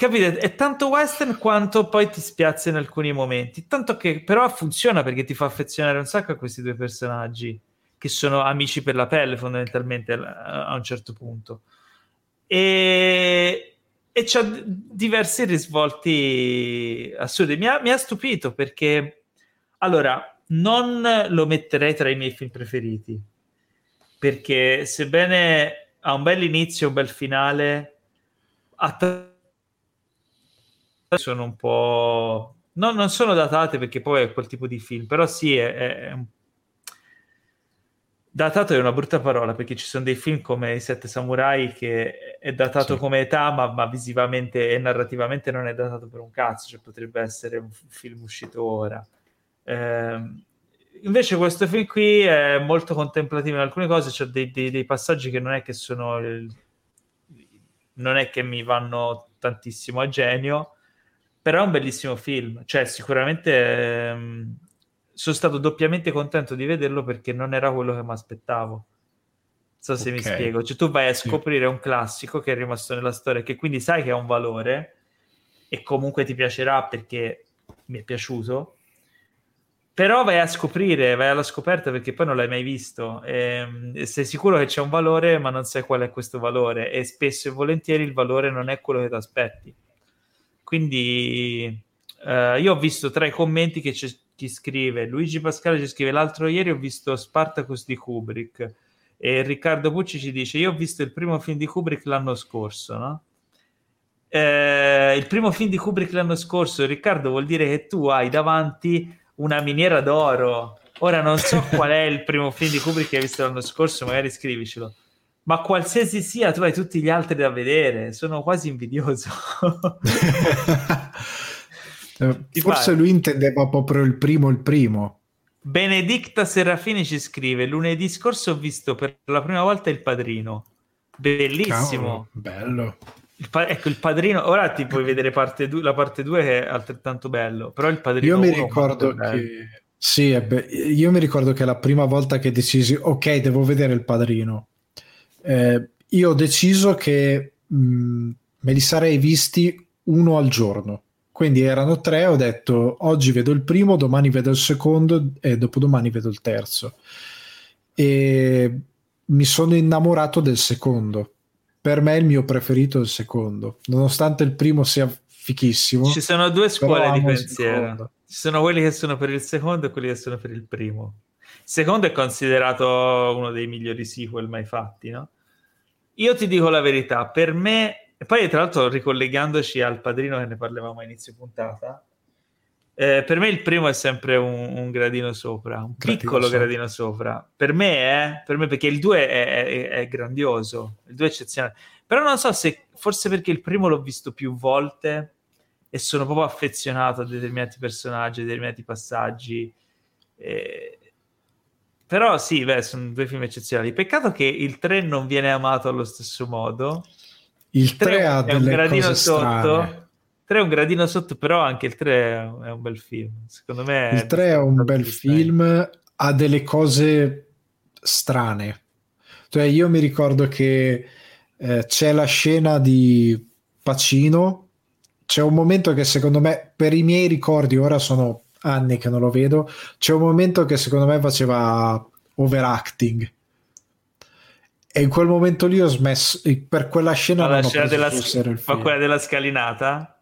capite? È tanto western quanto poi ti spiazza in alcuni momenti. Tanto che però funziona perché ti fa affezionare un sacco a questi due personaggi che sono amici per la pelle fondamentalmente a un certo punto. E, e c'ha diversi risvolti assurdi. Mi ha, mi ha stupito perché allora non lo metterei tra i miei film preferiti perché sebbene ha un bel inizio, un bel finale, ha sono un po'... No, non sono datate perché poi è quel tipo di film, però sì, è, è un... Datato è una brutta parola perché ci sono dei film come I Sette Samurai che è datato sì. come età, ma, ma, visivamente e narrativamente non è datato per un cazzo, cioè potrebbe essere un film uscito ora. Eh, invece questo film qui è molto contemplativo in alcune cose, c'è dei, dei, dei passaggi che non è che sono... Il... non è che mi vanno tantissimo a genio, però è un bellissimo film, cioè sicuramente ehm, sono stato doppiamente contento di vederlo perché non era quello che mi aspettavo. Non so se okay. mi spiego, cioè tu vai a scoprire sì. un classico che è rimasto nella storia, che quindi sai che ha un valore e comunque ti piacerà perché mi è piaciuto, però vai a scoprire, vai alla scoperta perché poi non l'hai mai visto e, e sei sicuro che c'è un valore ma non sai qual è questo valore e spesso e volentieri il valore non è quello che ti aspetti quindi eh, io ho visto tra i commenti che c'è chi scrive, Luigi Pascale ci scrive, l'altro ieri ho visto Spartacus di Kubrick e Riccardo Pucci ci dice, io ho visto il primo film di Kubrick l'anno scorso, no? Eh, il primo film di Kubrick l'anno scorso, Riccardo, vuol dire che tu hai davanti una miniera d'oro. Ora non so qual è il primo film di Kubrick che hai visto l'anno scorso, magari scrivicelo ma qualsiasi sia, tu hai tutti gli altri da vedere. Sono quasi invidioso. Forse lui intendeva proprio il primo, il primo. Benedicta Serafini ci scrive: Lunedì scorso ho visto per la prima volta il padrino. Bellissimo. Cavolo, bello. Il pa- ecco il padrino. Ora ti puoi vedere parte du- la parte 2 che è altrettanto bello. Però il padrino. Io mi ricordo che. Sì, io mi ricordo che la prima volta che decisi, ok, devo vedere il padrino eh, io ho deciso che mh, mm, me li sarei visti uno al giorno. Quindi erano tre, ho detto oggi vedo il primo, domani vedo il secondo e dopodomani vedo il terzo. E mi sono innamorato del secondo. Per me il mio preferito è il secondo, nonostante il primo sia fichissimo. Ci sono due scuole di pensiero. Ci sono quelli che sono per il secondo e quelli che sono per il primo secondo è considerato uno dei migliori sequel mai fatti, no? Io ti dico la verità, per me, e poi tra l'altro ricollegandoci al padrino che ne parlavamo a inizio puntata, eh, per me il primo è sempre un, un gradino sopra, un gradino piccolo sopra. gradino sopra. Per me, eh, per me perché il 2 è, è, è, grandioso, il 2 è eccezionale. Però non so se, forse perché il primo l'ho visto più volte e sono proprio affezionato a determinati personaggi, a determinati passaggi. Eh, però sì, beh, sono due film eccezionali. Peccato che il 3 non viene amato allo stesso modo. Il 3 ha delle un gradino cose sotto. Strane. 3 è un gradino sotto, però anche il 3 è un bel film. Secondo me il 3 è un bel film, ha delle cose strane. Cioè, io mi ricordo che eh, c'è la scena di Pacino. C'è un momento che secondo me, per i miei ricordi, ora sono anni che non lo vedo, c'è un momento che secondo me faceva overacting. E in quel momento lì ho smesso, per quella scena... Ma, la scena della, ma quella della scalinata?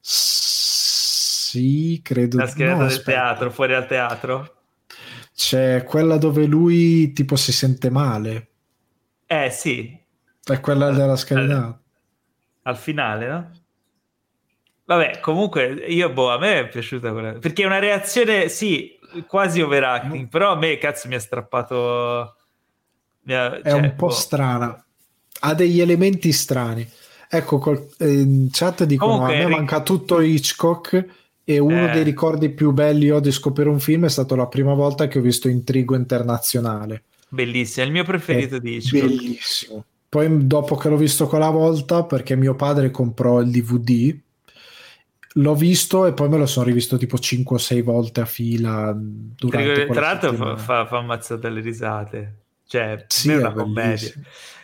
Sì, credo. La scalinata no, del aspetta. teatro, fuori al teatro? C'è quella dove lui tipo si sente male. Eh sì. È quella della scalinata. Al finale, no? Vabbè, comunque io, boh, a me è piaciuta quella. Perché è una reazione, sì, quasi overacting, però a me, cazzo, mi ha strappato... Mi ha, è cioè, un po' boh. strana. Ha degli elementi strani. Ecco, col, eh, in chat dicono comunque, a me ric- manca tutto Hitchcock e uno eh. dei ricordi più belli ho di scoprire un film è stato la prima volta che ho visto Intrigo Internazionale. Bellissimo, è il mio preferito è di Hitchcock. Bellissimo. Poi dopo che l'ho visto quella volta, perché mio padre comprò il DVD, l'ho visto e poi me lo sono rivisto tipo 5 o 6 volte a fila durante Tra l'altro fa, fa, fa ammazzate le risate. Cioè, sì, è una commedia.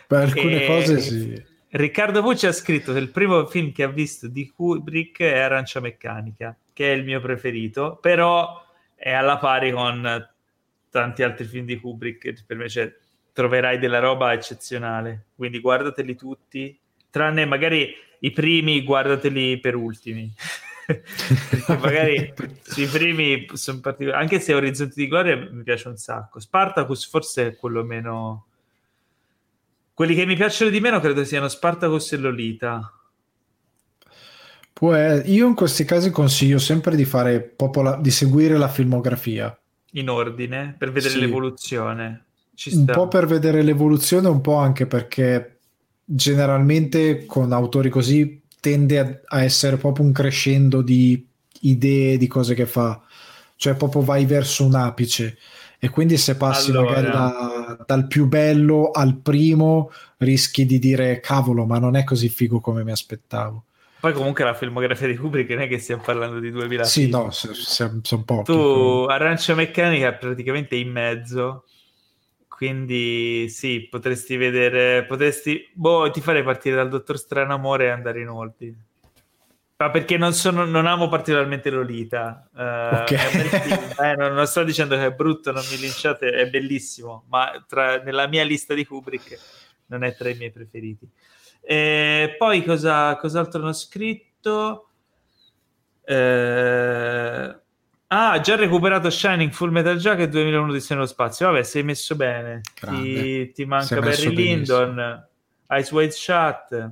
Per alcune e... cose sì. Riccardo Pucci ha scritto che il primo film che ha visto di Kubrick è Arancia Meccanica, che è il mio preferito, però è alla pari con tanti altri film di Kubrick. Per me cioè, troverai della roba eccezionale, quindi guardateli tutti, tranne magari i primi, guardateli per ultimi. Perché magari sui primi sono particolari, anche se Orizzonti di Gloria mi piace un sacco. Spartacus forse è quello meno quelli che mi piacciono di meno credo siano Spartacus e Lolita. Può, io in questi casi consiglio sempre di fare popola- di seguire la filmografia in ordine per vedere sì. l'evoluzione. un po' per vedere l'evoluzione, un po' anche perché generalmente con autori così tende a, a essere proprio un crescendo di idee, di cose che fa, cioè proprio vai verso un apice. E quindi se passi allora... magari da, dal più bello al primo rischi di dire cavolo ma non è così figo come mi aspettavo. Poi comunque la filmografia di Kubrick non è che stiamo parlando di 2000 sì film. no sono son pochi tu Arancia Meccanica praticamente in mezzo quindi sì potresti vedere potresti boh ti farei partire dal Dottor Stranamore e andare in ordine ma perché non, sono, non amo particolarmente Lolita. Uh, okay. eh, non, non, sto dicendo che è brutto, non mi linciate, è bellissimo, ma tra, nella mia lista di Kubrick non è tra i miei preferiti. E poi cosa, cos'altro hanno scritto? Eh, ah, già recuperato Shining Full Metal Jacket 2001 di nello spazio. Vabbè, sei messo bene. Ti, ti, manca Barry Lyndon, Ice White Shut,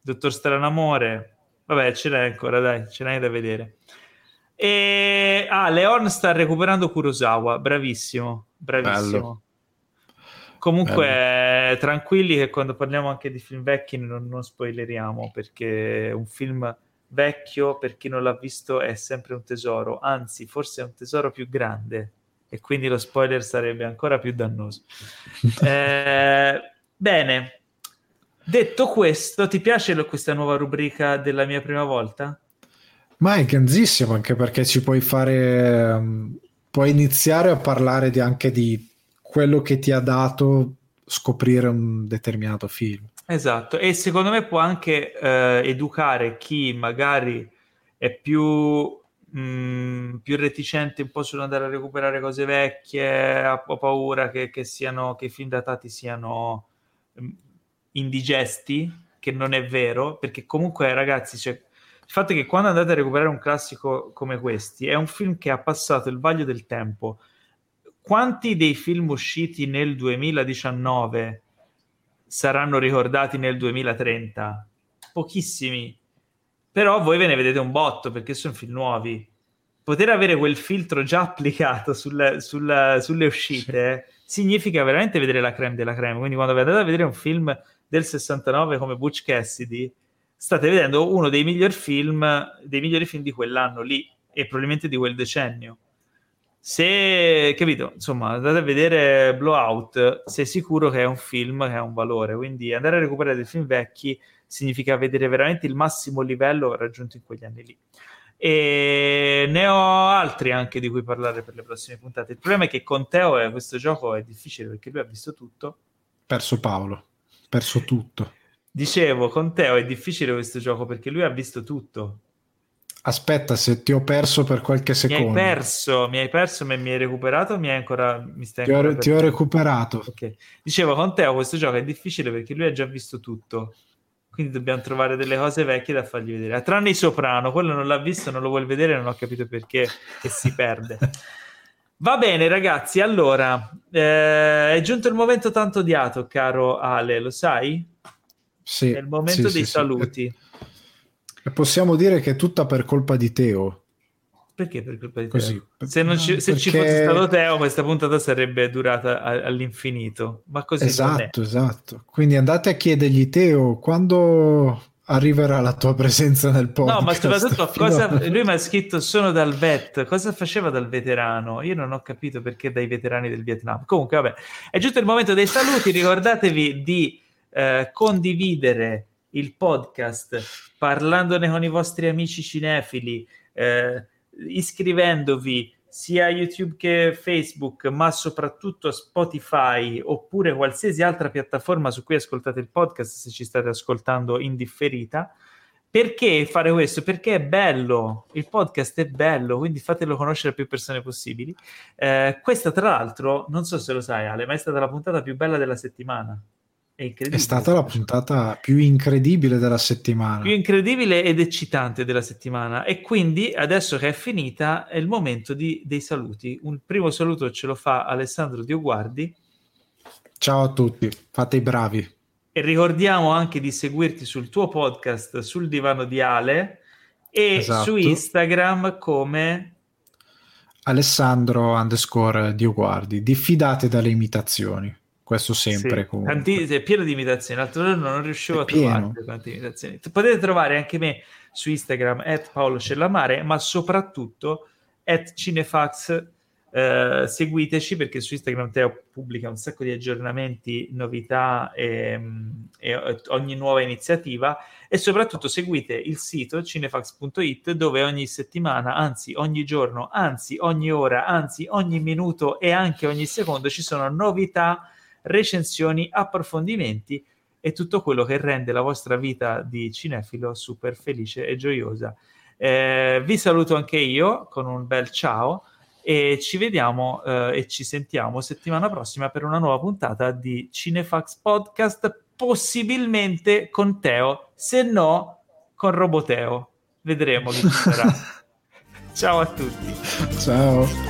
Dottor Stranamore. Vabbè, ce l'hai ancora, dai, ce l'hai da vedere. E... Ah, Leon sta recuperando Kurosawa, bravissimo, bravissimo. Bello. Comunque, Bello. tranquilli che quando parliamo anche di film vecchi non, non spoileriamo, perché un film vecchio, per chi non l'ha visto, è sempre un tesoro, anzi, forse è un tesoro più grande, e quindi lo spoiler sarebbe ancora più dannoso. eh, bene, Detto questo, ti piace questa nuova rubrica della mia prima volta? Ma è grandissimo anche perché ci puoi fare, um, puoi iniziare a parlare di, anche di quello che ti ha dato scoprire un determinato film. Esatto, e secondo me può anche eh, educare chi magari è più, mh, mm, più reticente un po' sull'andare a recuperare cose vecchie, ha paura che, che, siano, che i film datati siano mh, mm, indigesti, che non è vero, perché comunque ragazzi, cioè, il fatto è che quando andate a recuperare un classico come questi, è un film che ha passato il vaglio del tempo. Quanti dei film usciti nel 2019 saranno ricordati nel 2030? Pochissimi. Però voi ve ne vedete un botto perché sono film nuovi. Poter avere quel filtro già applicato sulle, sulle, sulle uscite sì. significa veramente vedere la creme della creme. Quindi quando andate a vedere un film del 69 come Butch Cassidy, state vedendo uno dei migliori film, dei migliori film di quell'anno lì e probabilmente di quel decennio. Se capito, insomma, andate a vedere Blowout, sei sicuro che è un film che ha un valore, quindi andare a recuperare dei film vecchi significa vedere veramente il massimo livello raggiunto in quegli anni lì. E ne ho altri anche di cui parlare per le prossime puntate. Il problema è che con Teo è, questo gioco è difficile perché lui ha visto tutto. Perso Paolo, perso tutto. Dicevo, con Teo è difficile questo gioco perché lui ha visto tutto. Aspetta, se ti ho perso per qualche secondo. Mi hai perso, mi hai perso, ma mi hai recuperato mi hai ancora... Mi stai ti, ancora ho, ti ho recuperato. Okay. Dicevo, con Teo questo gioco è difficile perché lui ha già visto tutto. Quindi dobbiamo trovare delle cose vecchie da fargli vedere. Tranne i Soprano, quello non l'ha visto, non lo vuole vedere, non ho capito perché e si perde. Va bene, ragazzi. Allora, eh, è giunto il momento tanto odiato, caro Ale, lo sai? Sì. È il momento sì, dei sì, saluti. Sì. Possiamo dire che è tutta per colpa di Teo. Perché per colpa di Così, Teo? Se, non ci, se ci fosse stato Teo, questa puntata sarebbe durata all'infinito. Ma così Esatto, esatto. Quindi andate a chiedergli, Teo, quando arriverà la tua presenza nel podcast? No, ma soprattutto cosa... lui mi ha scritto sono dal vet. Cosa faceva dal veterano? Io non ho capito perché dai veterani del Vietnam. Comunque, vabbè, è giunto il momento dei saluti. Ricordatevi di eh, condividere il podcast parlandone con i vostri amici cinefili, eh, iscrivendovi sia a YouTube che Facebook, ma soprattutto a Spotify oppure qualsiasi altra piattaforma su cui ascoltate il podcast se ci state ascoltando in differita. Perché fare questo? Perché è bello, il podcast è bello, quindi fatelo conoscere a più persone possibili. Eh, questa, tra l'altro, non so se lo sai, Ale, ma è stata la puntata più bella della settimana. È, è, stata la puntata più incredibile della settimana. Più incredibile ed eccitante della settimana. E quindi adesso che è finita è il momento di, dei saluti. Un primo saluto ce lo fa Alessandro Dioguardi. Ciao a tutti, fate i bravi. E ricordiamo anche di seguirti sul tuo podcast sul divano di Ale e esatto. su Instagram come Alessandro underscore Dioguardi. Diffidate dalle imitazioni questo sempre sì. Tanti, è pieno di imitazioni, l'altro giorno non riuscivo è a pieno. trovare tante imitazioni. Potete trovare anche me su Instagram, at Paolo Cellamare, ma soprattutto at Cinefax, eh, seguiteci perché su Instagram Teo pubblica un sacco di aggiornamenti, novità e, e ogni nuova iniziativa e soprattutto seguite il sito cinefax.it dove ogni settimana, anzi ogni giorno, anzi ogni ora, anzi ogni minuto e anche ogni secondo ci sono novità recensioni, approfondimenti e tutto quello che rende la vostra vita di cinefilo super felice e gioiosa. Eh, vi saluto anche io con un bel ciao e ci vediamo eh, e ci sentiamo settimana prossima per una nuova puntata di Cinefax Podcast, possibilmente con Teo, se no con Roboteo. Vedremo chi sarà. Ciao a tutti. Ciao.